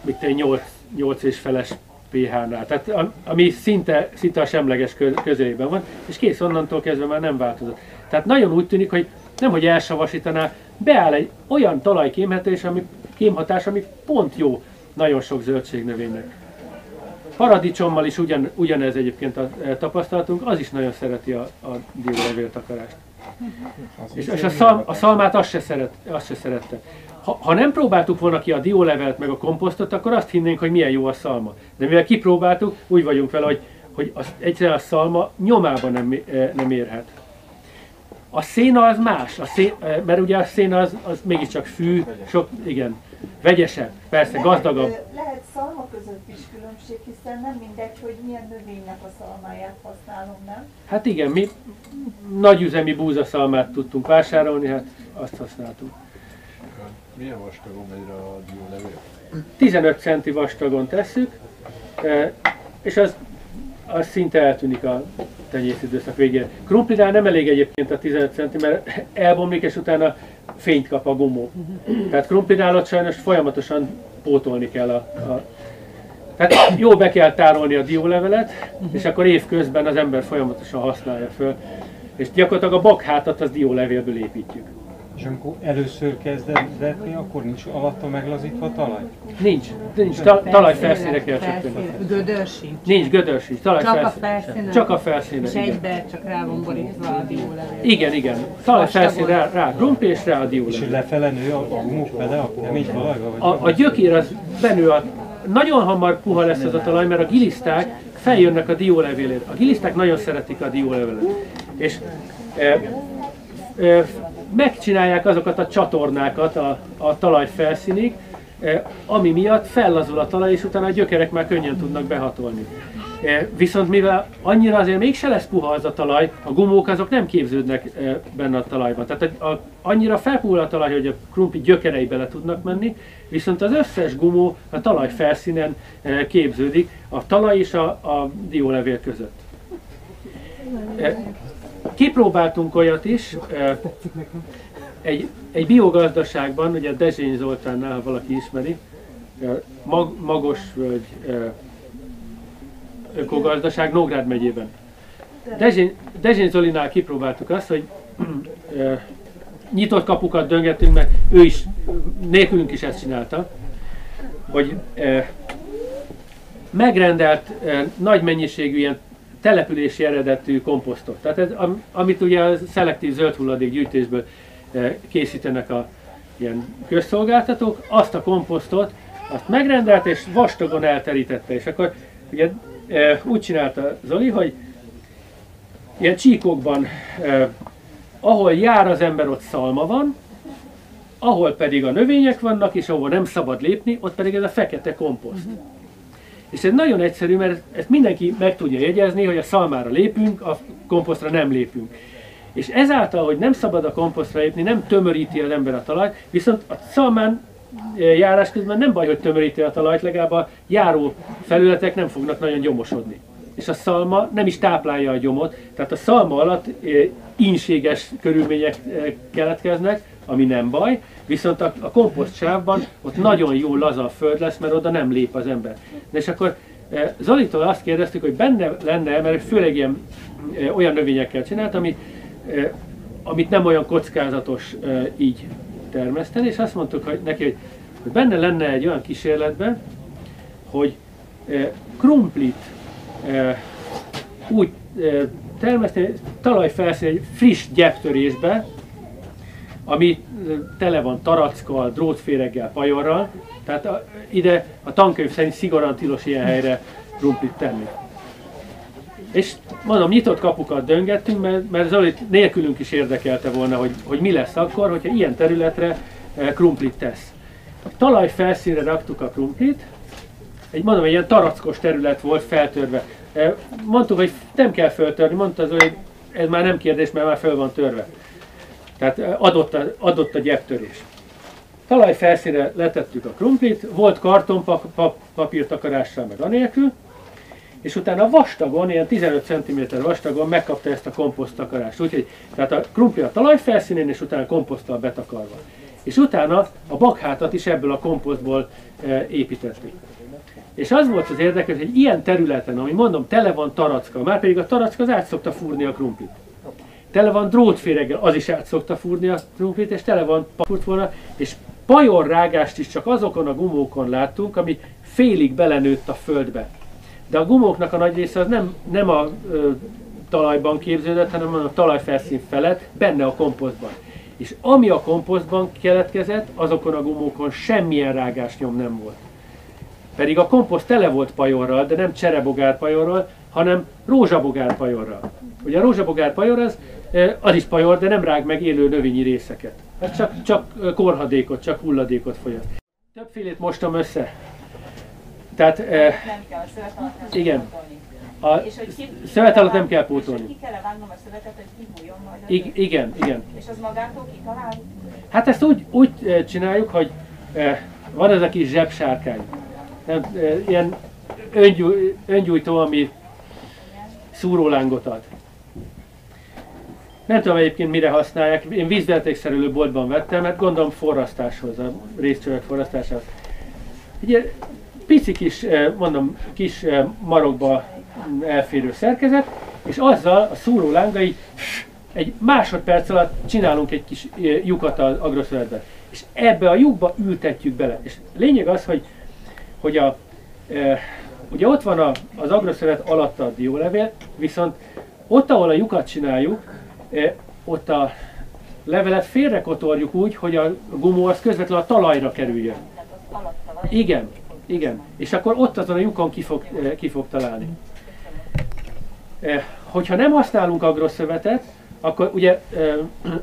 mit 8, 8 és feles pH-nál, tehát ami szinte, szinte a semleges közelében van, és kész onnantól kezdve már nem változott. Tehát nagyon úgy tűnik, hogy nem hogy elsavasítaná, beáll egy olyan talajkémhatás, ami, kémhatás, ami pont jó nagyon sok zöldségnövénynek. Paradicsommal is ugyan, ugyanez egyébként a, a tapasztalatunk, az is nagyon szereti a, a diólevéltakarást. És, és a, szal, a szalmát azt se, szeret, azt se szerette. Ha, ha nem próbáltuk volna ki a diólevelet meg a komposztot, akkor azt hinnénk, hogy milyen jó a szalma. De mivel kipróbáltuk, úgy vagyunk vele, hogy, hogy az, egyszerűen a szalma nyomában nem, eh, nem érhet. A széna az más, a szén, eh, mert ugye a széna az, az mégiscsak fű, sok, igen, vegyesebb, persze, lehet, gazdagabb. Lehet szalma között is különbség, hiszen nem mindegy, hogy milyen növénynek a szalmáját használom, nem? Hát igen, mi nagyüzemi búzaszalmát tudtunk vásárolni, hát azt használtuk. Milyen vastagon megy a diólevél? 15 centi vastagon tesszük, és az, az szinte eltűnik a tenyészidőszak végére. Krumplinál nem elég egyébként a 15 centi, mert elbomlik, és utána fényt kap a gumó. Tehát krumplinál ott sajnos folyamatosan pótolni kell a, a tehát jó be kell tárolni a diólevelet, és akkor évközben az ember folyamatosan használja föl. És gyakorlatilag a bakhátat az diólevélből építjük. És amikor először kezded vetni, akkor nincs alatta meglazítva a talaj? Nincs, nincs, ta, talaj felszínre kell csökkenteni. Gödör sincs. Nincs gödör sincs, talaj csak felszín. a felszínen? Csak a felszínen, És egybe csak rá van borítva a diólevél. Igen, igen. Talaj felszín rá, rá és rá a diólevél. És lefele nő a gumuk vele a kemény talajba? Vagy a, a gyökér az benő a nagyon hamar puha lesz ez a talaj, mert a giliszták feljönnek a diólevélét. A giliszták nagyon szeretik a diólevelet. És e, e, megcsinálják azokat a csatornákat a, a talaj felszínig, ami miatt fellazul a talaj, és utána a gyökerek már könnyen tudnak behatolni. Viszont mivel annyira azért mégse lesz puha az a talaj, a gumók azok nem képződnek benne a talajban. Tehát a, annyira felpuhul a talaj, hogy a krumpli gyökerei bele tudnak menni, viszont az összes gumó a talaj felszínen képződik, a talaj és a, a diólevél között. Kipróbáltunk olyat is, egy, egy biogazdaságban, ugye Dezsény Zoltánnál, ha valaki ismeri, mag, Magos völgy ökogazdaság Nógrád megyében. Dezsény, Dezsény Zolinál kipróbáltuk azt, hogy nyitott kapukat döngettünk, mert ő is, nélkülünk is ezt csinálta, hogy megrendelt nagy mennyiségű ilyen települési eredetű komposztot. Tehát ez, amit ugye a szelektív zöld hulladék gyűjtésből készítenek a ilyen közszolgáltatók, azt a komposztot, azt megrendelt és vastagon elterítette. És akkor ugye úgy csinálta Zoli, hogy ilyen csíkokban, ahol jár az ember, ott szalma van, ahol pedig a növények vannak, és ahol nem szabad lépni, ott pedig ez a fekete komposzt. Uh-huh. És ez nagyon egyszerű, mert ezt mindenki meg tudja jegyezni, hogy a szalmára lépünk, a komposztra nem lépünk. És ezáltal, hogy nem szabad a komposztra lépni, nem tömöríti az ember a talajt, viszont a szalmán e, járás közben nem baj, hogy tömöríti a talajt, legalább a járó felületek nem fognak nagyon gyomosodni. És a szalma nem is táplálja a gyomot, tehát a szalma alatt e, ínséges körülmények e, keletkeznek, ami nem baj, viszont a, a komposzt sávban ott nagyon jó laza a föld lesz, mert oda nem lép az ember. De és akkor Zolitól azt kérdeztük, hogy benne lenne, mert főleg ilyen olyan növényekkel csinált, ami amit nem olyan kockázatos így termeszteni, és azt mondtuk hogy neki, hogy, hogy benne lenne egy olyan kísérletben, hogy krumplit úgy termeszteni talajfelszín egy friss gyeptörésbe, ami tele van tarackkal, drótféreggel, pajorral, tehát a, ide a tankönyv szerint szigorúan tilos ilyen helyre krumplit tenni. És mondom, nyitott kapukat döngettünk, mert, mert Zoli nélkülünk is érdekelte volna, hogy, hogy mi lesz akkor, hogyha ilyen területre krumplit tesz. A talaj felszínre raktuk a krumplit, egy mondom, egy ilyen tarackos terület volt feltörve. Mondtuk, hogy nem kell föltörni, mondta az, hogy ez már nem kérdés, mert már föl van törve. Tehát eh, adott a, adott a gyeptörés. Talaj felszínre letettük a krumplit, volt kartonpapírtakarással meg anélkül, és utána vastagon, ilyen 15 cm vastagon megkapta ezt a komposzttakarást. Úgyhogy tehát a krumpli a talajfelszínén, és utána komposzttal betakarva. És utána a bakhátat is ebből a komposztból e, építettük. És az volt az érdekes, hogy ilyen területen, ami mondom, tele van taracka, már pedig a taracka az át szokta fúrni a krumplit. Tele van drótféreggel, az is át szokta fúrni a krumplit, és tele van furt volna, és pajorrágást is csak azokon a gumókon láttunk, ami félig belenőtt a földbe. De a gumóknak a nagy része az nem, nem a ö, talajban képződött, hanem a talajfelszín felett, benne a komposztban. És ami a komposztban keletkezett, azokon a gumókon semmilyen rágásnyom nem volt. Pedig a komposzt tele volt pajorral, de nem cserebogár pajorral, hanem rózsabogár pajorral. Ugye a rózsabogár pajor az, az is pajor, de nem rág meg élő növényi részeket. Ez csak, csak korhadékot, csak hulladékot folyat. Többfélét mostam össze. Tehát, eh, nem kell, a szövet alatt nem igen. A és hogy ki, szövet alatt nem kell pótolni. ki kell vágnom a szövetet, hogy kibújjon majd I- Igen, igen. És az magától kitalál? Hát ezt úgy, úgy csináljuk, hogy eh, van ez a kis zsebsárkány. Nem, eh, ilyen öngyúj, öngyújtó, ami szúrólángot ad. Nem tudom egyébként mire használják, én vízvezetékszerelő boltban vettem, mert gondolom forrasztáshoz, a részcsövek forrasztásához. Ugye pici kis, eh, mondom, kis eh, marokba elférő szerkezet, és azzal a szúró lángai egy másodperc alatt csinálunk egy kis eh, lyukat az agroszövetbe. És ebbe a lyukba ültetjük bele. És lényeg az, hogy, hogy a, e, ugye ott van a, az agroszövet alatt a diólevél, viszont ott, ahol a lyukat csináljuk, ott a levelet félrekotorjuk úgy, hogy a gumó az közvetlenül a talajra kerüljön. Igen. Igen, és akkor ott azon a lyukon ki fog, eh, ki fog találni. Eh, hogyha nem használunk agroszövetet, akkor ugye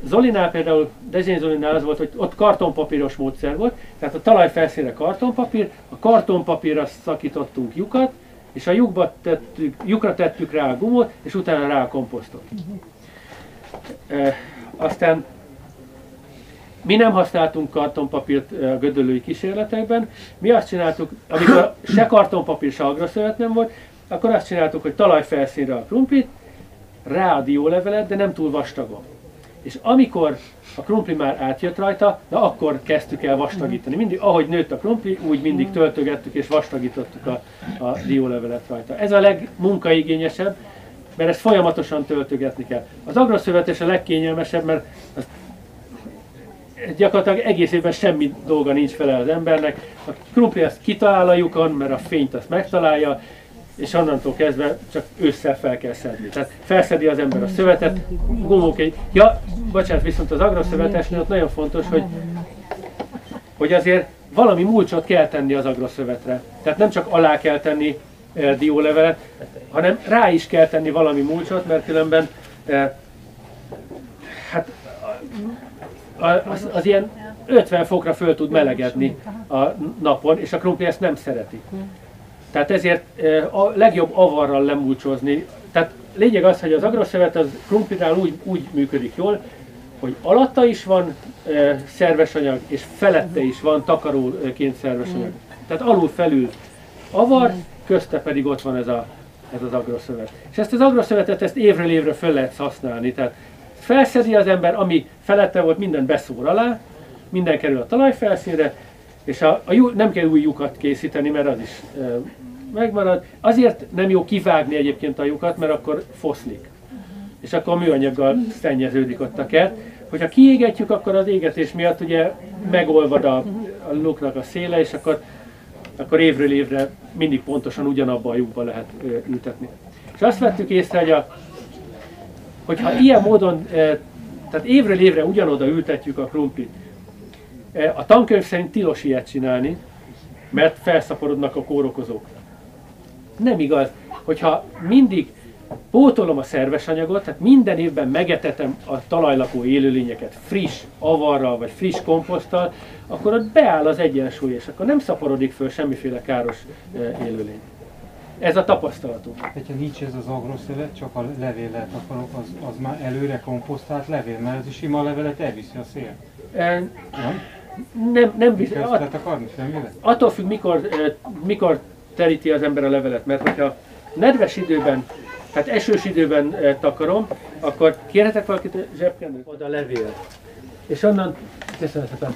Zolinál például, Dezsén Zolinál az volt, hogy ott kartonpapíros módszer volt, tehát a talaj felszínre kartonpapír, a kartonpapírra szakítottunk lyukat, és a lyukba tettük, lyukra tettük rá a gumót, és utána rá a komposztot. E, aztán mi nem használtunk kartonpapírt a gödöllői kísérletekben, mi azt csináltuk, amikor [coughs] se kartonpapír, se agraszövet nem volt, akkor azt csináltuk, hogy talajfelszínre a krumplit, rá a diólevelet, de nem túl vastagon. És amikor a krumpli már átjött rajta, na akkor kezdtük el vastagítani. Mindig, ahogy nőtt a krumpli, úgy mindig töltögettük és vastagítottuk a, a diólevelet rajta. Ez a legmunkaigényesebb, mert ezt folyamatosan töltögetni kell. Az agroszövetes a legkényelmesebb, mert az gyakorlatilag egész évben semmi dolga nincs fele az embernek. A krumpli azt kitalál a lyukon, mert a fényt azt megtalálja, és onnantól kezdve csak ősszel fel kell szedni. Tehát felszedi az ember a szövetet, gumók egy... Ja, bocsánat, viszont az agroszövetesnél ott nagyon fontos, hogy, hogy azért valami mulcsot kell tenni az agroszövetre. Tehát nem csak alá kell tenni diólevelet, hanem rá is kell tenni valami mulcsot, mert különben e, hát az, az ilyen 50 fokra föl tud melegedni a napon, és a krumpli ezt nem szereti. Tehát ezért a legjobb avarral lemulcsozni. Tehát lényeg az, hogy az agroszövet az krumplinál úgy, úgy működik jól, hogy alatta is van e, szerves anyag, és felette is van takaróként szerves anyag. Tehát alul felül avar, közte pedig ott van ez, a, ez az agroszövet. És ezt az agroszövetet ezt évről évre fel lehet használni. Tehát felszedi az ember, ami felette volt, minden beszór alá, minden kerül a talajfelszínre, és a, a nem kell új lyukat készíteni, mert az is e, megmarad. Azért nem jó kivágni egyébként a lyukat, mert akkor foszlik. És akkor a műanyaggal szennyeződik ott a kert. Hogyha kiégetjük, akkor az égetés miatt ugye megolvad a, a luknak a széle, és akkor, akkor évről évre mindig pontosan ugyanabban a lyukba lehet ültetni. És azt vettük észre, hogy a, hogyha ilyen módon, tehát évről évre ugyanoda ültetjük a krumplit, a tankönyv szerint tilos ilyet csinálni, mert felszaporodnak a kórokozók. Nem igaz. Hogyha mindig pótolom a szerves anyagot, tehát minden évben megetetem a talajlakó élőlényeket friss avarral vagy friss komposzttal, akkor ott beáll az egyensúly, és akkor nem szaporodik föl semmiféle káros élőlény. Ez a tapasztalatunk. Ha nincs ez az agroszövet, csak a levélet akarok, az, az már előre komposztált levél, mert ez is sima levelet elviszi a szél. E, nem? Nem, nem viszi. At? Attól függ, mikor, mikor teríti az ember a levelet, mert hogyha nedves időben, tehát esős időben e, takarom, akkor kérhetek valakit zsebkendőt? Oda a levél. És onnan, köszönöm szépen.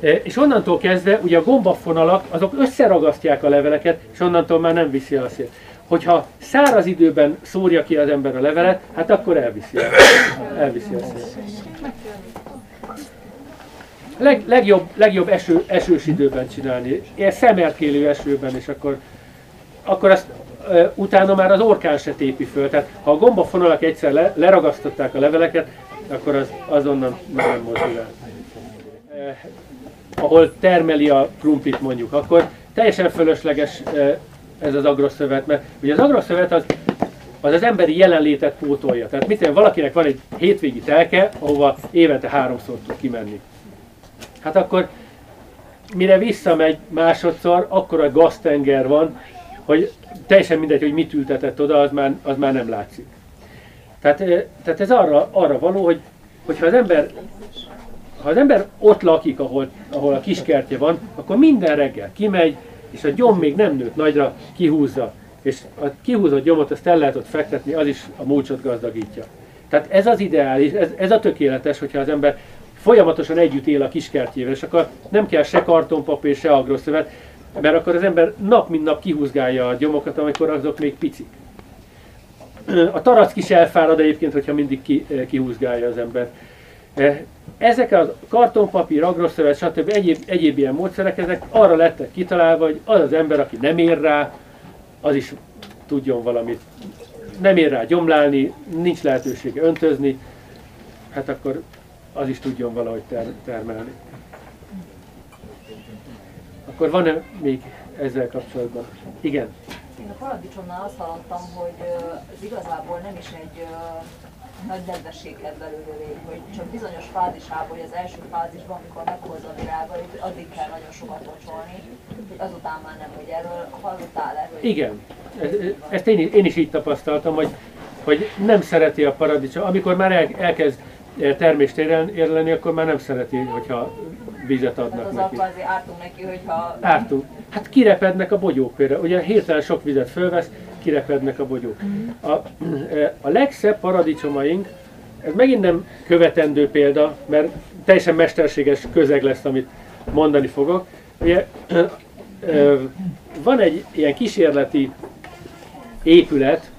E, és onnantól kezdve ugye a gombafonalak, azok összeragasztják a leveleket, és onnantól már nem viszi el a szél. Hogyha száraz időben szórja ki az ember a levelet, hát akkor elviszi el, elviszi a szél. Leg, legjobb, legjobb eső, esős időben csinálni, ilyen szemerkélő esőben, és akkor, akkor azt utána már az orkán se tépi föl. Tehát ha a gombafonalak egyszer le, leragasztották a leveleket, akkor az azonnal nem mozdul el. E, ahol termeli a krumplit mondjuk, akkor teljesen fölösleges e, ez az agroszövet, mert ugye az agroszövet az az az emberi jelenlétet pótolja. Tehát mit valakinek van egy hétvégi telke, ahova évente háromszor tud kimenni hát akkor mire visszamegy másodszor, akkor a gaztenger van, hogy teljesen mindegy, hogy mit ültetett oda, az már, az már nem látszik. Tehát, tehát ez arra, arra való, hogy hogyha az ember ha az ember ott lakik, ahol, ahol a kiskertje van, akkor minden reggel kimegy, és a gyom még nem nőtt nagyra, kihúzza. És a kihúzott gyomot azt el lehet ott fektetni, az is a múlcsot gazdagítja. Tehát ez az ideális, ez, ez a tökéletes, hogyha az ember folyamatosan együtt él a kiskertjével, és akkor nem kell se kartonpapír, se agroszövet, mert akkor az ember nap mint nap kihúzgálja a gyomokat, amikor azok még picik. A tarack is elfárad egyébként, hogyha mindig ki, kihúzgálja az ember. Ezek a kartonpapír, agroszövet, stb. Egyéb, egyéb ilyen módszerek, ezek arra lettek kitalálva, hogy az az ember, aki nem ér rá, az is tudjon valamit. Nem ér rá gyomlálni, nincs lehetősége öntözni, hát akkor az is tudjon valahogy ter- termelni. Akkor van-e még ezzel kapcsolatban? Igen. Én a paradicsomnál azt hallottam, hogy ez igazából nem is egy nagy nedvesség lett belőle végig, hogy csak bizonyos fázisában, hogy az első fázisban, amikor meghozza a virágait, addig kell nagyon sokat locsolni, hogy azután már nem, hogy erről hallottál erről. Igen, ezt én, én is így tapasztaltam, hogy, hogy nem szereti a paradicsom, amikor már el, elkezd termést érleni, akkor már nem szereti, hogyha vizet adnak az neki. azért ártunk neki, hogyha... Ártunk. Hát kirepednek a bogyók például. Ugye hirtelen sok vizet fölvesz, kirepednek a bogyók. A, a legszebb paradicsomaink, ez megint nem követendő példa, mert teljesen mesterséges közeg lesz, amit mondani fogok. Ugye, van egy ilyen kísérleti épület,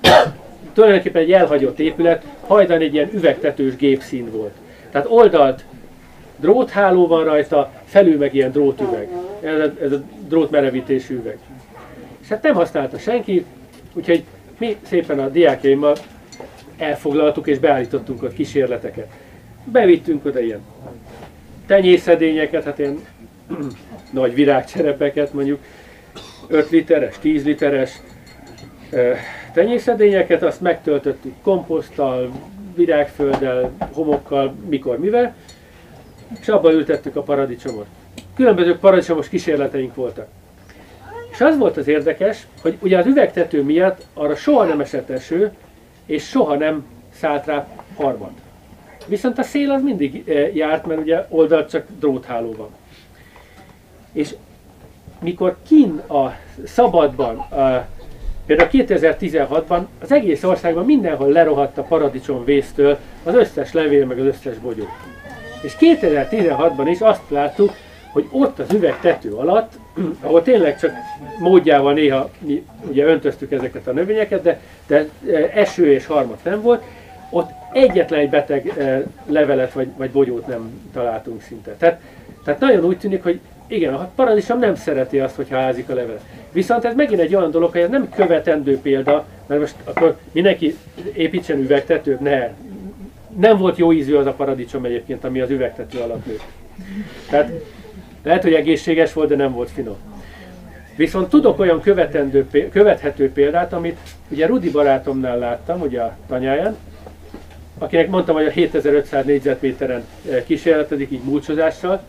tulajdonképpen egy elhagyott épület, hajdan egy ilyen üvegtetős gépszín volt. Tehát oldalt drótháló van rajta, felül meg ilyen drótüveg. Ez a, ez a drótmerevítésű üveg. És hát nem használta senki, úgyhogy mi szépen a diákjaimmal elfoglaltuk és beállítottunk ott kísérleteket. Bevittünk oda ilyen tenyészedényeket, hát ilyen [clears throat] nagy virágcserepeket mondjuk, 5 literes, 10 literes tenyészedényeket, azt megtöltöttük komposzttal, virágfölddel, homokkal, mikor, mivel, és abba ültettük a paradicsomot. Különböző paradicsomos kísérleteink voltak. És az volt az érdekes, hogy ugye az üvegtető miatt arra soha nem esett eső, és soha nem szállt rá harmad. Viszont a szél az mindig eh, járt, mert ugye oldalt csak drótháló van. És mikor kin a szabadban, a, például 2016-ban az egész országban mindenhol lerohadt a paradicsom vésztől az összes levél, meg az összes bogyó. És 2016-ban is azt láttuk, hogy ott az üvegtető alatt, [clears throat] ahol tényleg csak módjával néha mi ugye öntöztük ezeket a növényeket, de, de e, eső és harmat nem volt, ott egyetlen egy beteg e, levelet vagy, vagy bogyót nem találtunk szinte. Tehát, tehát nagyon úgy tűnik, hogy igen, a paradicsom nem szereti azt, hogy házik a levelet. Viszont ez megint egy olyan dolog, hogy ez nem követendő példa, mert most akkor mindenki építsen üvegtetőt, ne. Nem volt jó ízű az a paradicsom egyébként, ami az üvegtető alatt nőtt. Tehát lehet, hogy egészséges volt, de nem volt finom. Viszont tudok olyan követendő, követhető példát, amit ugye Rudi barátomnál láttam, ugye a tanyáján, akinek mondtam, hogy a 7500 négyzetméteren eh, kísérletedik így múlcsozással.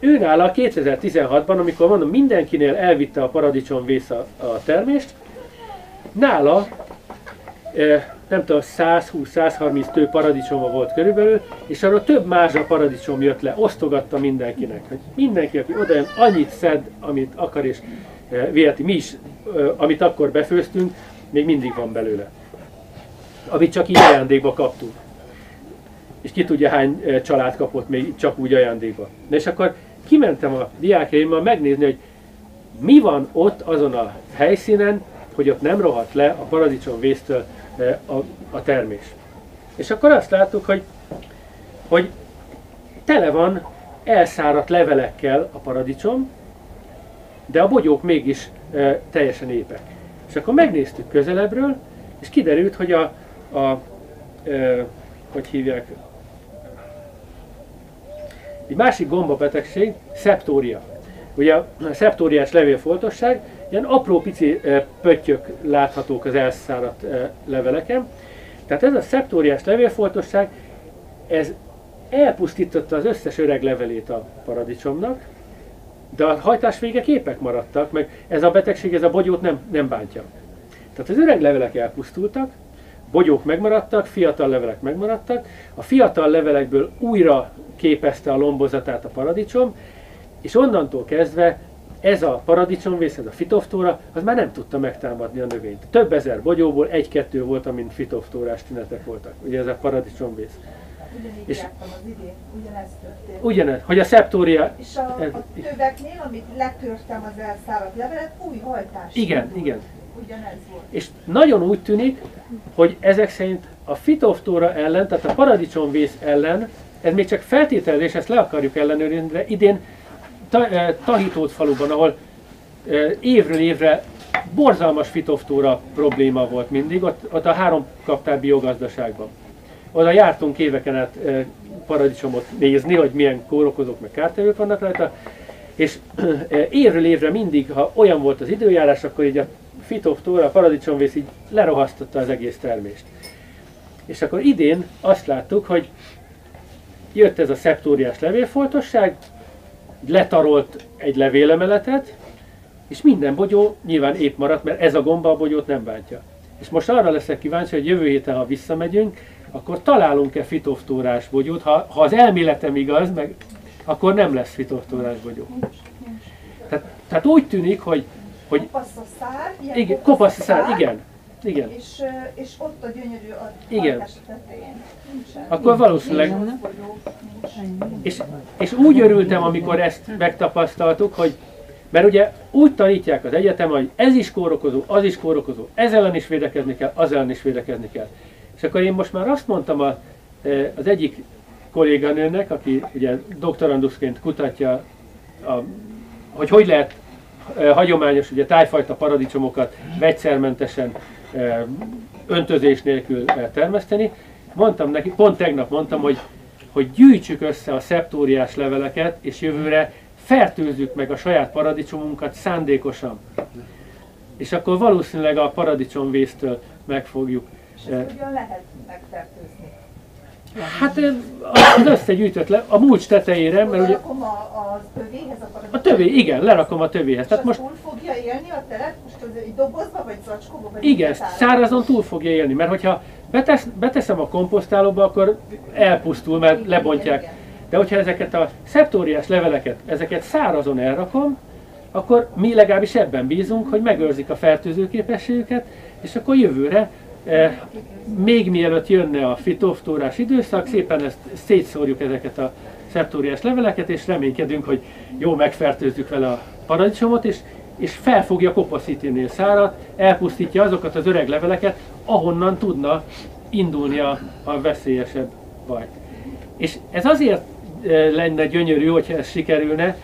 Ő nála 2016-ban, amikor mondom, mindenkinél elvitte a paradicsom vész a, a termést, nála eh, nem tudom, 120-130 tő paradicsoma volt körülbelül, és arra több mázsa paradicsom jött le, osztogatta mindenkinek. Hogy mindenki, aki oda jön, annyit szed, amit akar, és e, viheti. Mi is, e, amit akkor befőztünk, még mindig van belőle. Amit csak így ajándékba kaptunk. És ki tudja hány e, család kapott még csak úgy ajándékba. Na és akkor kimentem a diákjaimmal megnézni, hogy mi van ott azon a helyszínen, hogy ott nem rohadt le a paradicsom vésztől a, a termés. És akkor azt láttuk, hogy, hogy tele van elszáradt levelekkel a paradicsom, de a bogyók mégis e, teljesen épek. És akkor megnéztük közelebbről, és kiderült, hogy a, a e, hogy hívják, egy másik gombabetegség, szeptória. Ugye a szeptóriás levélfoltosság, ilyen apró pici pöttyök láthatók az elszáradt leveleken. Tehát ez a szeptóriás levélfoltosság, ez elpusztította az összes öreg levelét a paradicsomnak, de a hajtásvége képek maradtak, meg ez a betegség, ez a bogyót nem, nem bántja. Tehát az öreg levelek elpusztultak, bogyók megmaradtak, fiatal levelek megmaradtak, a fiatal levelekből újra képezte a lombozatát a paradicsom, és onnantól kezdve ez a paradicsomvész, ez a fitoftóra, az már nem tudta megtámadni a növényt. Több ezer bogyóból egy-kettő volt, amin fitoftórás tünetek voltak. Ugye ez a paradicsomvész. Ugyanígy és az idén, ugyanezt történt. Ugyanez, hogy a szeptória... És a, a töveknél, amit letörtem az elszáradt levelet, új hajtás. Igen, indult. igen. És nagyon úgy tűnik, hogy ezek szerint a fitoftóra ellen, tehát a paradicsomvész ellen, ez még csak feltételezés, ezt le akarjuk ellenőrizni, de idén Eh, Tahitót faluban, ahol eh, évről évre borzalmas fitoftóra probléma volt mindig, ott, ott a három kaptár biogazdaságban. Oda jártunk éveken át eh, paradicsomot nézni, hogy milyen kórokozók meg kártevők vannak rajta, és évről évre mindig, ha olyan volt az időjárás, akkor így a fitoftóra, a paradicsomvész így lerohasztotta az egész termést. És akkor idén azt láttuk, hogy jött ez a szeptóriás levélfoltosság, letarolt egy levélemeletet, és minden bogyó nyilván épp maradt, mert ez a gomba a bogyót nem bántja. És most arra leszek kíváncsi, hogy jövő héten, ha visszamegyünk, akkor találunk-e fitoftórás bogyót. Ha, ha az elméletem igaz, meg, akkor nem lesz fitoftórás bogyó. Tehát, tehát úgy tűnik, hogy... hogy kopasz a szár, ilyen igen, kopasz a szár, igen. Igen. És, és ott a gyönyörű a igen. tetején. Akkor valószínűleg... És, és úgy örültem, amikor ezt megtapasztaltuk, hogy mert ugye úgy tanítják az egyetem, hogy ez is kórokozó, az is kórokozó, ez ellen is védekezni kell, az ellen is védekezni kell. És akkor én most már azt mondtam a, az egyik kolléganőnek, aki ugye doktoranduszként kutatja, a, hogy hogy lehet hagyományos ugye tájfajta paradicsomokat vegyszermentesen öntözés nélkül termeszteni. Mondtam neki, pont tegnap mondtam, hogy, hogy gyűjtsük össze a szeptóriás leveleket, és jövőre fertőzzük meg a saját paradicsomunkat szándékosan. És akkor valószínűleg a paradicsomvésztől meg fogjuk. És ezt ugyan lehet megfertőzni? Hát az összegyűjtött le, a mulcs tetejére, mert ugye... Lerakom a, a tövéhez a tövé, igen, lerakom a tövéhez. Tehát most túl fogja élni a teret? Most az egy dobozba, vagy zacskóba? Vagy igen, szárazon túl fogja élni, mert hogyha betesz, beteszem a komposztálóba, akkor elpusztul, mert igen, lebontják. Igen, igen. De hogyha ezeket a szeptóriás leveleket, ezeket szárazon elrakom, akkor mi legalábbis ebben bízunk, hogy megőrzik a fertőző képességüket, és akkor jövőre még mielőtt jönne a fitoftórás időszak, szépen ezt szétszórjuk ezeket a szeptóriás leveleket, és reménykedünk, hogy jó megfertőzzük vele a paradicsomot, és, és fel fogja kopaszítani a szárat, elpusztítja azokat az öreg leveleket, ahonnan tudna indulni a, veszélyesebb baj. És ez azért eh, lenne gyönyörű, hogyha ez sikerülne,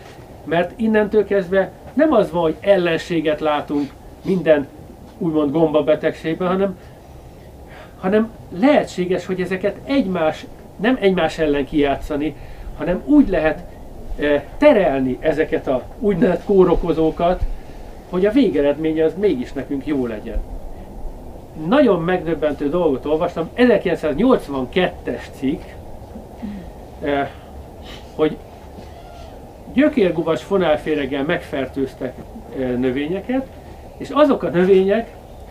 mert innentől kezdve nem az van, hogy ellenséget látunk minden úgymond gombabetegségben, hanem hanem lehetséges, hogy ezeket egymás, nem egymás ellen kijátszani, hanem úgy lehet e, terelni ezeket a úgynevezett kórokozókat, hogy a végeredmény az mégis nekünk jó legyen. Nagyon megdöbbentő dolgot olvastam, 1982-es cikk, e, hogy gyökérgubas fonálféreggel megfertőztek e, növényeket, és azok a növények,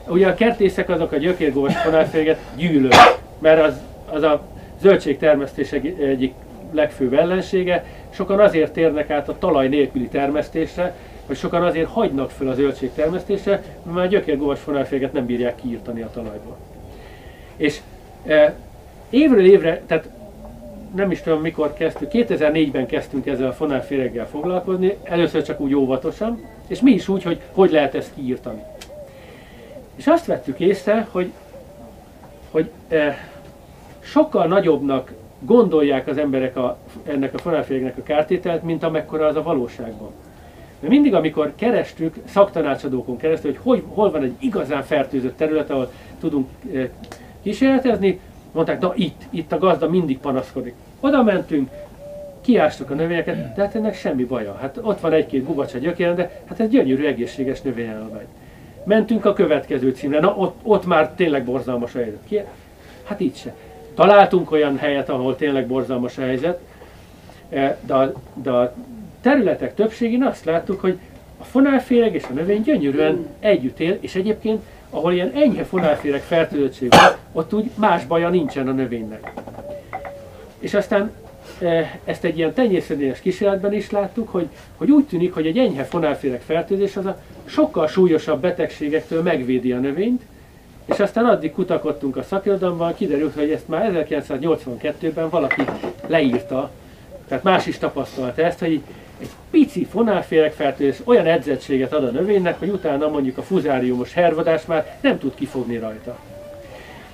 Ugye a kertészek azok a gyökérgóvas fonálféget gyűlölik, mert az, az a zöldségtermesztés egyik legfőbb ellensége. Sokan azért térnek át a talaj nélküli termesztésre, vagy sokan azért hagynak fel a zöldségtermesztésre, mert már a gyökérgóvas fonálféget nem bírják kiírtani a talajból. És e, évről évre, tehát nem is tudom mikor kezdtük, 2004-ben kezdtünk ezzel a fonálféreggel foglalkozni, először csak úgy óvatosan, és mi is úgy, hogy hogy lehet ezt kiírtani. És azt vettük észre, hogy, hogy e, sokkal nagyobbnak gondolják az emberek a, ennek a fonálfélegnek a kártételt, mint amekkora az a valóságban. Mert mindig, amikor kerestük szaktanácsadókon keresztül, hogy, hogy hol van egy igazán fertőzött terület, ahol tudunk e, kísérletezni, mondták, na itt, itt a gazda mindig panaszkodik. Oda mentünk, kiástuk a növényeket, de hát ennek semmi baja. Hát ott van egy-két gubacs gyökéren, de hát ez gyönyörű, egészséges növényállvány. Mentünk a következő címre, na ott, ott már tényleg borzalmas a helyzet. Ki? Hát így se. Találtunk olyan helyet, ahol tényleg borzalmas a helyzet, e, de a, de a területek többségén azt láttuk, hogy a fonálféreg és a növény gyönyörűen együtt él, és egyébként, ahol ilyen enyhe fonálféreg fertőzöttség van, ott úgy más baja nincsen a növénynek. És aztán e, ezt egy ilyen tenyészedélyes kísérletben is láttuk, hogy, hogy úgy tűnik, hogy egy enyhe fonálféreg fertőzés az a sokkal súlyosabb betegségektől megvédi a növényt, és aztán addig kutakodtunk a szakirodalomban, kiderült, hogy ezt már 1982-ben valaki leírta, tehát más is tapasztalta ezt, hogy egy pici fonálféregfertőzés olyan edzettséget ad a növénynek, hogy utána mondjuk a fuzáriumos hervadás már nem tud kifogni rajta.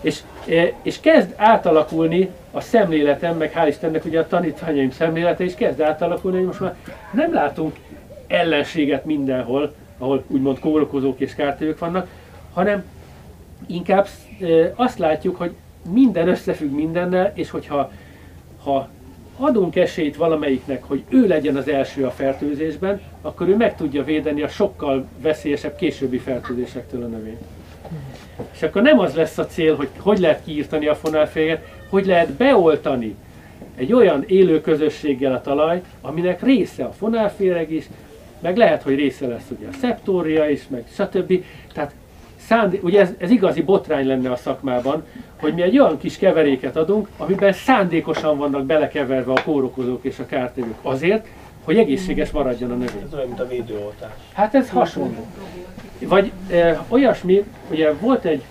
És, e, és kezd átalakulni a szemléletem, meg hál' Istennek ugye a tanítványaim szemlélete is kezd átalakulni, hogy most már nem látunk ellenséget mindenhol, ahol úgymond kórokozók és kártevők vannak, hanem inkább azt látjuk, hogy minden összefügg mindennel, és hogyha ha adunk esélyt valamelyiknek, hogy ő legyen az első a fertőzésben, akkor ő meg tudja védeni a sokkal veszélyesebb későbbi fertőzésektől a növényt. És akkor nem az lesz a cél, hogy hogy lehet kiírtani a fonálféget, hogy lehet beoltani egy olyan élő közösséggel a talajt, aminek része a fonálféreg is, meg lehet, hogy része lesz ugye a szeptória is, meg stb. Tehát szándé- ugye ez, ez igazi botrány lenne a szakmában, hogy mi egy olyan kis keveréket adunk, amiben szándékosan vannak belekeverve a kórokozók és a kártevők azért, hogy egészséges maradjon a növény. Ez olyan, mint a védőoltás. Hát ez hasonló. Vagy e, olyasmi, ugye volt egy,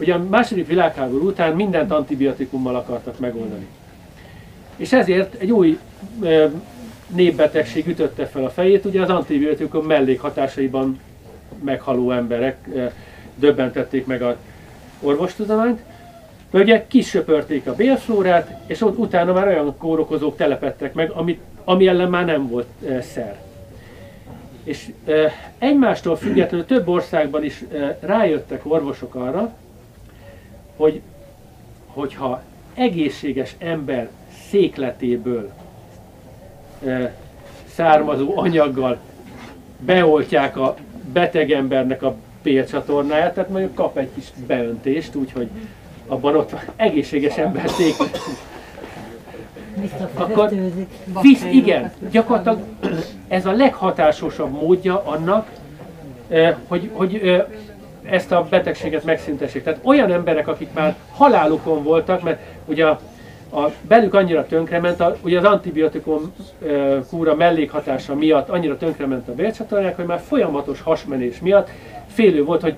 ugye a második világháború után mindent antibiotikummal akartak megoldani. És ezért egy új e, népbetegség ütötte fel a fejét, ugye az antibiotikum mellékhatásaiban meghaló emberek e, döbbentették meg a orvostudományt, mert ugye kisöpörték a bélflórát, és ott utána már olyan kórokozók telepettek meg, amit, ami ellen már nem volt e, szer. És e, egymástól függetlenül több országban is rájöttek orvosok arra, hogy hogyha egészséges ember székletéből származó anyaggal beoltják a beteg embernek a bélcsatornáját, tehát mondjuk kap egy kis beöntést, úgyhogy abban ott van egészséges ember széklet. Akkor visz, igen, gyakorlatilag ez a leghatásosabb módja annak, hogy, hogy ezt a betegséget megszüntessék. Tehát olyan emberek, akik már halálukon voltak, mert ugye a, a belük annyira tönkrement, a, ugye az antibiotikum e, kúra mellékhatása miatt annyira tönkrement a bélcsatornák, hogy már folyamatos hasmenés miatt félő volt, hogy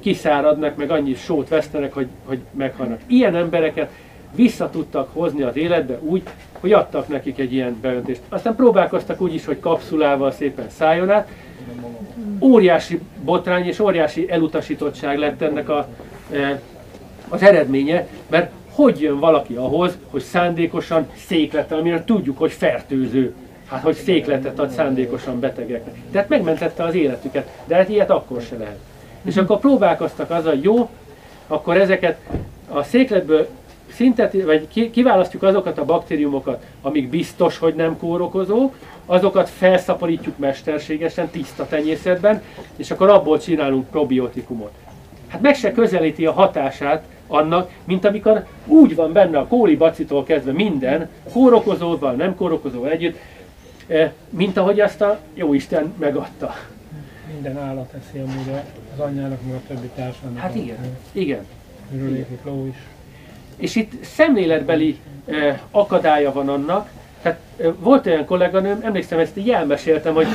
kiszáradnak, meg annyi sót vesztenek, hogy, hogy meghalnak. Ilyen embereket vissza tudtak hozni az életbe úgy, hogy adtak nekik egy ilyen beöntést. Aztán próbálkoztak úgy is, hogy kapszulával szépen szálljon át. Óriási botrány és óriási elutasítottság lett ennek a, e, az eredménye, mert hogy jön valaki ahhoz, hogy szándékosan székletel, amire tudjuk, hogy fertőző. Hát, hogy székletet ad szándékosan betegeknek. Tehát megmentette az életüket, de hát ilyet akkor se lehet. És akkor próbálkoztak azzal, jó, akkor ezeket a székletből szintet, vagy kiválasztjuk azokat a baktériumokat, amik biztos, hogy nem kórokozók, azokat felszaporítjuk mesterségesen, tiszta tenyészetben, és akkor abból csinálunk probiotikumot. Hát meg se közelíti a hatását annak, mint amikor úgy van benne a kólibacitól kezdve minden, kórokozóval, nem kórokozóval együtt, eh, mint ahogy azt a Jóisten megadta. Minden állat eszi amúgy az anyjának, meg a többi társának. Hát igen, igen. Miről ló is. És itt szemléletbeli eh, akadálya van annak, tehát eh, volt olyan kolléganőm, emlékszem, ezt így elmeséltem, hogy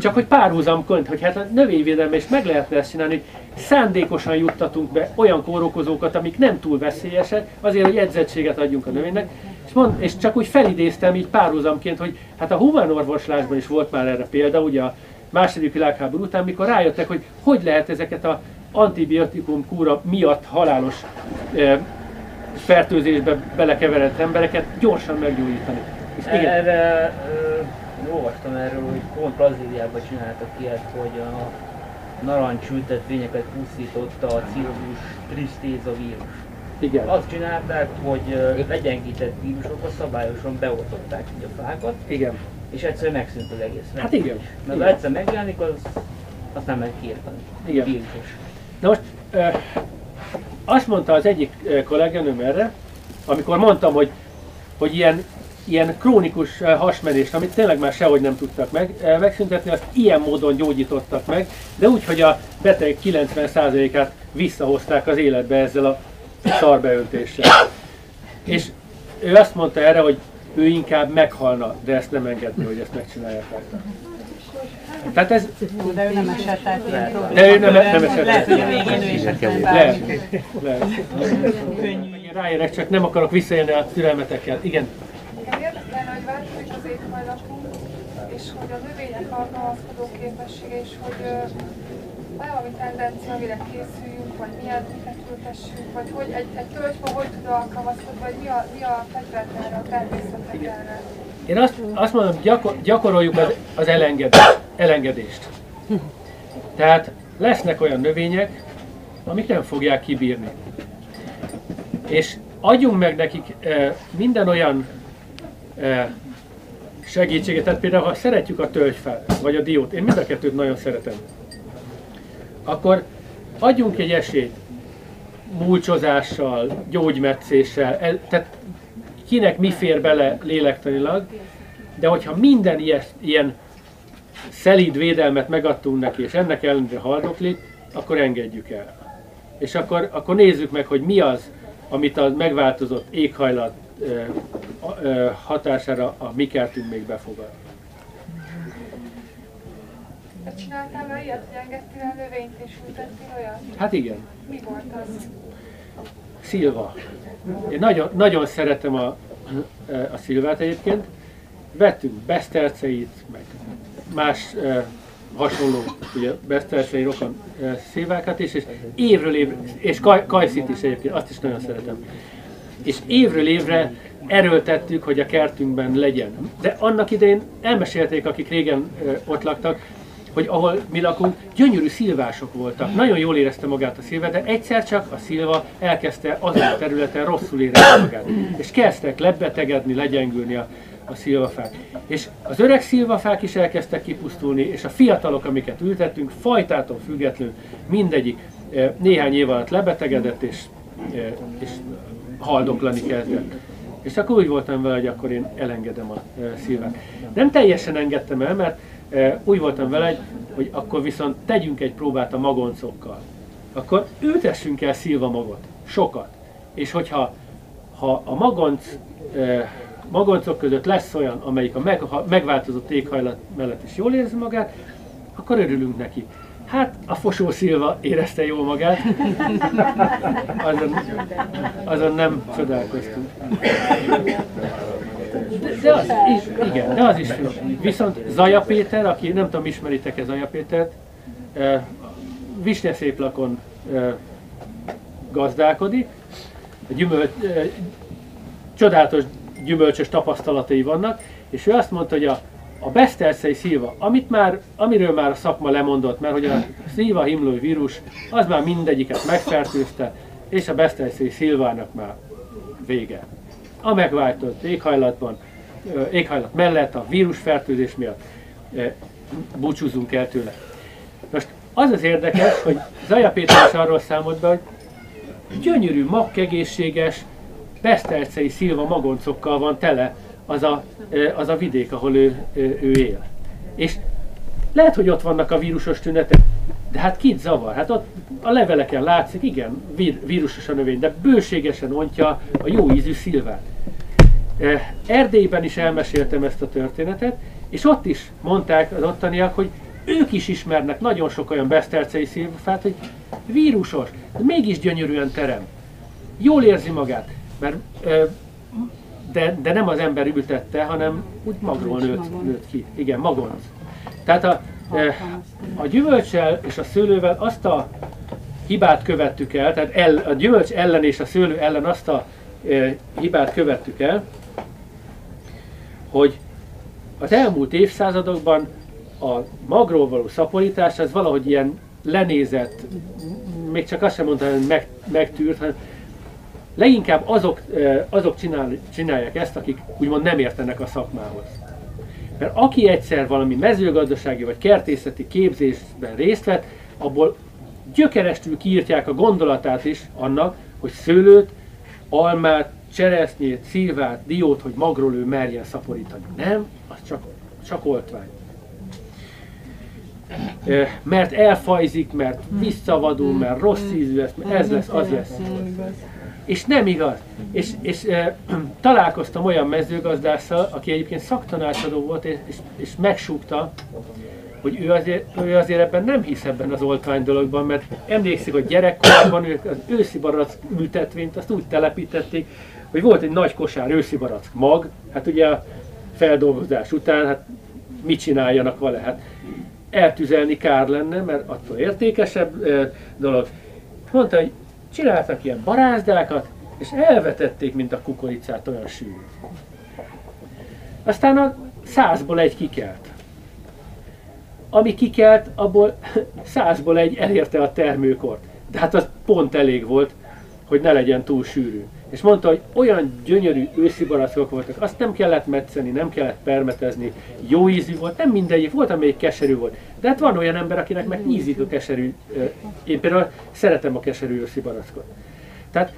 csak hogy párhuzamként, hogy hát a növényvédelme is meg lehetne ezt csinálni, hogy szándékosan juttatunk be olyan kórokozókat, amik nem túl veszélyesek, azért, hogy edzettséget adjunk a növénynek, és, mond, és csak úgy felidéztem így párhuzamként, hogy hát a humánorvoslásban is volt már erre példa, ugye a második világháború után, mikor rájöttek, hogy hogy lehet ezeket a antibiotikum kúra miatt halálos eh, fertőzésbe belekeveredett embereket gyorsan meggyógyítani. És igen. Erre ö, olvastam erről, hogy pont Brazíliában csináltak ilyet, hogy a narancsültetvényeket pusztította a cirrus tristéza vírus. Igen. Azt csinálták, hogy legyengített vírusokra szabályosan beoltották így a fákat. Igen. És egyszerűen megszűnt az egész. Hát igen. Mert ha egyszer megjelenik, az, azt nem lehet kiírtani. Igen. Vírusos. Na most azt mondta az egyik kolléganőm erre, amikor mondtam, hogy, hogy ilyen, ilyen krónikus hasmenést, amit tényleg már sehogy nem tudtak meg, megszüntetni, azt ilyen módon gyógyítottak meg, de úgy, hogy a beteg 90%-át visszahozták az életbe ezzel a szarbeöntéssel. És ő azt mondta erre, hogy ő inkább meghalna, de ezt nem engedni, hogy ezt megcsinálják rajta. Tehát ez... De ő nem esett át ilyen problémát. De ő nem, nem esett Lehet, hogy a végén ő is esett Lehet. Lehet. Ráérek, csak nem akarok visszaélni a türelmetekkel. Igen. Igen, érdekelne, hogy változik az éghajlatunk, és hogy a növények alkalmazkodó képessége, és hogy valami tendencia, amire készüljünk, vagy milyen miket ültessünk, vagy hogy egy, egy tölgyfa hogy tud alkalmazkodni, vagy mi a, mi a fegyvert erre, a természetek erre. Én azt, azt mondom, gyakor, gyakoroljuk az, az elengedést, elengedést. Tehát lesznek olyan növények, amik nem fogják kibírni. És adjunk meg nekik e, minden olyan segítséget. Tehát például, ha szeretjük a tölgyfát, vagy a diót, én mind a kettőt nagyon szeretem, akkor adjunk egy esélyt múlcsozással, gyógymetszéssel, tehát kinek mi fér bele lélektanilag, de hogyha minden ilyen, ilyen szelíd védelmet megadtunk neki, és ennek ellenére haldoklik, akkor engedjük el. És akkor, akkor nézzük meg, hogy mi az, amit a megváltozott éghajlat hatására a mi kertünk még befogad. Csináltál már ilyet, hogy engedtél a növényt és ültettél olyat? Hát igen. Mi volt az? Szilva. Én nagyon, nagyon szeretem a, a szilvát egyébként. Vettünk beszterceit, meg más e, hasonló, ugye besztercei rokon e, szilvákat is, és évről évre, és kaj, kajszit is egyébként, azt is nagyon szeretem. És évről évre erőltettük, hogy a kertünkben legyen. De annak idején elmesélték, akik régen ott laktak, hogy ahol mi lakunk, gyönyörű szilvások voltak. Nagyon jól érezte magát a szilva, de egyszer csak a szilva elkezdte azon a területen rosszul érezni magát. És kezdtek lebetegedni, legyengülni a, a szilvafák. És az öreg szilvafák is elkezdtek kipusztulni, és a fiatalok, amiket ültettünk, fajtától függetlenül mindegyik néhány év alatt lebetegedett, és, és haldoklani kezdett. És akkor úgy voltam vele, hogy akkor én elengedem a szilvát. Nem teljesen engedtem el, mert úgy voltam vele, hogy akkor viszont tegyünk egy próbát a magoncokkal. Akkor ültessünk el szilva magot, sokat. És hogyha ha a magonc, magoncok között lesz olyan, amelyik a meg, megváltozott éghajlat mellett is jól érzi magát, akkor örülünk neki. Hát a fosó szilva érezte jól magát, azon, azon nem csodálkoztunk. De az is, igen, de az is finom. Viszont Zaja Péter, aki nem tudom, ismeritek-e Zaja Pétert, visnyeszéplakon gazdálkodik, a gyümöl, csodálatos gyümölcsös tapasztalatai vannak, és ő azt mondta, hogy a, a Beszterszei szilva, amit már, amiről már a szakma lemondott, mert hogy a szilva himlói vírus, az már mindegyiket megfertőzte, és a Beszterszei szilvának már vége. A megváltott éghajlatban éghajlat mellett, a vírusfertőzés miatt búcsúzunk el tőle. Most az az érdekes, hogy Zaja Péter is arról számolt be, hogy gyönyörű, magkegészséges, besztercei szilva magoncokkal van tele az a, az a vidék, ahol ő, ő él. És lehet, hogy ott vannak a vírusos tünetek, de hát kit zavar? Hát ott a leveleken látszik, igen, vírusos a növény, de bőségesen ontja a jó ízű szilvát. Erdélyben is elmeséltem ezt a történetet, és ott is mondták az ottaniak, hogy ők is ismernek nagyon sok olyan besztercei szilvafát, hogy vírusos, de mégis gyönyörűen terem. Jól érzi magát, mert de, de nem az ember ültette, hanem úgy magról nőtt, nőtt ki. Igen, magonc. Tehát a, a gyümölcsel és a szőlővel azt a hibát követtük el, tehát el, a gyümölcs ellen és a szőlő ellen azt a e, hibát követtük el, hogy az elmúlt évszázadokban a magról való szaporítás az valahogy ilyen lenézett, még csak azt sem mondta, hogy meg, megtűrt, hanem leginkább azok, azok csinál, csinálják ezt, akik úgymond nem értenek a szakmához. Mert aki egyszer valami mezőgazdasági vagy kertészeti képzésben részt vett, abból gyökerestül kiírtják a gondolatát is annak, hogy szőlőt, almát, cseresznyét, szilvát, diót, hogy magról ő merjen szaporítani. Nem, az csak, csak oltvány. Mert elfajzik, mert visszavadul, mert rossz ízű lesz, mert ez lesz, az lesz. És nem igaz. És, és e, [clears throat] találkoztam olyan mezőgazdásszal, aki egyébként szaktanácsadó volt, és, és, és megsúgta, hogy ő azért, ő azért ebben nem hisz ebben az oltvány dologban, mert emlékszik, hogy gyerekkorban ők az őszi barack ültetvényt azt úgy telepítették, hogy volt egy nagy kosár őszi barack mag, hát ugye a feldolgozás után, hát mit csináljanak vele? Hát eltüzelni kár lenne, mert attól értékesebb dolog. Mondta, hogy csináltak ilyen barázdákat, és elvetették, mint a kukoricát, olyan sűrű. Aztán a százból egy kikelt. Ami kikelt, abból [laughs] százból egy elérte a termőkort. De hát az pont elég volt, hogy ne legyen túl sűrű. És mondta, hogy olyan gyönyörű őszi barackok voltak, azt nem kellett metszeni, nem kellett permetezni, jó ízű volt, nem mindegyik, volt, amelyik keserű volt. De hát van olyan ember, akinek meg ízik a keserű. Én például szeretem a keserű őszi barackot. Tehát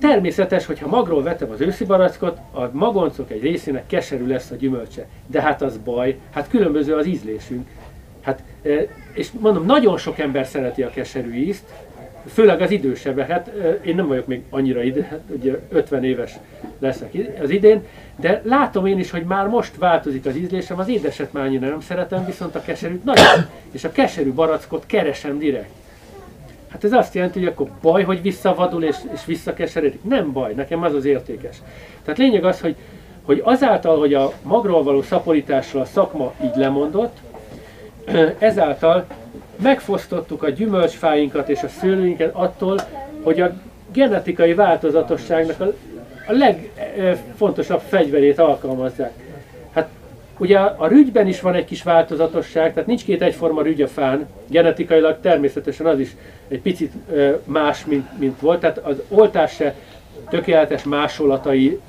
természetes, hogyha magról vetem az őszi barackot, a magoncok egy részének keserű lesz a gyümölcse. De hát az baj, hát különböző az ízlésünk. Hát, és mondom, nagyon sok ember szereti a keserű ízt, főleg az idősebbek, hát én nem vagyok még annyira ide, hát ugye 50 éves leszek az idén, de látom én is, hogy már most változik az ízlésem, az édeset már annyira nem szeretem, viszont a keserűt nagyon, és a keserű barackot keresem direkt. Hát ez azt jelenti, hogy akkor baj, hogy visszavadul és, és visszakeseredik. Nem baj, nekem az az értékes. Tehát lényeg az, hogy, hogy azáltal, hogy a magról való szaporításról a szakma így lemondott, ezáltal megfosztottuk a gyümölcsfáinkat és a szőlőinket attól, hogy a genetikai változatosságnak a, a legfontosabb fegyverét alkalmazzák. Hát ugye a rügyben is van egy kis változatosság, tehát nincs két egyforma rügy a fán, genetikailag természetesen az is egy picit más, mint, mint volt, tehát az oltás se tökéletes másolatai,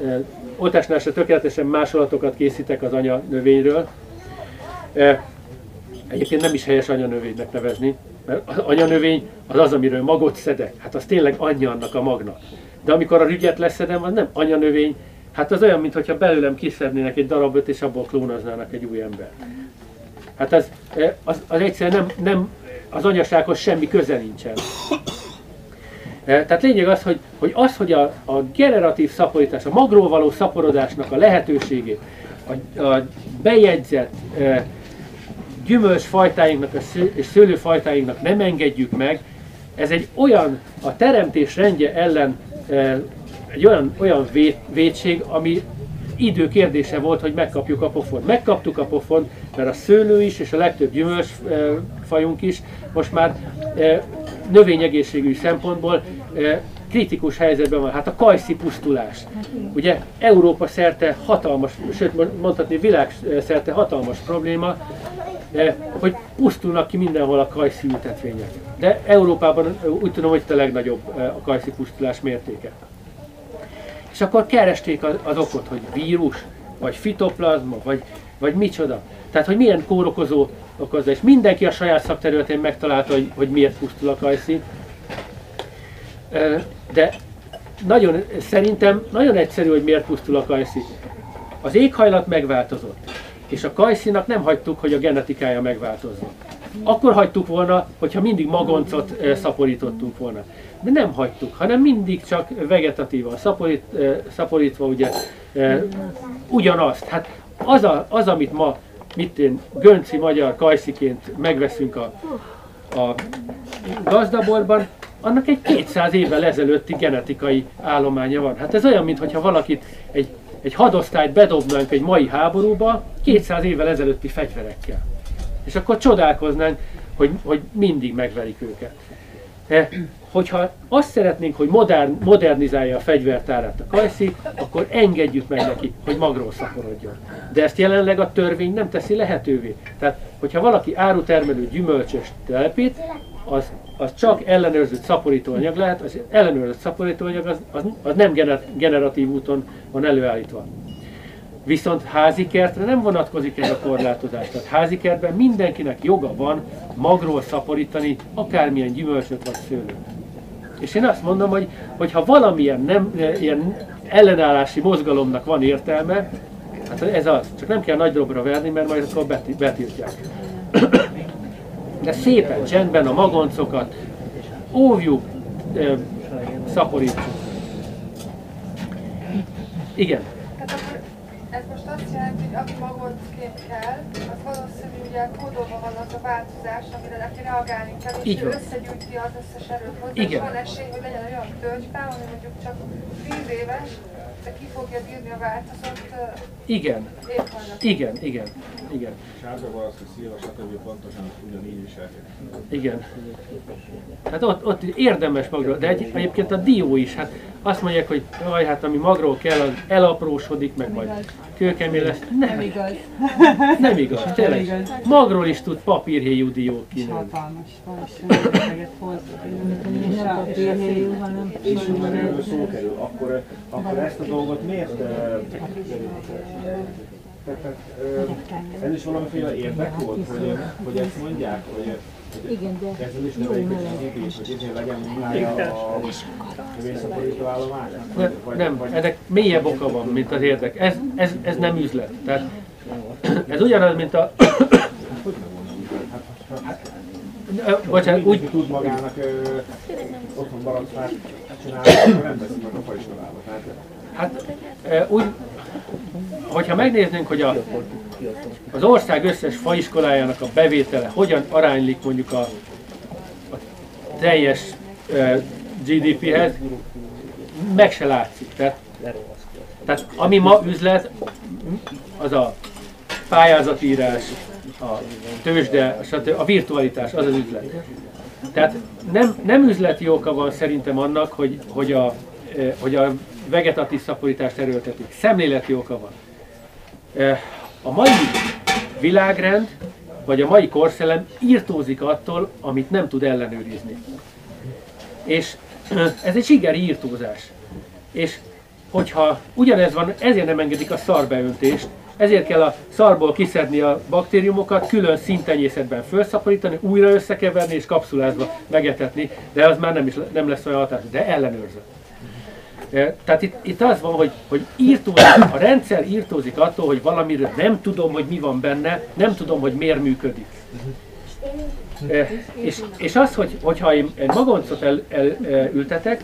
oltásnál se tökéletesen másolatokat készítek az anya növényről. Egyébként nem is helyes anyanövénynek nevezni, mert az anyanövény az az, amiről magot szedek. Hát az tényleg anyja annak a magnak. De amikor a rügyet leszedem, az nem anyanövény, hát az olyan, mintha belőlem kiszednének egy darabot, és abból klónoznának egy új ember. Hát az, az, az egyszerűen nem, nem, az anyasághoz semmi köze nincsen. Tehát lényeg az, hogy, hogy az, hogy a, a generatív szaporítás, a magról való szaporodásnak a lehetőségét, a, a bejegyzett gyümölcsfajtáinknak és szőlőfajtáinknak nem engedjük meg, ez egy olyan, a teremtés rendje ellen egy olyan, olyan vét, vétség, ami idő kérdése volt, hogy megkapjuk a pofont. Megkaptuk a pofont, mert a szőlő is, és a legtöbb gyümölcsfajunk is most már növényegészségügyi szempontból kritikus helyzetben van. Hát a kajszi pusztulás. Ugye Európa szerte hatalmas, sőt mondhatni világ szerte hatalmas probléma, hogy pusztulnak ki mindenhol a kajszi ültetvények. De Európában úgy tudom, hogy itt a legnagyobb a kajszi pusztulás mértéke. És akkor keresték az okot, hogy vírus, vagy fitoplazma, vagy, vagy micsoda. Tehát, hogy milyen kórokozó okozza, és mindenki a saját szakterületén megtalálta, hogy, hogy miért pusztul a kajszi. De nagyon, szerintem nagyon egyszerű, hogy miért pusztul a kajszi. Az éghajlat megváltozott és a kajszinak nem hagytuk, hogy a genetikája megváltozzon. Akkor hagytuk volna, hogyha mindig magoncot szaporítottunk volna. De nem hagytuk, hanem mindig csak vegetatívan szaporít, szaporítva ugye ugyanazt. Hát az, a, az amit ma mit én, gönci magyar kajsziként megveszünk a, a gazdaborban, annak egy 200 évvel ezelőtti genetikai állománya van. Hát ez olyan, mintha valakit egy egy hadosztályt bedobnánk egy mai háborúba 200 évvel ezelőtti fegyverekkel. És akkor csodálkoznánk, hogy, hogy mindig megverik őket. E, hogyha azt szeretnénk, hogy modern, modernizálja a fegyvertárát a kajszi, akkor engedjük meg neki, hogy magról szaporodjon. De ezt jelenleg a törvény nem teszi lehetővé. Tehát, hogyha valaki árutermelő gyümölcsös telepít, az az csak ellenőrzött szaporítóanyag lehet, az ellenőrzött szaporítóanyag az, az, az nem generatív úton van előállítva. Viszont házi kertre nem vonatkozik ez a korlátozás. Tehát házi kertben mindenkinek joga van magról szaporítani akármilyen gyümölcsöt vagy szőlőt. És én azt mondom, hogy, hogy ha valamilyen nem, ilyen ellenállási mozgalomnak van értelme, hát ez az. Csak nem kell nagy dobra verni, mert majd akkor betiltják de szépen, csendben a magoncokat óvjuk, szaporítsuk. Igen. ez most azt jelenti, hogy aki magoncként kell, az valószínű ugye kódolva van az a változás, amire neki reagálni kell, és ő összegyűjti az összes erőt hozzá, és van esély, hogy legyen olyan tölgyfá, ami mondjuk csak 10 éves, de ki fogja bírni a változott Igen. Igen, igen, igen. Sárga valószínű, szilva, stb. pontosan ugyanígy is Igen. Hát ott, ott érdemes magra, de egy, egyébként a dió is, hát azt mondják, hogy jaj, hát ami magról kell, az elaprósodik, meg majd kőkemény lesz. Nem, Nem igaz. nem igaz, Nem tényleg. igaz. Magról is tud papírhéjú dió És kinőni. hatalmas. És nem papírhéjú, hanem És már erről szó kerül, akkor, akkor ezt a dolgot miért... eh, Tehát, tehát, eh, ez is valamiféle érdek volt, hogy, hogy ezt mondják, hogy Igen, de is jó meleg. Ne- Nem, ennek mélyebb oka van, mint az érdek. Ez, ez, ez nem üzlet. Tehát ez ugyanaz, mint a... Bocsánat, úgy, tud magának otthon baracfát csinálni, akkor nem veszik meg a faiskolába. Hát úgy, hogyha megnéznénk, hogy a, az ország összes faiskolájának a bevétele hogyan aránylik mondjuk a, a teljes e, GDP-hez, meg se látszik. Tehát, tehát ami ma üzlet, az a pályázatírás, a tőzsde, a virtualitás, az az üzlet. Tehát nem, nem üzleti oka van szerintem annak, hogy, hogy, a, hogy a vegetatív szaporítást erőltetik. Szemléleti oka van. A mai világrend, vagy a mai korszellem írtózik attól, amit nem tud ellenőrizni. És [clears throat] ez egy sigeri írtózás. És hogyha ugyanez van, ezért nem engedik a szarbeöntést, ezért kell a szarból kiszedni a baktériumokat, külön szintenyészetben felszaporítani, újra összekeverni és kapszulázva megetetni, de az már nem, is, nem lesz olyan hatás, de ellenőrzött. Tehát itt, itt az van, hogy, hogy írtózik, a rendszer írtózik attól, hogy valamiről nem tudom, hogy mi van benne, nem tudom, hogy miért működik. És, és az, hogy, hogyha én egy magoncot elültetek, el, el, ültetek,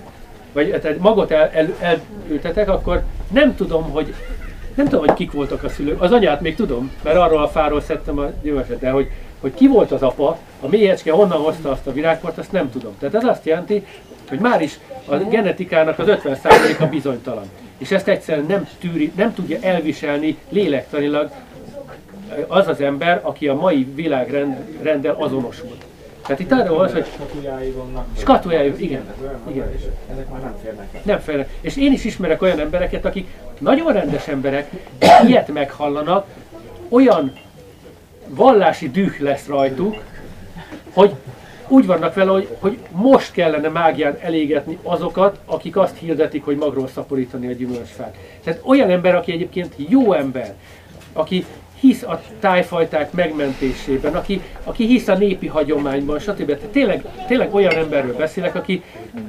vagy egy magot el, el, elültetek, akkor nem tudom, hogy nem tudom, hogy kik voltak a szülők. Az anyát még tudom, mert arról a fáról szedtem a gyümölcsöt, de hogy, hogy ki volt az apa, a méhecske honnan hozta azt a virágport, azt nem tudom. Tehát ez azt jelenti, hogy már is a genetikának az 50%-a bizonytalan. És ezt egyszerűen nem, tűri, nem tudja elviselni lélektanilag az az ember, aki a mai világrenddel azonosul. Tehát itt arról van, hogy Skatujái vannak. Skatujái, igen. igen. Ezek már nem férnek. Nem félnek. És én is ismerek olyan embereket, akik nagyon rendes emberek, ilyet meghallanak, olyan vallási düh lesz rajtuk, hogy úgy vannak vele, hogy, hogy most kellene mágián elégetni azokat, akik azt hirdetik, hogy magról szaporítani a gyümölcsfát. Tehát olyan ember, aki egyébként jó ember, aki hisz a tájfajták megmentésében, aki, aki hisz a népi hagyományban, stb. Tehát tényleg, tényleg olyan emberről beszélek, aki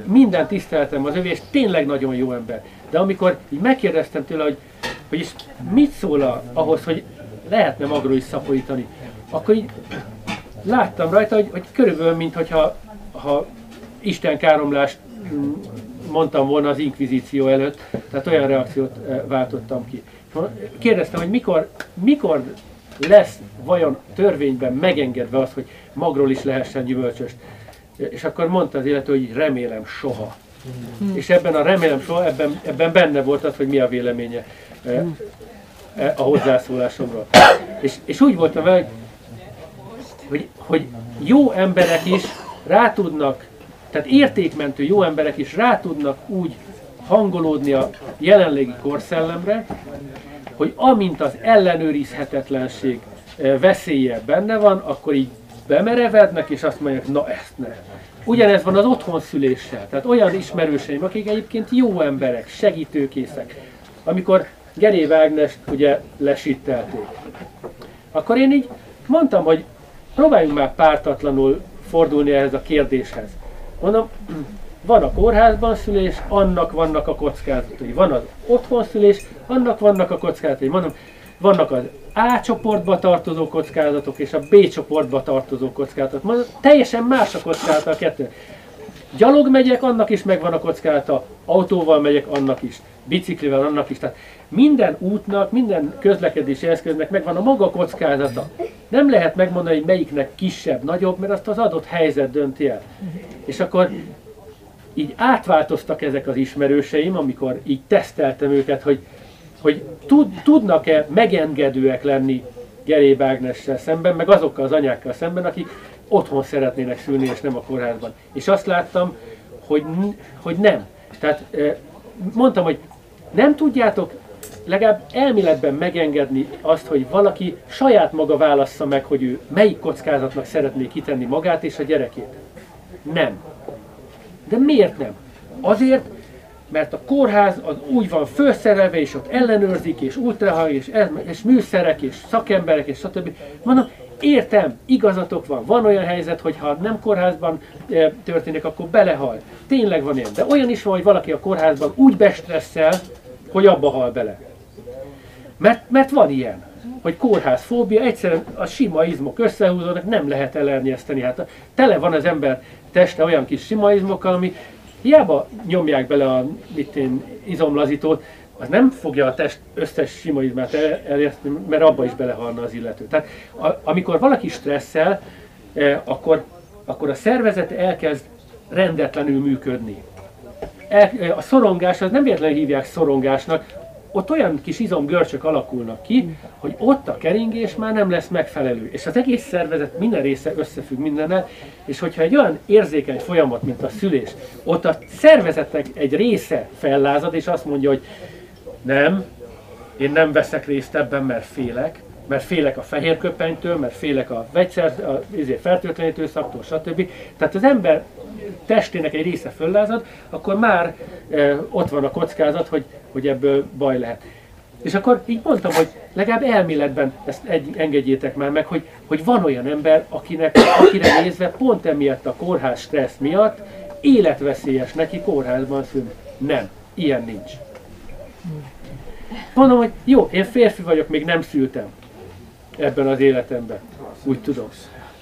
minden tiszteltem az övé, és tényleg nagyon jó ember. De amikor így megkérdeztem tőle, hogy, hogy is mit szól ahhoz, hogy lehetne magról is szaporítani, akkor így láttam rajta, hogy, hogy körülbelül, mintha ha Isten káromlást mm, mondtam volna az inkvizíció előtt, tehát olyan reakciót eh, váltottam ki. Kérdeztem, hogy mikor, mikor lesz vajon törvényben megengedve az, hogy magról is lehessen gyümölcsöst. És akkor mondta az illető, hogy remélem soha. És ebben a remélem soha, ebben, ebben benne volt az, hogy mi a véleménye eh, a hozzászólásomról. És, és úgy voltam vele, hogy hogy, jó emberek is rá tudnak, tehát értékmentő jó emberek is rá tudnak úgy hangolódni a jelenlegi korszellemre, hogy amint az ellenőrizhetetlenség eh, veszélye benne van, akkor így bemerevednek, és azt mondják, na ezt ne. Ugyanez van az otthon szüléssel. Tehát olyan ismerőseim, akik egyébként jó emberek, segítőkészek. Amikor Geré Vágnest ugye lesittelték, akkor én így mondtam, hogy próbáljunk már pártatlanul fordulni ehhez a kérdéshez. Mondom, van a kórházban szülés, annak vannak a kockázatai. Van az otthon szülés, annak vannak a kockázatai. Mondom, vannak az A csoportba tartozó kockázatok és a B csoportba tartozó kockázatok. Mondom, teljesen más a kockázata a kettő. Gyalog megyek, annak is megvan a kockázata, autóval megyek, annak is, biciklivel, annak is. Tehát minden útnak, minden közlekedési eszköznek megvan a maga kockázata. Nem lehet megmondani, hogy melyiknek kisebb, nagyobb, mert azt az adott helyzet dönti el. És akkor így átváltoztak ezek az ismerőseim, amikor így teszteltem őket, hogy, hogy tud, tudnak-e megengedőek lenni Geré Ágnessel szemben, meg azokkal az anyákkal szemben, akik otthon szeretnének szülni, és nem a kórházban. És azt láttam, hogy, hogy nem. Tehát mondtam, hogy nem tudjátok legalább elméletben megengedni azt, hogy valaki saját maga válassza meg, hogy ő melyik kockázatnak szeretné kitenni magát és a gyerekét. Nem. De miért nem? Azért, mert a kórház az úgy van felszerelve, és ott ellenőrzik, és ultrahang, és, és műszerek, és szakemberek, és stb. Mondom, értem, igazatok van. Van olyan helyzet, hogy ha nem kórházban e, történik, akkor belehal. Tényleg van ilyen. De olyan is van, hogy valaki a kórházban úgy bestresszel, hogy abba hal bele. Mert, mert van ilyen, hogy kórházfóbia, egyszerűen a sima izmok összehúzódnak, nem lehet elernyeszteni. Hát tele van az ember teste olyan kis sima izmokkal, ami hiába nyomják bele a mit én, izomlazítót, az nem fogja a test összes sima izmát elerjeszteni, mert abba is belehalna az illető. Tehát a, amikor valaki stresszel, eh, akkor, akkor a szervezet elkezd rendetlenül működni. El, a szorongás, az nem véletlenül hívják szorongásnak, ott olyan kis izomgörcsök alakulnak ki, hogy ott a keringés már nem lesz megfelelő. És az egész szervezet minden része összefügg mindennel, és hogyha egy olyan érzékeny folyamat, mint a szülés, ott a szervezetnek egy része fellázad, és azt mondja, hogy nem, én nem veszek részt ebben, mert félek, mert félek a fehér köpenytől, mert félek a vegyszer, a izé, fertőtlenítő szaktól, stb. Tehát az ember testének egy része föllázad, akkor már e, ott van a kockázat, hogy, hogy ebből baj lehet. És akkor így mondtam, hogy legalább elméletben ezt egy, engedjétek már meg, hogy, hogy van olyan ember, akinek, akire nézve pont emiatt a kórház stressz miatt életveszélyes neki kórházban szülni. Nem, ilyen nincs. Mondom, hogy jó, én férfi vagyok, még nem szültem ebben az életemben. Úgy tudom.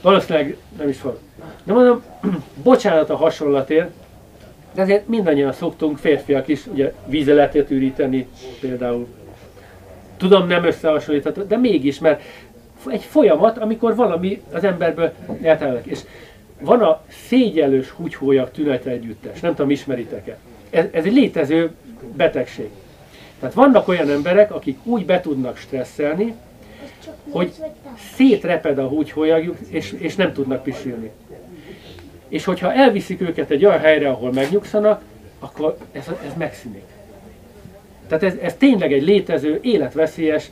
Valószínűleg nem is fog. De mondom, [clears throat] bocsánat a hasonlatért, de azért mindannyian szoktunk férfiak is ugye vízeletét üríteni például. Tudom, nem összehasonlítható, de mégis, mert egy folyamat, amikor valami az emberből eltelik. És van a szégyellős húgyhólyag tünete együttes, nem tudom, ismeritek-e. Ez, ez egy létező betegség. Tehát vannak olyan emberek, akik úgy be tudnak stresszelni, hogy szétreped a húgyhólyagjuk, és, és nem tudnak pisilni. És hogyha elviszik őket egy olyan helyre, ahol megnyugszanak, akkor ez, ez megszűnik. Tehát ez, ez tényleg egy létező, életveszélyes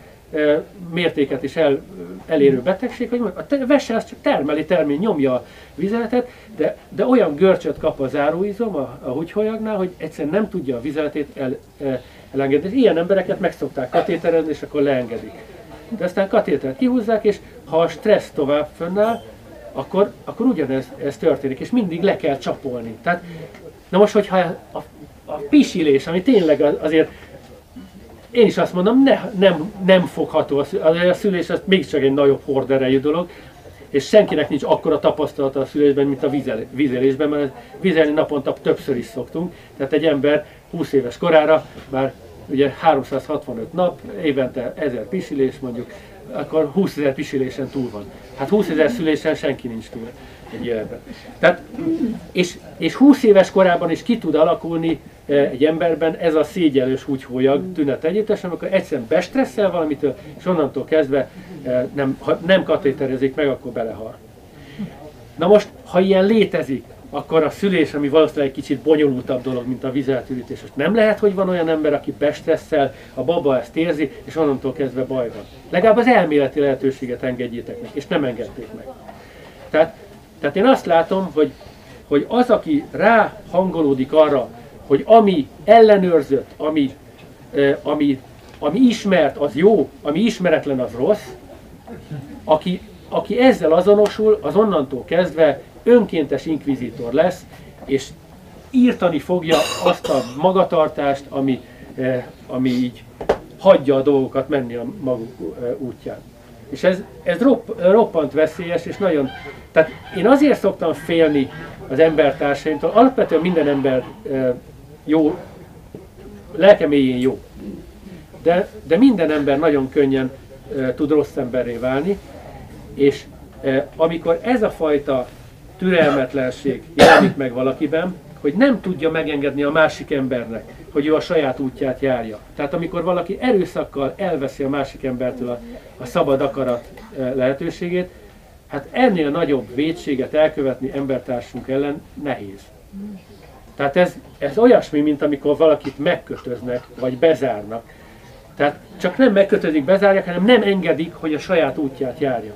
mértéket is el, elérő betegség, hogy a vese az csak termeli, termény, nyomja a vizeletet, de, de olyan görcsöt kap a záróizom a, a húgyhólyagnál, hogy egyszerűen nem tudja a vizeletét el, elengedni. És ilyen embereket meg szokták katéterezni, és akkor leengedik. De aztán katétert kihúzzák, és ha a stressz tovább fönnáll, akkor, akkor ugyanez ez történik, és mindig le kell csapolni. Tehát, na most, hogyha a, a pisilés, ami tényleg azért, én is azt mondom, ne, nem, nem fogható, a szülés az mégiscsak egy nagyobb horderejű dolog, és senkinek nincs akkora tapasztalata a szülésben, mint a vizel, vizelésben, mert vizelni naponta többször is szoktunk. Tehát egy ember 20 éves korára már ugye 365 nap, évente 1000 pisilés mondjuk, akkor 20 ezer pisilésen túl van. Hát 20 ezer szülésen senki nincs túl egy életben. Tehát, és, és 20 éves korában is ki tud alakulni eh, egy emberben ez a szégyelős húgyhólyag tünet együttesen, amikor egyszerűen bestresszel valamitől, és onnantól kezdve eh, nem, ha nem katéterezik meg, akkor belehal. Na most, ha ilyen létezik, akkor a szülés, ami valószínűleg egy kicsit bonyolultabb dolog, mint a vizeltürítés. Most nem lehet, hogy van olyan ember, aki bestresszel, a baba ezt érzi, és onnantól kezdve baj van. Legalább az elméleti lehetőséget engedjétek meg, és nem engedték meg. Tehát, tehát én azt látom, hogy, hogy az, aki rá hangolódik arra, hogy ami ellenőrzött, ami, ami, ami ismert, az jó, ami ismeretlen, az rossz, aki, aki ezzel azonosul, az onnantól kezdve önkéntes inkvizitor lesz, és írtani fogja azt a magatartást, ami, eh, ami így hagyja a dolgokat menni a maguk eh, útján. És ez, ez ropp, roppant veszélyes, és nagyon... Tehát én azért szoktam félni az embertársaimtól, alapvetően minden ember eh, jó, lelkeméjén jó. De, de minden ember nagyon könnyen tud rossz emberré válni, és amikor ez a fajta türelmetlenség jelenik meg valakiben, hogy nem tudja megengedni a másik embernek, hogy ő a saját útját járja. Tehát amikor valaki erőszakkal elveszi a másik embertől a, a szabad akarat lehetőségét, hát ennél nagyobb védséget elkövetni embertársunk ellen nehéz. Tehát ez, ez olyasmi, mint amikor valakit megkötöznek, vagy bezárnak. Tehát csak nem megkötözik, bezárják, hanem nem engedik, hogy a saját útját járja.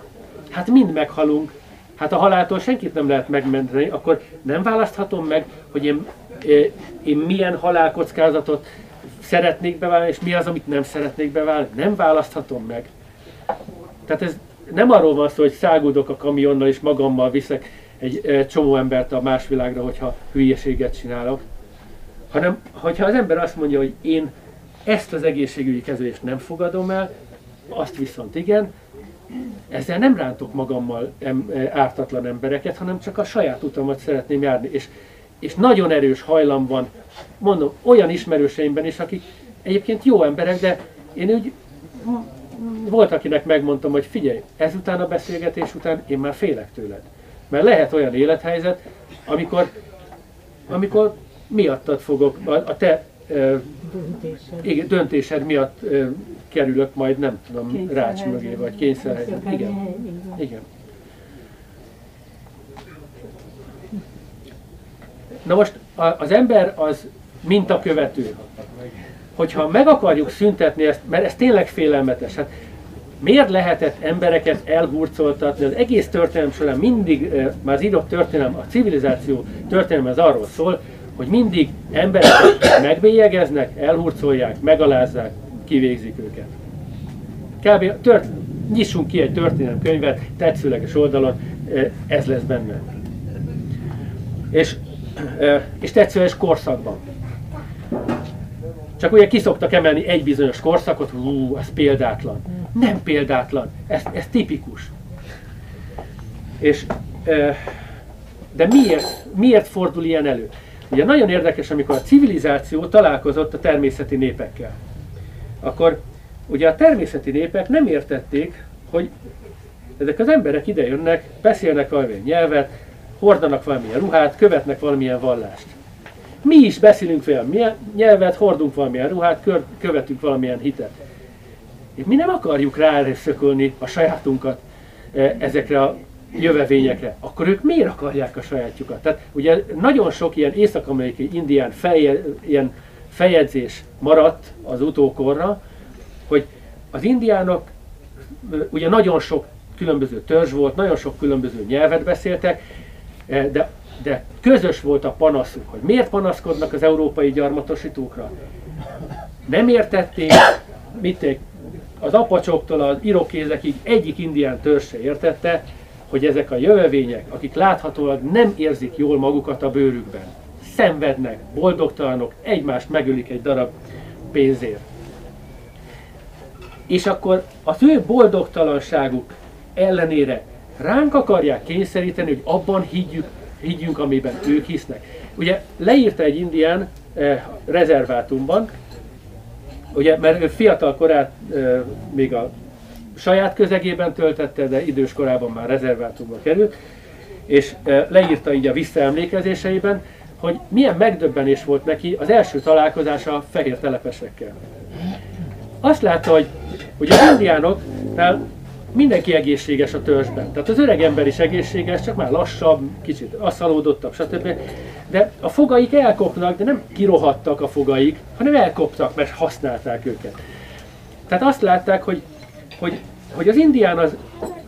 Hát mind meghalunk, hát a haláltól senkit nem lehet megmenteni, akkor nem választhatom meg, hogy én, én milyen halálkockázatot szeretnék beválni, és mi az, amit nem szeretnék beválni. Nem választhatom meg. Tehát ez nem arról van szó, hogy szágudok a kamionnal és magammal viszek egy csomó embert a más világra, hogyha hülyeséget csinálok, hanem hogyha az ember azt mondja, hogy én ezt az egészségügyi kezelést nem fogadom el, azt viszont igen, ezzel nem rántok magammal em, ártatlan embereket, hanem csak a saját utamat szeretném járni. És, és nagyon erős hajlam van, mondom, olyan ismerőseimben is, akik egyébként jó emberek, de én úgy volt, akinek megmondtam, hogy figyelj, ezután a beszélgetés után én már félek tőled. Mert lehet olyan élethelyzet, amikor, amikor miattad fogok, a te döntésed. Igen, döntésed miatt kerülök majd, nem tudom, kényszer rács mögé, vagy kényszerhelyzet. Igen. Igen. Na most az ember az mintakövető. Hogyha meg akarjuk szüntetni ezt, mert ez tényleg félelmetes, hát miért lehetett embereket elhurcoltatni? Az egész történelem során mindig, már az írott történelem, a civilizáció történelem az arról szól, hogy mindig embereket [coughs] megbélyegeznek, elhurcolják, megalázzák, kivégzik őket. Kb. Tört, nyissunk ki egy történelemkönyvet, tetszőleges oldalon, ez lesz benne. És, és tetszőleges korszakban. Csak ugye kiszoktak emelni egy bizonyos korszakot, hú, ez példátlan. Nem példátlan, ez, ez tipikus. És, de miért, miért fordul ilyen elő? Ugye nagyon érdekes, amikor a civilizáció találkozott a természeti népekkel. Akkor ugye a természeti népek nem értették, hogy ezek az emberek ide jönnek, beszélnek valamilyen nyelvet, hordanak valamilyen ruhát, követnek valamilyen vallást. Mi is beszélünk valamilyen nyelvet, hordunk valamilyen ruhát, követünk valamilyen hitet. Mi nem akarjuk ráerőszökölni a sajátunkat e, ezekre a jövevényekre, akkor ők miért akarják a sajátjukat? Tehát ugye nagyon sok ilyen észak-amerikai indián feje, ilyen feljegyzés maradt az utókorra, hogy az indiánok ugye nagyon sok különböző törzs volt, nagyon sok különböző nyelvet beszéltek, de, de közös volt a panaszuk, hogy miért panaszkodnak az európai gyarmatosítókra. Nem értették, mit az apacsoktól az irokézekig egyik indián törzs se értette, hogy ezek a jövevények, akik láthatólag nem érzik jól magukat a bőrükben, szenvednek, boldogtalanok, egymást megölik egy darab pénzért. És akkor az ő boldogtalanságuk ellenére ránk akarják kényszeríteni, hogy abban higgyük, higgyünk, amiben ők hisznek. Ugye leírta egy indián eh, rezervátumban, ugye, mert ő fiatal korát eh, még a saját közegében töltette, de idős korában már rezervátumba került, és leírta így a visszaemlékezéseiben, hogy milyen megdöbbenés volt neki az első találkozása fehér telepesekkel. Azt látta, hogy, hogy az indiánoknál mindenki egészséges a törzsben. Tehát az öreg ember is egészséges, csak már lassabb, kicsit asszalódottabb, stb. De a fogaik elkopnak, de nem kirohadtak a fogaik, hanem elkoptak, mert használták őket. Tehát azt látták, hogy hogy, hogy az indián az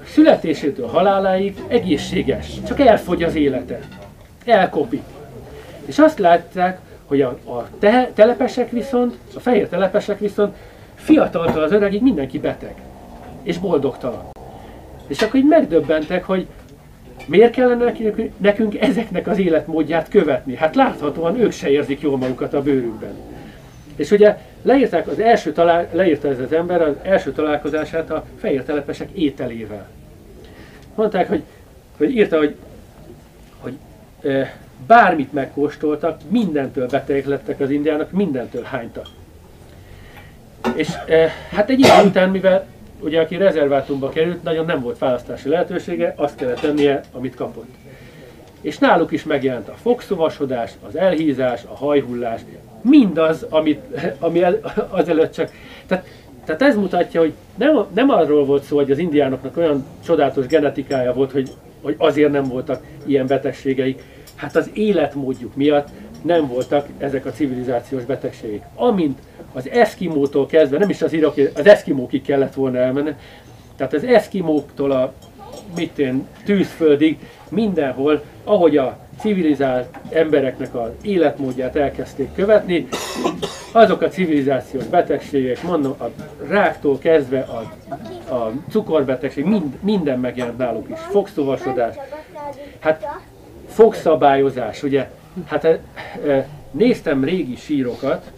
születésétől haláláig egészséges, csak elfogy az élete, elkopik. És azt látták, hogy a, a te, telepesek viszont, a fehér telepesek viszont fiataltól az öregig mindenki beteg, és boldogtalan. És akkor így megdöbbentek, hogy miért kellene nekünk, ezeknek az életmódját követni? Hát láthatóan ők se érzik jól magukat a bőrükben. És ugye leírták az első talál, leírta ez az ember az első találkozását a fehér telepesek ételével. Mondták, hogy, hogy írta, hogy, hogy e, bármit megkóstoltak, mindentől betegek lettek az indiának, mindentől hánytak. És e, hát egy idő után, mivel ugye aki rezervátumba került, nagyon nem volt választási lehetősége, azt kellett tennie, amit kapott. És náluk is megjelent a fogszovasodás, az elhízás, a hajhullás, mindaz, amit, ami el, azelőtt csak... Tehát, tehát ez mutatja, hogy nem, nem arról volt szó, hogy az indiánoknak olyan csodálatos genetikája volt, hogy, hogy azért nem voltak ilyen betegségeik. Hát az életmódjuk miatt nem voltak ezek a civilizációs betegségek. Amint az eszkimótól kezdve, nem is az iraki, az eszkimókig kellett volna elmenni, tehát az eszkimóktól a mit én, tűzföldig, mindenhol, ahogy a civilizált embereknek az életmódját elkezdték követni, azok a civilizációs betegségek, mondom, a ráktól kezdve a, a cukorbetegség, mind, minden megjelent náluk is, fogszovasodás, hát fogszabályozás, ugye, hát e, e, néztem régi sírokat,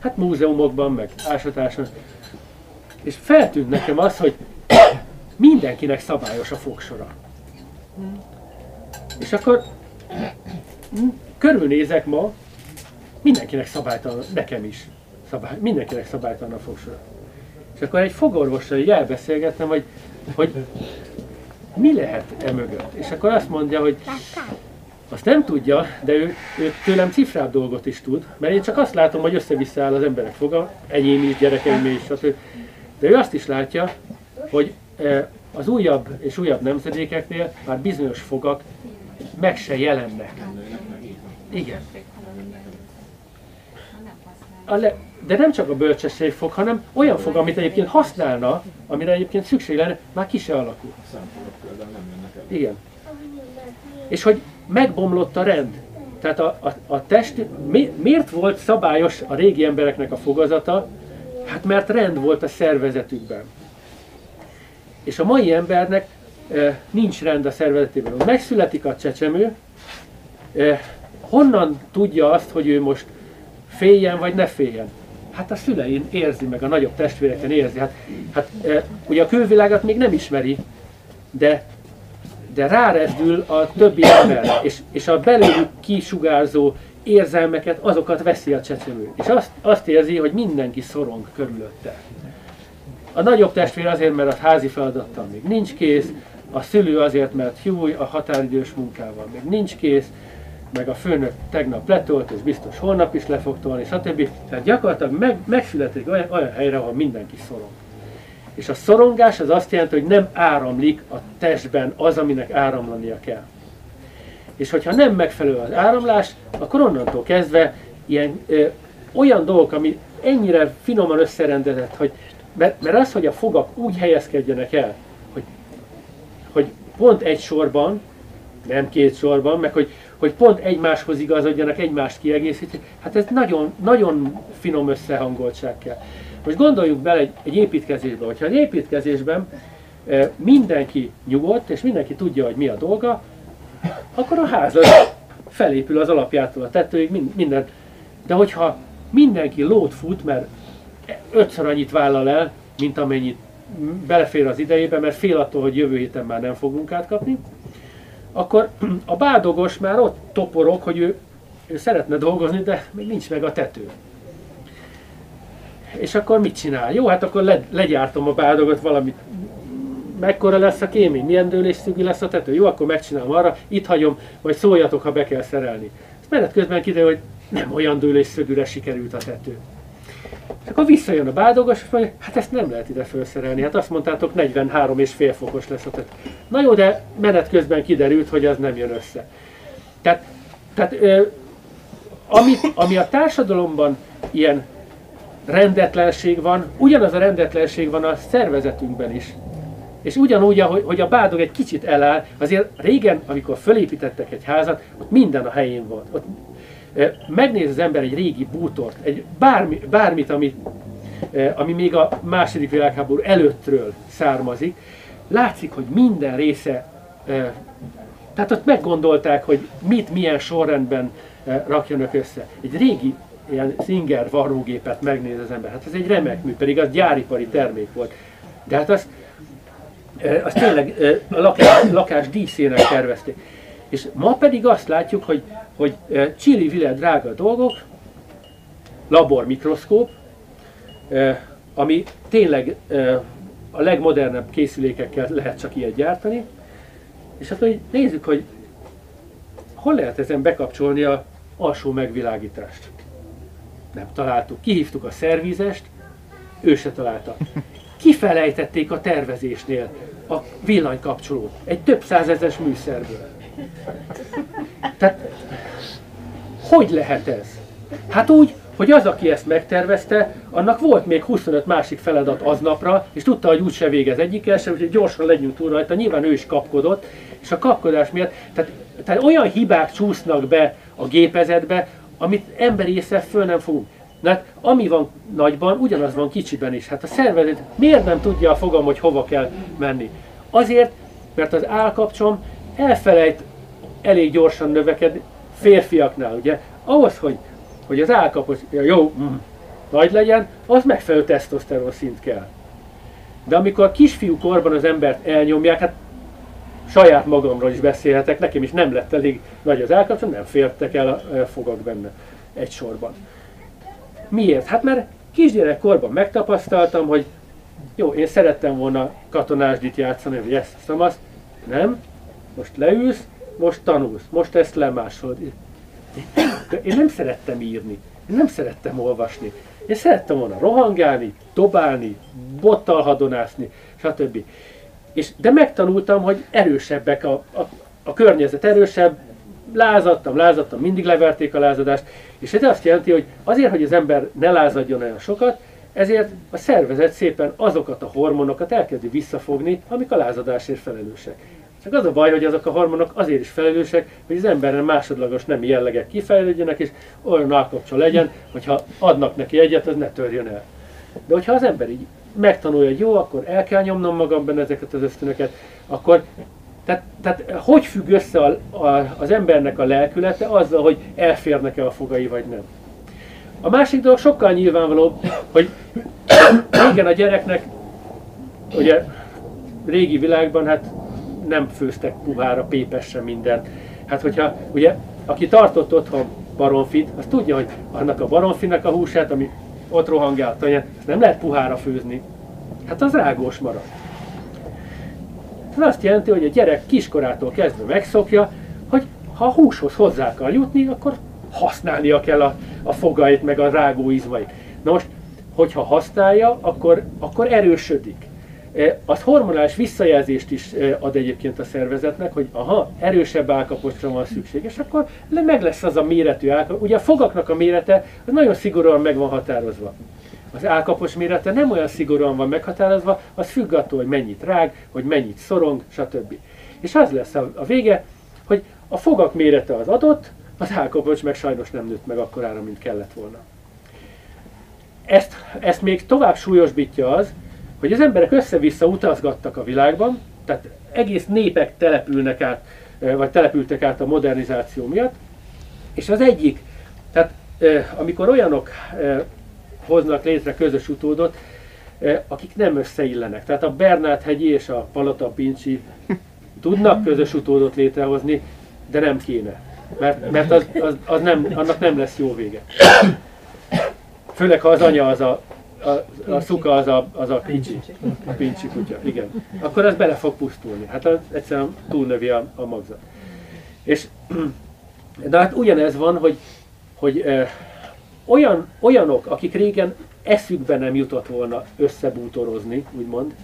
hát múzeumokban, meg ásatáson, és feltűnt nekem az, hogy mindenkinek szabályos a fogsora. És akkor körülnézek ma, mindenkinek szabálytalan, nekem is, szabály, mindenkinek szabálytalan a fogsora. És akkor egy fogorvossal így elbeszélgettem, hogy, hogy mi lehet e mögött. És akkor azt mondja, hogy azt nem tudja, de ő, ő tőlem cifrább dolgot is tud, mert én csak azt látom, hogy össze áll az emberek foga, enyém is, gyerekeim is, stb. De ő azt is látja, hogy az újabb és újabb nemzedékeknél már bizonyos fogak meg se jelennek. Igen. De nem csak a bölcsesség fog, hanem olyan fog, amit egyébként használna, amire egyébként szükség lenne, már ki se alakul. Igen. És hogy megbomlott a rend. Tehát a, a, a test, mi, miért volt szabályos a régi embereknek a fogazata? Hát mert rend volt a szervezetükben. És a mai embernek e, nincs rend a szervezetében. Megszületik a csecsemő, e, honnan tudja azt, hogy ő most féljen vagy ne féljen? Hát a szülein érzi meg, a nagyobb testvéreken érzi. Hát, hát e, ugye a külvilágot még nem ismeri, de, de rárezdül a többi ember, és, és a belőlük kisugárzó érzelmeket, azokat veszi a csecsemő. És azt, azt érzi, hogy mindenki szorong körülötte. A nagyobb testvér azért, mert a házi feladattal még nincs kész, a szülő azért, mert húj, a határidős munkával még nincs kész, meg a főnök tegnap letolt, és biztos holnap is le fog tolni, stb. Tehát gyakorlatilag meg, megszületik olyan, olyan helyre, ahol mindenki szorong. És a szorongás az azt jelenti, hogy nem áramlik a testben az, aminek áramlania kell. És hogyha nem megfelelő az áramlás, akkor onnantól kezdve ilyen ö, olyan dolgok, ami ennyire finoman összerendezett, hogy mert, mert az, hogy a fogak úgy helyezkedjenek el, hogy, hogy pont egy sorban, nem két sorban, meg hogy, hogy pont egymáshoz igazodjanak, egymást kiegészíteni, hát ez nagyon, nagyon finom összehangoltság kell. Most gondoljuk bele egy, egy építkezésbe, hogyha egy építkezésben e, mindenki nyugodt, és mindenki tudja, hogy mi a dolga, akkor a ház az felépül az alapjától a tetőig, minden. De hogyha mindenki lót fut, mert ötször annyit vállal el, mint amennyit belefér az idejébe, mert fél attól, hogy jövő héten már nem fog munkát kapni, akkor a bádogos már ott toporog, hogy ő, ő szeretne dolgozni, de még nincs meg a tető. És akkor mit csinál? Jó, hát akkor le, legyártom a bádogot valamit. Mekkora lesz a kémény? Milyen dőlésszügű lesz a tető? Jó, akkor megcsinálom arra, itt hagyom, vagy szóljatok, ha be kell szerelni. Ezt menet közben kiderül, hogy nem olyan dőlésszögűre sikerült a tető. És akkor visszajön a bádogos, és mondja, hát ezt nem lehet ide felszerelni. Hát azt mondtátok, 43 és fél fokos lesz a tető. Na jó, de menet közben kiderült, hogy az nem jön össze. Tehát, tehát ami, ami a társadalomban ilyen rendetlenség van, ugyanaz a rendetlenség van a szervezetünkben is. És ugyanúgy, ahogy, hogy a bádog egy kicsit eláll, azért régen, amikor fölépítettek egy házat, ott minden a helyén volt. Ott megnéz az ember egy régi bútort, egy bármi, bármit, ami, ami még a második világháború előttről származik, látszik, hogy minden része, tehát ott meggondolták, hogy mit, milyen sorrendben rakjanak össze. Egy régi ilyen Singer varrógépet megnéz az ember, hát ez egy remek mű, pedig az gyáripari termék volt. De hát azt, azt tényleg a lakás, lakás díszének tervezték. És ma pedig azt látjuk, hogy, hogy eh, csili vile drága dolgok, labor mikroszkóp, eh, ami tényleg eh, a legmodernebb készülékekkel lehet csak ilyet gyártani, és akkor így nézzük, hogy hol lehet ezen bekapcsolni a alsó megvilágítást. Nem találtuk. Kihívtuk a szervizest, ő se találta. Kifelejtették a tervezésnél a villanykapcsolót egy több százezes műszerből. Tehát hogy lehet ez? Hát úgy, hogy az, aki ezt megtervezte, annak volt még 25 másik feladat aznapra, és tudta, hogy úgyse végez egyikkel sem, úgyhogy gyorsan legyünk túl rajta. Nyilván ő is kapkodott, és a kapkodás miatt, tehát, tehát olyan hibák csúsznak be a gépezetbe, amit emberi észre föl nem fogunk. Na hát, ami van nagyban, ugyanaz van kicsiben is. Hát a szervezet miért nem tudja a fogam, hogy hova kell menni? Azért, mert az állkapcsom elfelejt elég gyorsan növekedni férfiaknál, ugye? Ahhoz, hogy, hogy az állkapos jó, mm, nagy legyen, az megfelelő tesztoszteron szint kell. De amikor a kisfiú korban az embert elnyomják, hát saját magamról is beszélhetek, nekem is nem lett elég nagy az állkapcsom, nem fértek el a fogak benne egy sorban. Miért? Hát mert kisgyerekkorban megtapasztaltam, hogy jó, én szerettem volna katonásdit játszani, hogy ezt, azt, azt, nem, most leülsz, most tanulsz, most ezt lemásolod. Én nem szerettem írni, én nem szerettem olvasni. Én szerettem volna rohangálni, dobálni, bottal hadonászni, stb. És, de megtanultam, hogy erősebbek a, a, a környezet erősebb, lázadtam, lázadtam, mindig leverték a lázadást, és ez azt jelenti, hogy azért, hogy az ember ne lázadjon olyan sokat, ezért a szervezet szépen azokat a hormonokat elkezdi visszafogni, amik a lázadásért felelősek. Csak az a baj, hogy azok a hormonok azért is felelősek, hogy az emberen másodlagos nemi jellegek kifejlődjenek, és olyan állkapcsa legyen, hogyha adnak neki egyet, az ne törjön el. De hogyha az ember így megtanulja, hogy jó, akkor el kell nyomnom magamban ezeket az ösztönöket, akkor tehát, tehát hogy függ össze a, a, az embernek a lelkülete azzal, hogy elférnek-e a fogai, vagy nem. A másik dolog sokkal nyilvánvalóbb, hogy régen a gyereknek, ugye régi világban hát nem főztek puhára, pépesre mindent. Hát hogyha, ugye, aki tartott otthon baromfit, az tudja, hogy annak a baromfinak a húsát, ami ott rohangál tanyán, nem lehet puhára főzni. Hát az rágós marad. Ez azt jelenti, hogy a gyerek kiskorától kezdve megszokja, hogy ha a húshoz hozzá akar jutni, akkor használnia kell a, a fogait, meg a rágó izmait. Na most, hogyha használja, akkor, akkor erősödik. E, az hormonális visszajelzést is e, ad egyébként a szervezetnek, hogy aha, erősebb állkaposra van szükség, és akkor meg lesz az a méretű állkapos. Ugye a fogaknak a mérete az nagyon szigorúan meg van határozva. Az állkapos mérete nem olyan szigorúan van meghatározva, az függ attól, hogy mennyit rág, hogy mennyit szorong, stb. És az lesz a, a vége, hogy a fogak mérete az adott, az állkapocs meg sajnos nem nőtt meg akkorára, mint kellett volna. Ezt, ezt még tovább súlyosbítja az, hogy az emberek össze-vissza utazgattak a világban, tehát egész népek települnek át, vagy települtek át a modernizáció miatt, és az egyik, tehát amikor olyanok hoznak létre közös utódot, akik nem összeillenek. Tehát a Bernát hegyi és a Palota Pincsi tudnak közös utódot létrehozni, de nem kéne. Mert, mert az, az, az nem, annak nem lesz jó vége. Főleg, ha az anya az a a, a szuka az a, az a pincsi, a pincsi kutya, igen. Akkor az bele fog pusztulni. Hát az egyszerűen túlnövi a, a magzat. És, de hát ugyanez van, hogy, hogy eh, olyan, olyanok, akik régen eszükbe nem jutott volna összebútorozni, úgymond,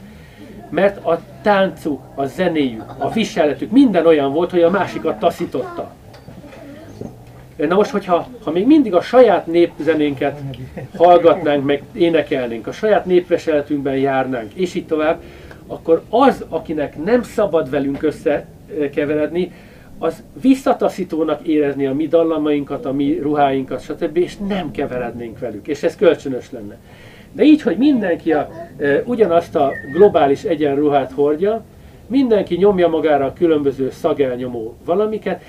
mert a táncuk, a zenéjük, a viseletük minden olyan volt, hogy a másikat taszította. Na most, hogyha ha még mindig a saját népzenénket hallgatnánk, meg énekelnénk, a saját népveseletünkben járnánk, és így tovább, akkor az, akinek nem szabad velünk összekeveredni, az visszataszítónak érezni a mi dallamainkat, a mi ruháinkat, stb., és nem keverednénk velük, és ez kölcsönös lenne. De így, hogy mindenki a, e, ugyanazt a globális egyenruhát hordja, mindenki nyomja magára a különböző szagelnyomó valamiket,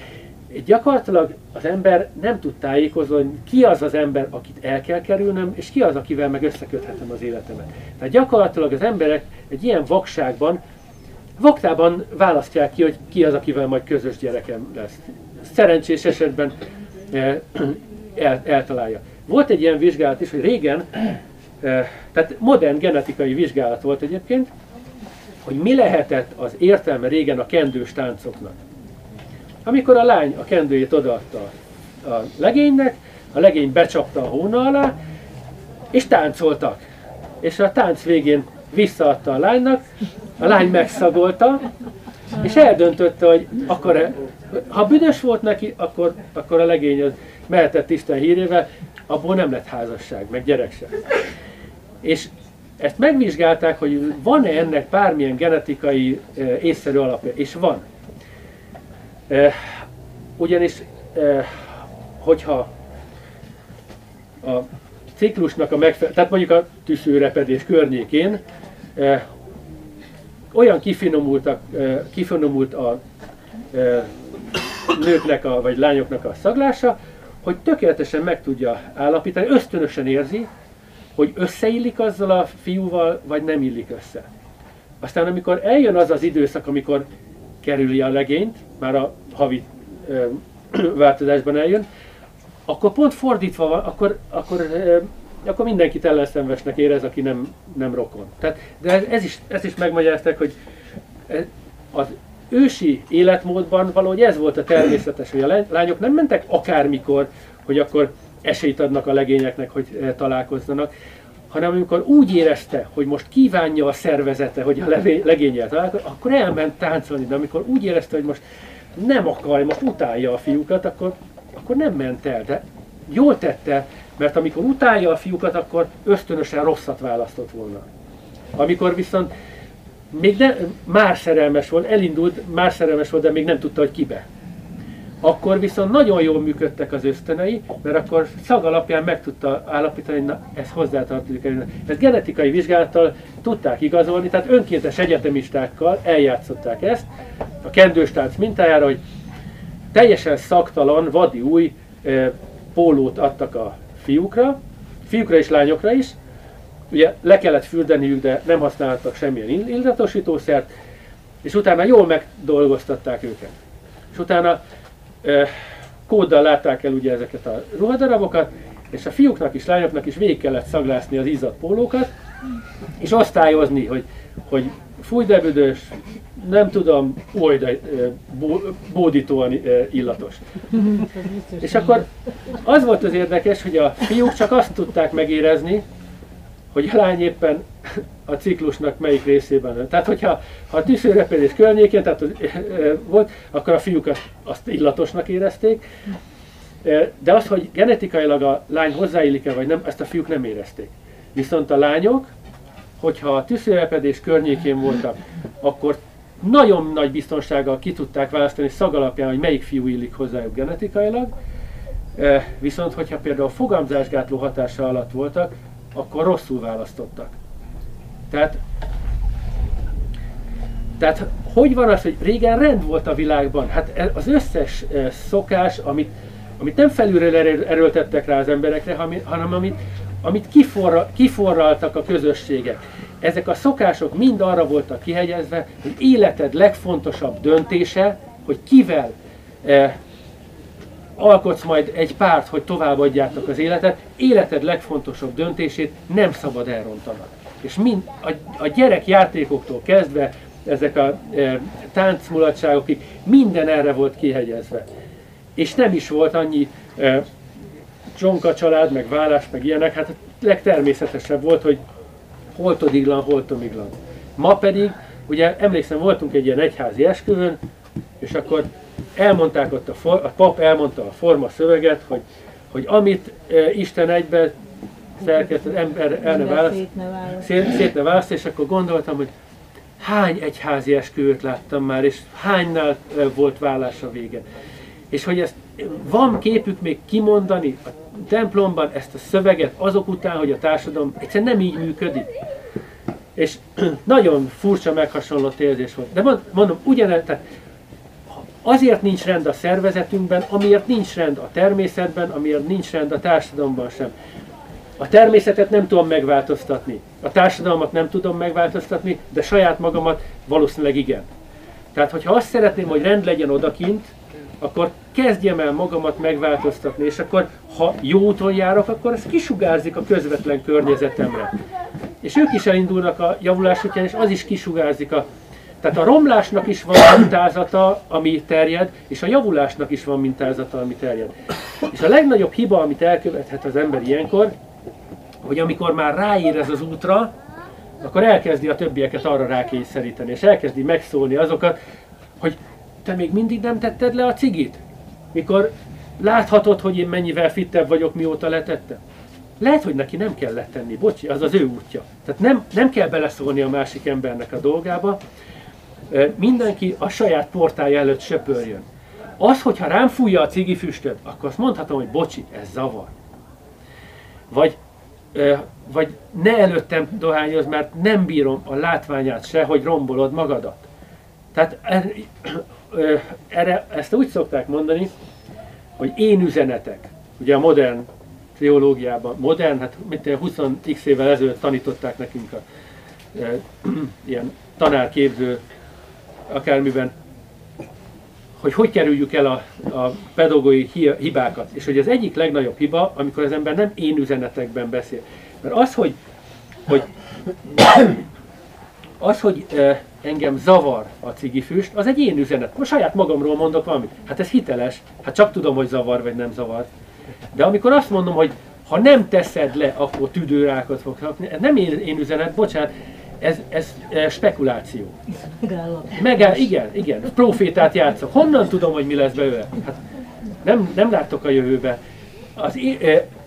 gyakorlatilag az ember nem tud tájékozódni, ki az az ember, akit el kell kerülnöm, és ki az, akivel meg összeköthetem az életemet. Tehát gyakorlatilag az emberek egy ilyen vakságban, vaktában választják ki, hogy ki az, akivel majd közös gyerekem lesz. Szerencsés esetben eh, el, eltalálja. Volt egy ilyen vizsgálat is, hogy régen, eh, tehát modern genetikai vizsgálat volt egyébként, hogy mi lehetett az értelme régen a kendős táncoknak. Amikor a lány a kendőjét odaadta a legénynek, a legény becsapta a hóna alá, és táncoltak. És a tánc végén visszaadta a lánynak, a lány megszagolta, és eldöntötte, hogy akkor, ha büdös volt neki, akkor, akkor a legény az mehetett Isten hírével, abból nem lett házasság, meg gyerek sem. És ezt megvizsgálták, hogy van-e ennek bármilyen genetikai észszerű alapja, és van. Ugyanis, hogyha a ciklusnak a megfelelő, tehát mondjuk a tűzőrepedés környékén olyan kifinomultak, kifinomult a nőknek a, vagy lányoknak a szaglása, hogy tökéletesen meg tudja állapítani, ösztönösen érzi, hogy összeillik azzal a fiúval, vagy nem illik össze. Aztán amikor eljön az az időszak, amikor kerüli a legényt, már a havi ö, [clears throat] változásban eljön, akkor pont fordítva van, akkor, akkor, ö, akkor mindenkit ellenszenvesnek érez, aki nem, nem rokon. Tehát, de ez is, ezt is megmagyarázták, hogy az ősi életmódban valahogy ez volt a természetes, hogy a lányok nem mentek akármikor, hogy akkor esélyt adnak a legényeknek, hogy eh, találkozzanak, hanem amikor úgy érezte, hogy most kívánja a szervezete, hogy a legényel találkozik, akkor elment táncolni, de amikor úgy érezte, hogy most nem akar, most utálja a fiúkat, akkor, akkor nem ment el. De jól tette, mert amikor utálja a fiúkat, akkor ösztönösen rosszat választott volna. Amikor viszont még ne, már szerelmes volt, elindult, már szerelmes volt, de még nem tudta, hogy kibe. Akkor viszont nagyon jól működtek az ösztönei, mert akkor szag alapján meg tudta állapítani, hogy na, ez hozzátartozik. Ezt genetikai vizsgálattal tudták igazolni, tehát önkéntes egyetemistákkal eljátszották ezt a kendőstánc mintájára, hogy teljesen szaktalan, vadi új e, pólót adtak a fiúkra, fiúkra és lányokra is, ugye le kellett fürdeniük, de nem használtak semmilyen illatosítószert, és utána jól megdolgoztatták őket. És utána kóddal látták el ugye ezeket a ruhadarabokat, és a fiúknak is, lányoknak is végig kellett szaglászni az izzadt pólókat, és osztályozni, hogy, hogy fújdebüdös, nem tudom, olyda bódítóan illatos. [laughs] És akkor az volt az érdekes, hogy a fiúk csak azt tudták megérezni, hogy a lány éppen a ciklusnak melyik részében. Tehát, hogyha ha a tűzőrepedés környékén tehát az, e, volt, akkor a fiúk azt, azt illatosnak érezték, e, de az, hogy genetikailag a lány hozzáillik-e vagy nem, ezt a fiúk nem érezték. Viszont a lányok, hogyha a tűzőrepedés környékén voltak, akkor nagyon nagy biztonsággal ki tudták választani szag alapján, hogy melyik fiú illik hozzájuk genetikailag, viszont hogyha például fogamzásgátló hatása alatt voltak, akkor rosszul választottak. Tehát, tehát hogy van az, hogy régen rend volt a világban? Hát e, az összes e, szokás, amit, amit nem felülről erőltettek rá az emberekre, hanem amit, amit kiforra, kiforraltak a közösségek. Ezek a szokások mind arra voltak kihegyezve, hogy életed legfontosabb döntése, hogy kivel eh, alkotsz majd egy párt, hogy továbbadjátok az életet, életed legfontosabb döntését nem szabad elrontanod. És mind, a, a gyerek játékoktól kezdve ezek a e, táncmulatságokig minden erre volt kihegyezve. És nem is volt annyi e, csonka család, meg vállás, meg ilyenek, hát a legtermészetesebb volt, hogy hol todiglan, hol tomiglan. Ma pedig, ugye emlékszem, voltunk egy ilyen egyházi esküvőn, és akkor elmondták ott a, for, a pap elmondta a forma szöveget, hogy, hogy amit e, Isten egybe szerkeszt, az ember el ne választ, szét, szét ne választ, és akkor gondoltam, hogy hány egyházi esküvőt láttam már, és hánynál e, volt vállás a vége. És hogy ezt van képük még kimondani a templomban ezt a szöveget azok után, hogy a társadalom egyszerűen nem így működik. És [clears throat] nagyon furcsa meghasonlott érzés volt. De mondom, ugyanez, tehát Azért nincs rend a szervezetünkben, amiért nincs rend a természetben, amiért nincs rend a társadalomban sem. A természetet nem tudom megváltoztatni, a társadalmat nem tudom megváltoztatni, de saját magamat valószínűleg igen. Tehát, hogyha azt szeretném, hogy rend legyen odakint, akkor kezdjem el magamat megváltoztatni, és akkor, ha jó úton járok, akkor ez kisugárzik a közvetlen környezetemre. És ők is elindulnak a javulás után, és az is kisugárzik a tehát a romlásnak is van mintázata, ami terjed, és a javulásnak is van mintázata, ami terjed. És a legnagyobb hiba, amit elkövethet az ember ilyenkor, hogy amikor már ráér ez az útra, akkor elkezdi a többieket arra rákényszeríteni, és elkezdi megszólni azokat, hogy te még mindig nem tetted le a cigit? Mikor láthatod, hogy én mennyivel fittebb vagyok, mióta letettem? Lehet, hogy neki nem kell letenni, bocsi, az az ő útja. Tehát nem, nem kell beleszólni a másik embernek a dolgába, mindenki a saját portája előtt söpörjön. Az, hogyha rám fújja a cigifüstöt, akkor azt mondhatom, hogy bocsi, ez zavar. Vagy, vagy ne előttem dohányoz, mert nem bírom a látványát se, hogy rombolod magadat. Tehát er, erre, ezt úgy szokták mondani, hogy én üzenetek. Ugye a modern teológiában, modern, hát mint 20x évvel ezelőtt tanították nekünk a e, ilyen tanárképző akármiben, hogy hogy kerüljük el a, a pedagógiai hibákat. És hogy az egyik legnagyobb hiba, amikor az ember nem én üzenetekben beszél. Mert az, hogy, hogy az, hogy engem zavar a cigifüst, az egy én üzenet. Most saját magamról mondok valamit. Hát ez hiteles. Hát csak tudom, hogy zavar vagy nem zavar. De amikor azt mondom, hogy ha nem teszed le, akkor tüdőrákat fog kapni, ez nem én, én üzenet, bocsánat, ez, ez, ez spekuláció. Megáll, igen, igen, profétát játszok. Honnan tudom, hogy mi lesz belőle? Hát nem, nem látok a jövőbe. Az,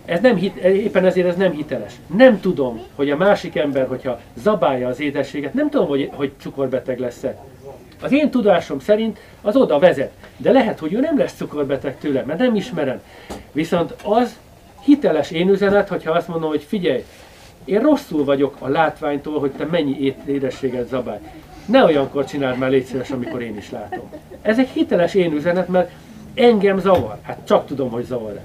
ez nem hit, éppen ezért ez nem hiteles. Nem tudom, hogy a másik ember, hogyha zabálja az édességet, nem tudom, hogy, hogy cukorbeteg lesz-e. Az én tudásom szerint az oda vezet. De lehet, hogy ő nem lesz cukorbeteg tőle, mert nem ismerem. Viszont az hiteles én üzenet, hogyha azt mondom, hogy figyelj, én rosszul vagyok a látványtól, hogy te mennyi édességet zabálj. Ne olyankor csináld már légy szíves, amikor én is látom. Ez egy hiteles én üzenet, mert engem zavar. Hát csak tudom, hogy zavar-e.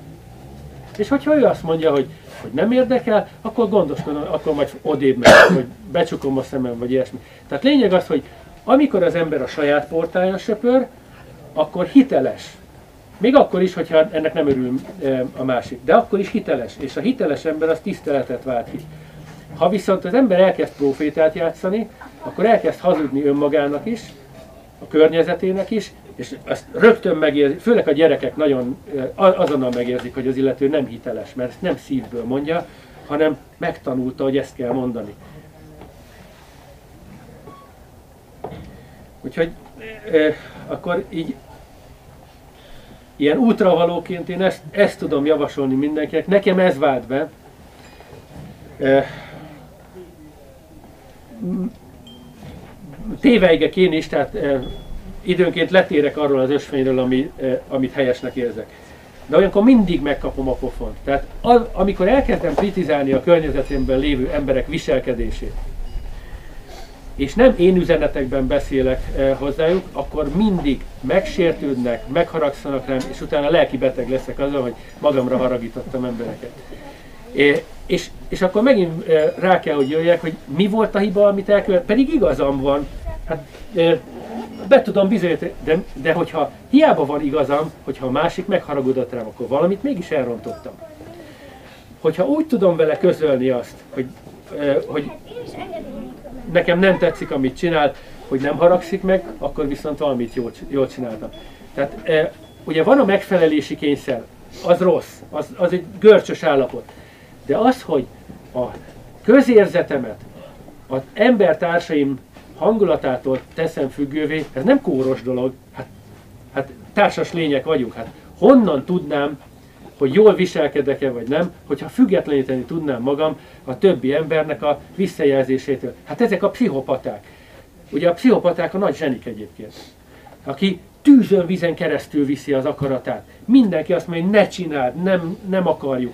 És hogyha ő azt mondja, hogy, hogy nem érdekel, akkor gondoskodom, akkor majd odébb meg, hogy becsukom a szemem, vagy ilyesmi. Tehát lényeg az, hogy amikor az ember a saját portáján söpör, akkor hiteles. Még akkor is, hogyha ennek nem örül e, a másik. De akkor is hiteles. És a hiteles ember az tiszteletet vált ki. Ha viszont az ember elkezd profétát játszani, akkor elkezd hazudni önmagának is, a környezetének is, és ezt rögtön megérzik, főleg a gyerekek nagyon azonnal megérzik, hogy az illető nem hiteles, mert ezt nem szívből mondja, hanem megtanulta, hogy ezt kell mondani. Úgyhogy akkor így ilyen útravalóként én ezt, ezt tudom javasolni mindenkinek. Nekem ez vált be. Téveigek én is, tehát e, időnként letérek arról az ösvényről, ami, e, amit helyesnek érzek. De olyankor mindig megkapom a pofont. Tehát az, amikor elkezdem kritizálni a környezetemben lévő emberek viselkedését, és nem én üzenetekben beszélek eh, hozzájuk, akkor mindig megsértődnek, megharagszanak rám, és utána lelki beteg leszek azzal, hogy magamra haragítottam embereket. És, és akkor megint rá kell, hogy jöjjek, hogy mi volt a hiba, amit elkövet, pedig igazam van. Hát, be tudom bizonyítani, de, de hogyha hiába van igazam, hogyha a másik megharagudott rám, akkor valamit mégis elrontottam. Hogyha úgy tudom vele közölni azt, hogy, hogy nekem nem tetszik, amit csinál, hogy nem haragszik meg, akkor viszont valamit jól, jól csináltam. Tehát ugye van a megfelelési kényszer, az rossz, az, az egy görcsös állapot. De az, hogy a közérzetemet, az embertársaim hangulatától teszem függővé, ez nem kóros dolog. Hát, hát társas lények vagyunk. Hát honnan tudnám, hogy jól viselkedek-e vagy nem, hogyha függetleníteni tudnám magam a többi embernek a visszajelzésétől. Hát ezek a pszichopaták. Ugye a pszichopaták a nagy zsenik egyébként. Aki tűzön vízen keresztül viszi az akaratát. Mindenki azt mondja, hogy ne csináld, nem, nem akarjuk.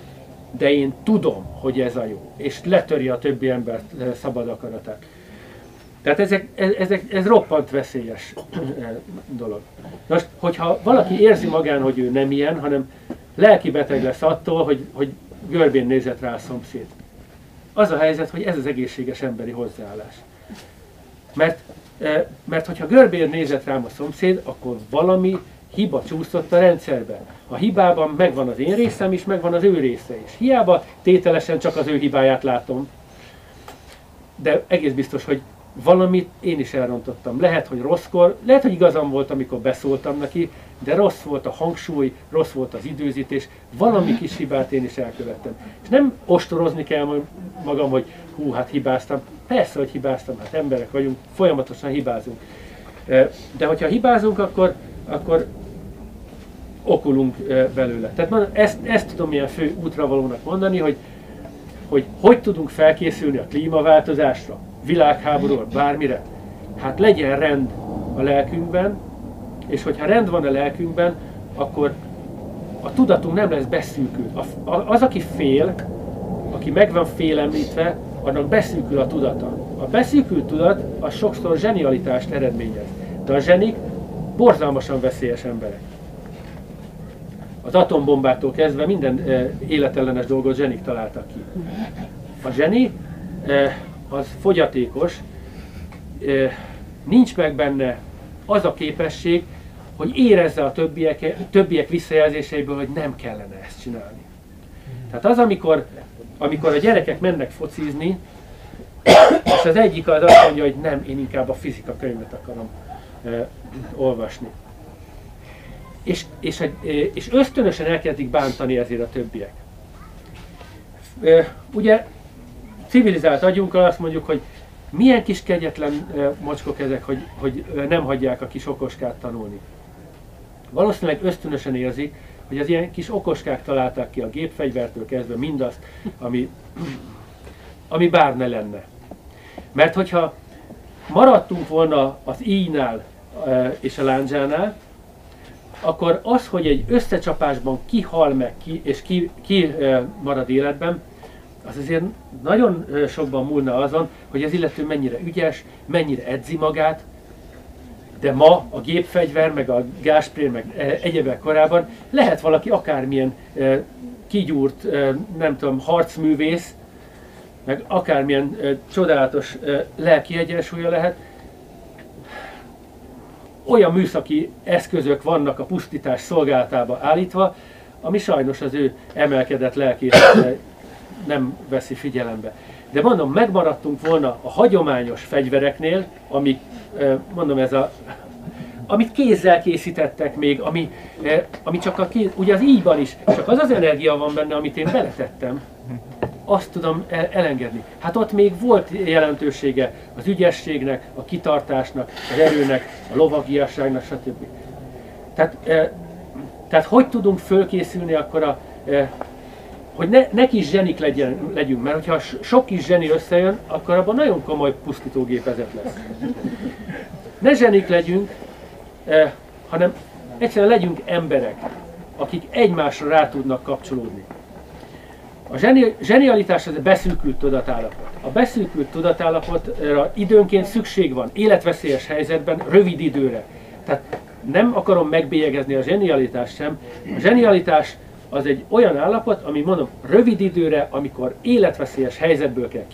De én tudom, hogy ez a jó. És letöri a többi ember eh, szabad akaratát. Tehát ezek, ezek, ez roppant veszélyes eh, dolog. Most, hogyha valaki érzi magán, hogy ő nem ilyen, hanem lelki beteg lesz attól, hogy, hogy görbén nézett rá a szomszéd. Az a helyzet, hogy ez az egészséges emberi hozzáállás. Mert, eh, mert hogyha görbén nézett rám a szomszéd, akkor valami hiba csúszott a rendszerbe. A hibában megvan az én részem is, megvan az ő része is. Hiába tételesen csak az ő hibáját látom, de egész biztos, hogy valamit én is elrontottam. Lehet, hogy rosszkor, lehet, hogy igazam volt, amikor beszóltam neki, de rossz volt a hangsúly, rossz volt az időzítés, valami kis hibát én is elkövettem. És nem ostorozni kell magam, hogy hú, hát hibáztam. Persze, hogy hibáztam, hát emberek vagyunk, folyamatosan hibázunk. De hogyha hibázunk, akkor, akkor okulunk belőle. Tehát ezt, ezt tudom ilyen fő útravalónak mondani, hogy, hogy hogy tudunk felkészülni a klímaváltozásra, világháborúra, bármire. Hát legyen rend a lelkünkben, és hogyha rend van a lelkünkben, akkor a tudatunk nem lesz beszűkült. Az, aki fél, aki meg van félemlítve, annak beszűkül a tudata. A beszűkült tudat az sokszor zsenialitást eredményez. De a zsenik borzalmasan veszélyes emberek. Az atombombától kezdve minden e, életellenes dolgot zsenik találtak ki. A zseni e, az fogyatékos, e, nincs meg benne az a képesség, hogy érezze a többiek, többiek visszajelzéseiből, hogy nem kellene ezt csinálni. Tehát az, amikor, amikor a gyerekek mennek focizni, és az egyik az azt mondja, hogy nem, én inkább a fizika könyvet akarom e, olvasni. És, és, és ösztönösen elkezdik bántani ezért a többiek. Ugye civilizált agyunkkal azt mondjuk, hogy milyen kis kegyetlen mocskok ezek, hogy, hogy nem hagyják a kis okoskát tanulni. Valószínűleg ösztönösen érzik, hogy az ilyen kis okoskák találták ki a gépfegyvertől kezdve mindazt, ami, ami bár ne lenne. Mert hogyha maradtunk volna az íjnál és a lándzsánál, akkor az, hogy egy összecsapásban ki hal meg ki, és ki, ki marad életben, az azért nagyon sokban múlna azon, hogy az illető mennyire ügyes, mennyire edzi magát, de ma a gépfegyver, meg a gáspré, meg egyebek korában lehet valaki akármilyen kigyúrt, nem tudom, harcművész, meg akármilyen csodálatos lelki egyensúlya lehet, olyan műszaki eszközök vannak a pusztítás szolgálatába állítva, ami sajnos az ő emelkedett lelkét nem veszi figyelembe. De mondom, megmaradtunk volna a hagyományos fegyvereknél, amik, mondom, ez a, amit kézzel készítettek még, ami, ami csak a kéz, ugye az ígyban is, csak az az energia van benne, amit én beletettem, azt tudom elengedni. Hát ott még volt jelentősége az ügyességnek, a kitartásnak, az erőnek, a lovagiasságnak, stb. Tehát, tehát hogy tudunk fölkészülni akkor a hogy ne, ne kis zsenik legyen, legyünk, mert hogyha sok kis zseni összejön, akkor abban nagyon komoly pusztítógépezet lesz. Ne zsenik legyünk, hanem egyszerűen legyünk emberek, akik egymásra rá tudnak kapcsolódni. A zseni, zsenialitás az a beszűkült tudatállapot. A beszűkült tudatállapotra időnként szükség van, életveszélyes helyzetben, rövid időre. Tehát nem akarom megbélyegezni a zsenialitást sem. A zsenialitás az egy olyan állapot, ami mondom, rövid időre, amikor életveszélyes helyzetből kell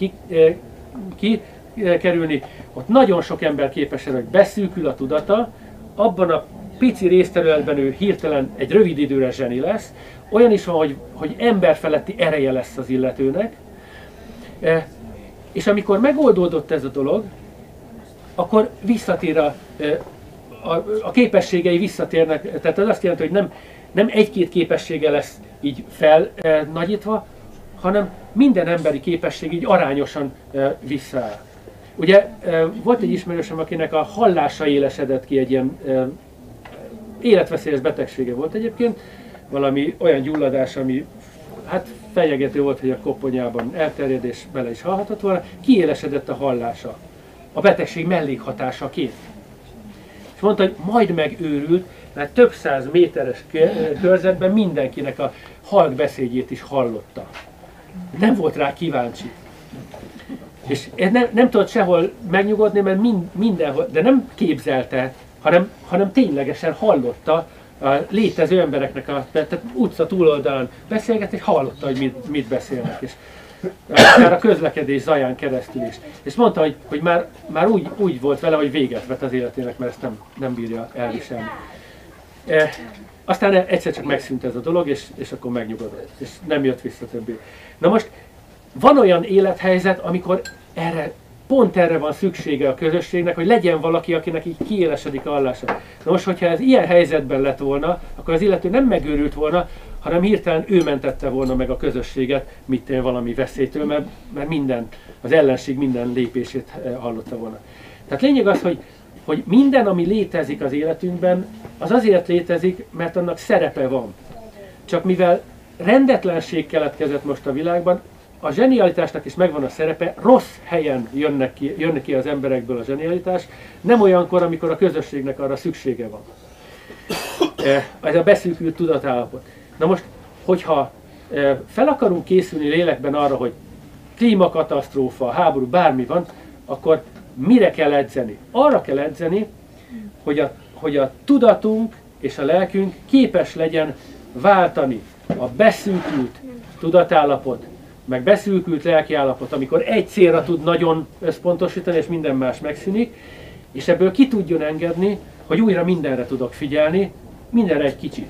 kikerülni, ki, ott nagyon sok ember képes erre, hogy beszűkül a tudata, abban a pici részterületben ő hirtelen egy rövid időre zseni lesz, olyan is van, hogy, hogy emberfeletti ereje lesz az illetőnek, e, és amikor megoldódott ez a dolog, akkor visszatér a, a, a képességei visszatérnek, tehát az azt jelenti, hogy nem, nem egy-két képessége lesz így felnagyítva, hanem minden emberi képesség így arányosan e, visszaáll. Ugye e, volt egy ismerősöm, akinek a hallása élesedett ki egy ilyen e, életveszélyes betegsége volt egyébként, valami olyan gyulladás, ami hát fenyegető volt, hogy a koponyában elterjed és bele is halhatott volna, kiélesedett a hallása. A betegség mellékhatásaként. És mondta, hogy majd megőrült, mert több száz méteres körzetben mindenkinek a halk beszédjét is hallotta. Nem volt rá kíváncsi. És nem, nem tudott sehol megnyugodni, mert mind, mindenhol, de nem képzelte, hanem, hanem ténylegesen hallotta a létező embereknek a tehát utca túloldalán beszélget, és hallotta, hogy mit, mit beszélnek. És akár a közlekedés zaján keresztül is. És mondta, hogy, hogy már, már úgy, úgy volt vele, hogy véget vett az életének, mert ezt nem, nem bírja elviselni. E, aztán egyszer csak megszűnt ez a dolog, és, és akkor megnyugodott, és nem jött vissza többé. Na most van olyan élethelyzet, amikor erre pont erre van szüksége a közösségnek, hogy legyen valaki, akinek így kiélesedik a hallása. Na most, hogyha ez ilyen helyzetben lett volna, akkor az illető nem megőrült volna, hanem hirtelen ő mentette volna meg a közösséget, mit valami veszélytől, mert, mert minden, az ellenség minden lépését eh, hallotta volna. Tehát lényeg az, hogy hogy minden, ami létezik az életünkben, az azért létezik, mert annak szerepe van. Csak mivel rendetlenség keletkezett most a világban, a zsenialitásnak is megvan a szerepe, rossz helyen jönnek ki, jönnek ki az emberekből a zsenialitás, nem olyankor, amikor a közösségnek arra szüksége van. E, ez a beszűkült tudatállapot. Na most, hogyha e, fel akarunk készülni lélekben arra, hogy klímakatasztrófa, háború, bármi van, akkor mire kell edzeni? Arra kell edzeni, hogy a, hogy a tudatunk és a lelkünk képes legyen váltani a beszűkült tudatállapot, meg beszűkült lelkiállapot, amikor egy célra tud nagyon összpontosítani, és minden más megszűnik, és ebből ki tudjon engedni, hogy újra mindenre tudok figyelni, mindenre egy kicsit,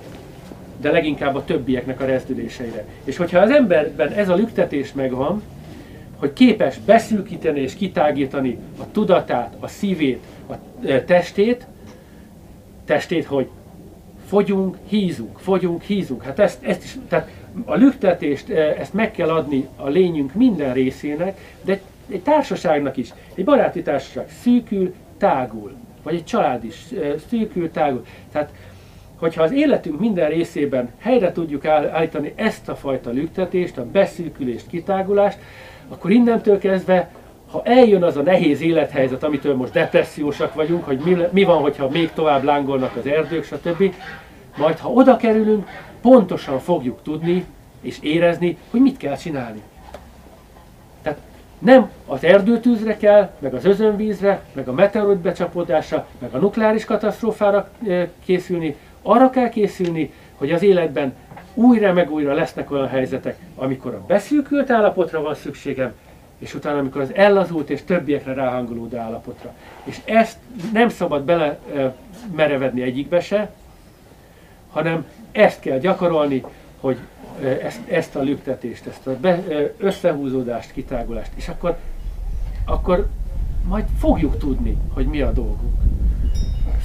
de leginkább a többieknek a rezdüléseire. És hogyha az emberben ez a lüktetés megvan, hogy képes beszűkíteni és kitágítani a tudatát, a szívét, a e, testét, testét, hogy fogyunk, hízunk, fogyunk, hízunk. Hát ezt, ezt is, tehát a lüktetést, e, ezt meg kell adni a lényünk minden részének, de egy társaságnak is, egy baráti társaság szűkül, tágul, vagy egy család is e, szűkül, tágul. Tehát, hogyha az életünk minden részében helyre tudjuk állítani ezt a fajta lüktetést, a beszűkülést, kitágulást, akkor innentől kezdve, ha eljön az a nehéz élethelyzet, amitől most depressziósak vagyunk, hogy mi, mi van, hogyha még tovább lángolnak az erdők, stb., majd ha oda kerülünk, pontosan fogjuk tudni és érezni, hogy mit kell csinálni. Tehát nem az erdőtűzre kell, meg az özönvízre, meg a meteorit becsapódásra, meg a nukleáris katasztrófára készülni, arra kell készülni, hogy az életben újra meg újra lesznek olyan helyzetek, amikor a beszűkült állapotra van szükségem, és utána, amikor az ellazult és többiekre ráhangolódó állapotra. És ezt nem szabad bele merevedni egyikbe se, hanem ezt kell gyakorolni, hogy ezt, ezt a lüktetést, ezt a összehúzódást, kitágulást, és akkor, akkor majd fogjuk tudni, hogy mi a dolgunk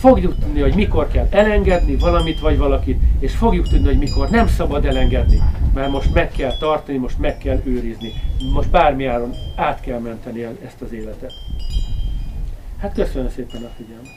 fogjuk tudni, hogy mikor kell elengedni valamit vagy valakit, és fogjuk tudni, hogy mikor nem szabad elengedni, mert most meg kell tartani, most meg kell őrizni, most bármi áron át kell menteni ezt az életet. Hát köszönöm szépen a figyelmet.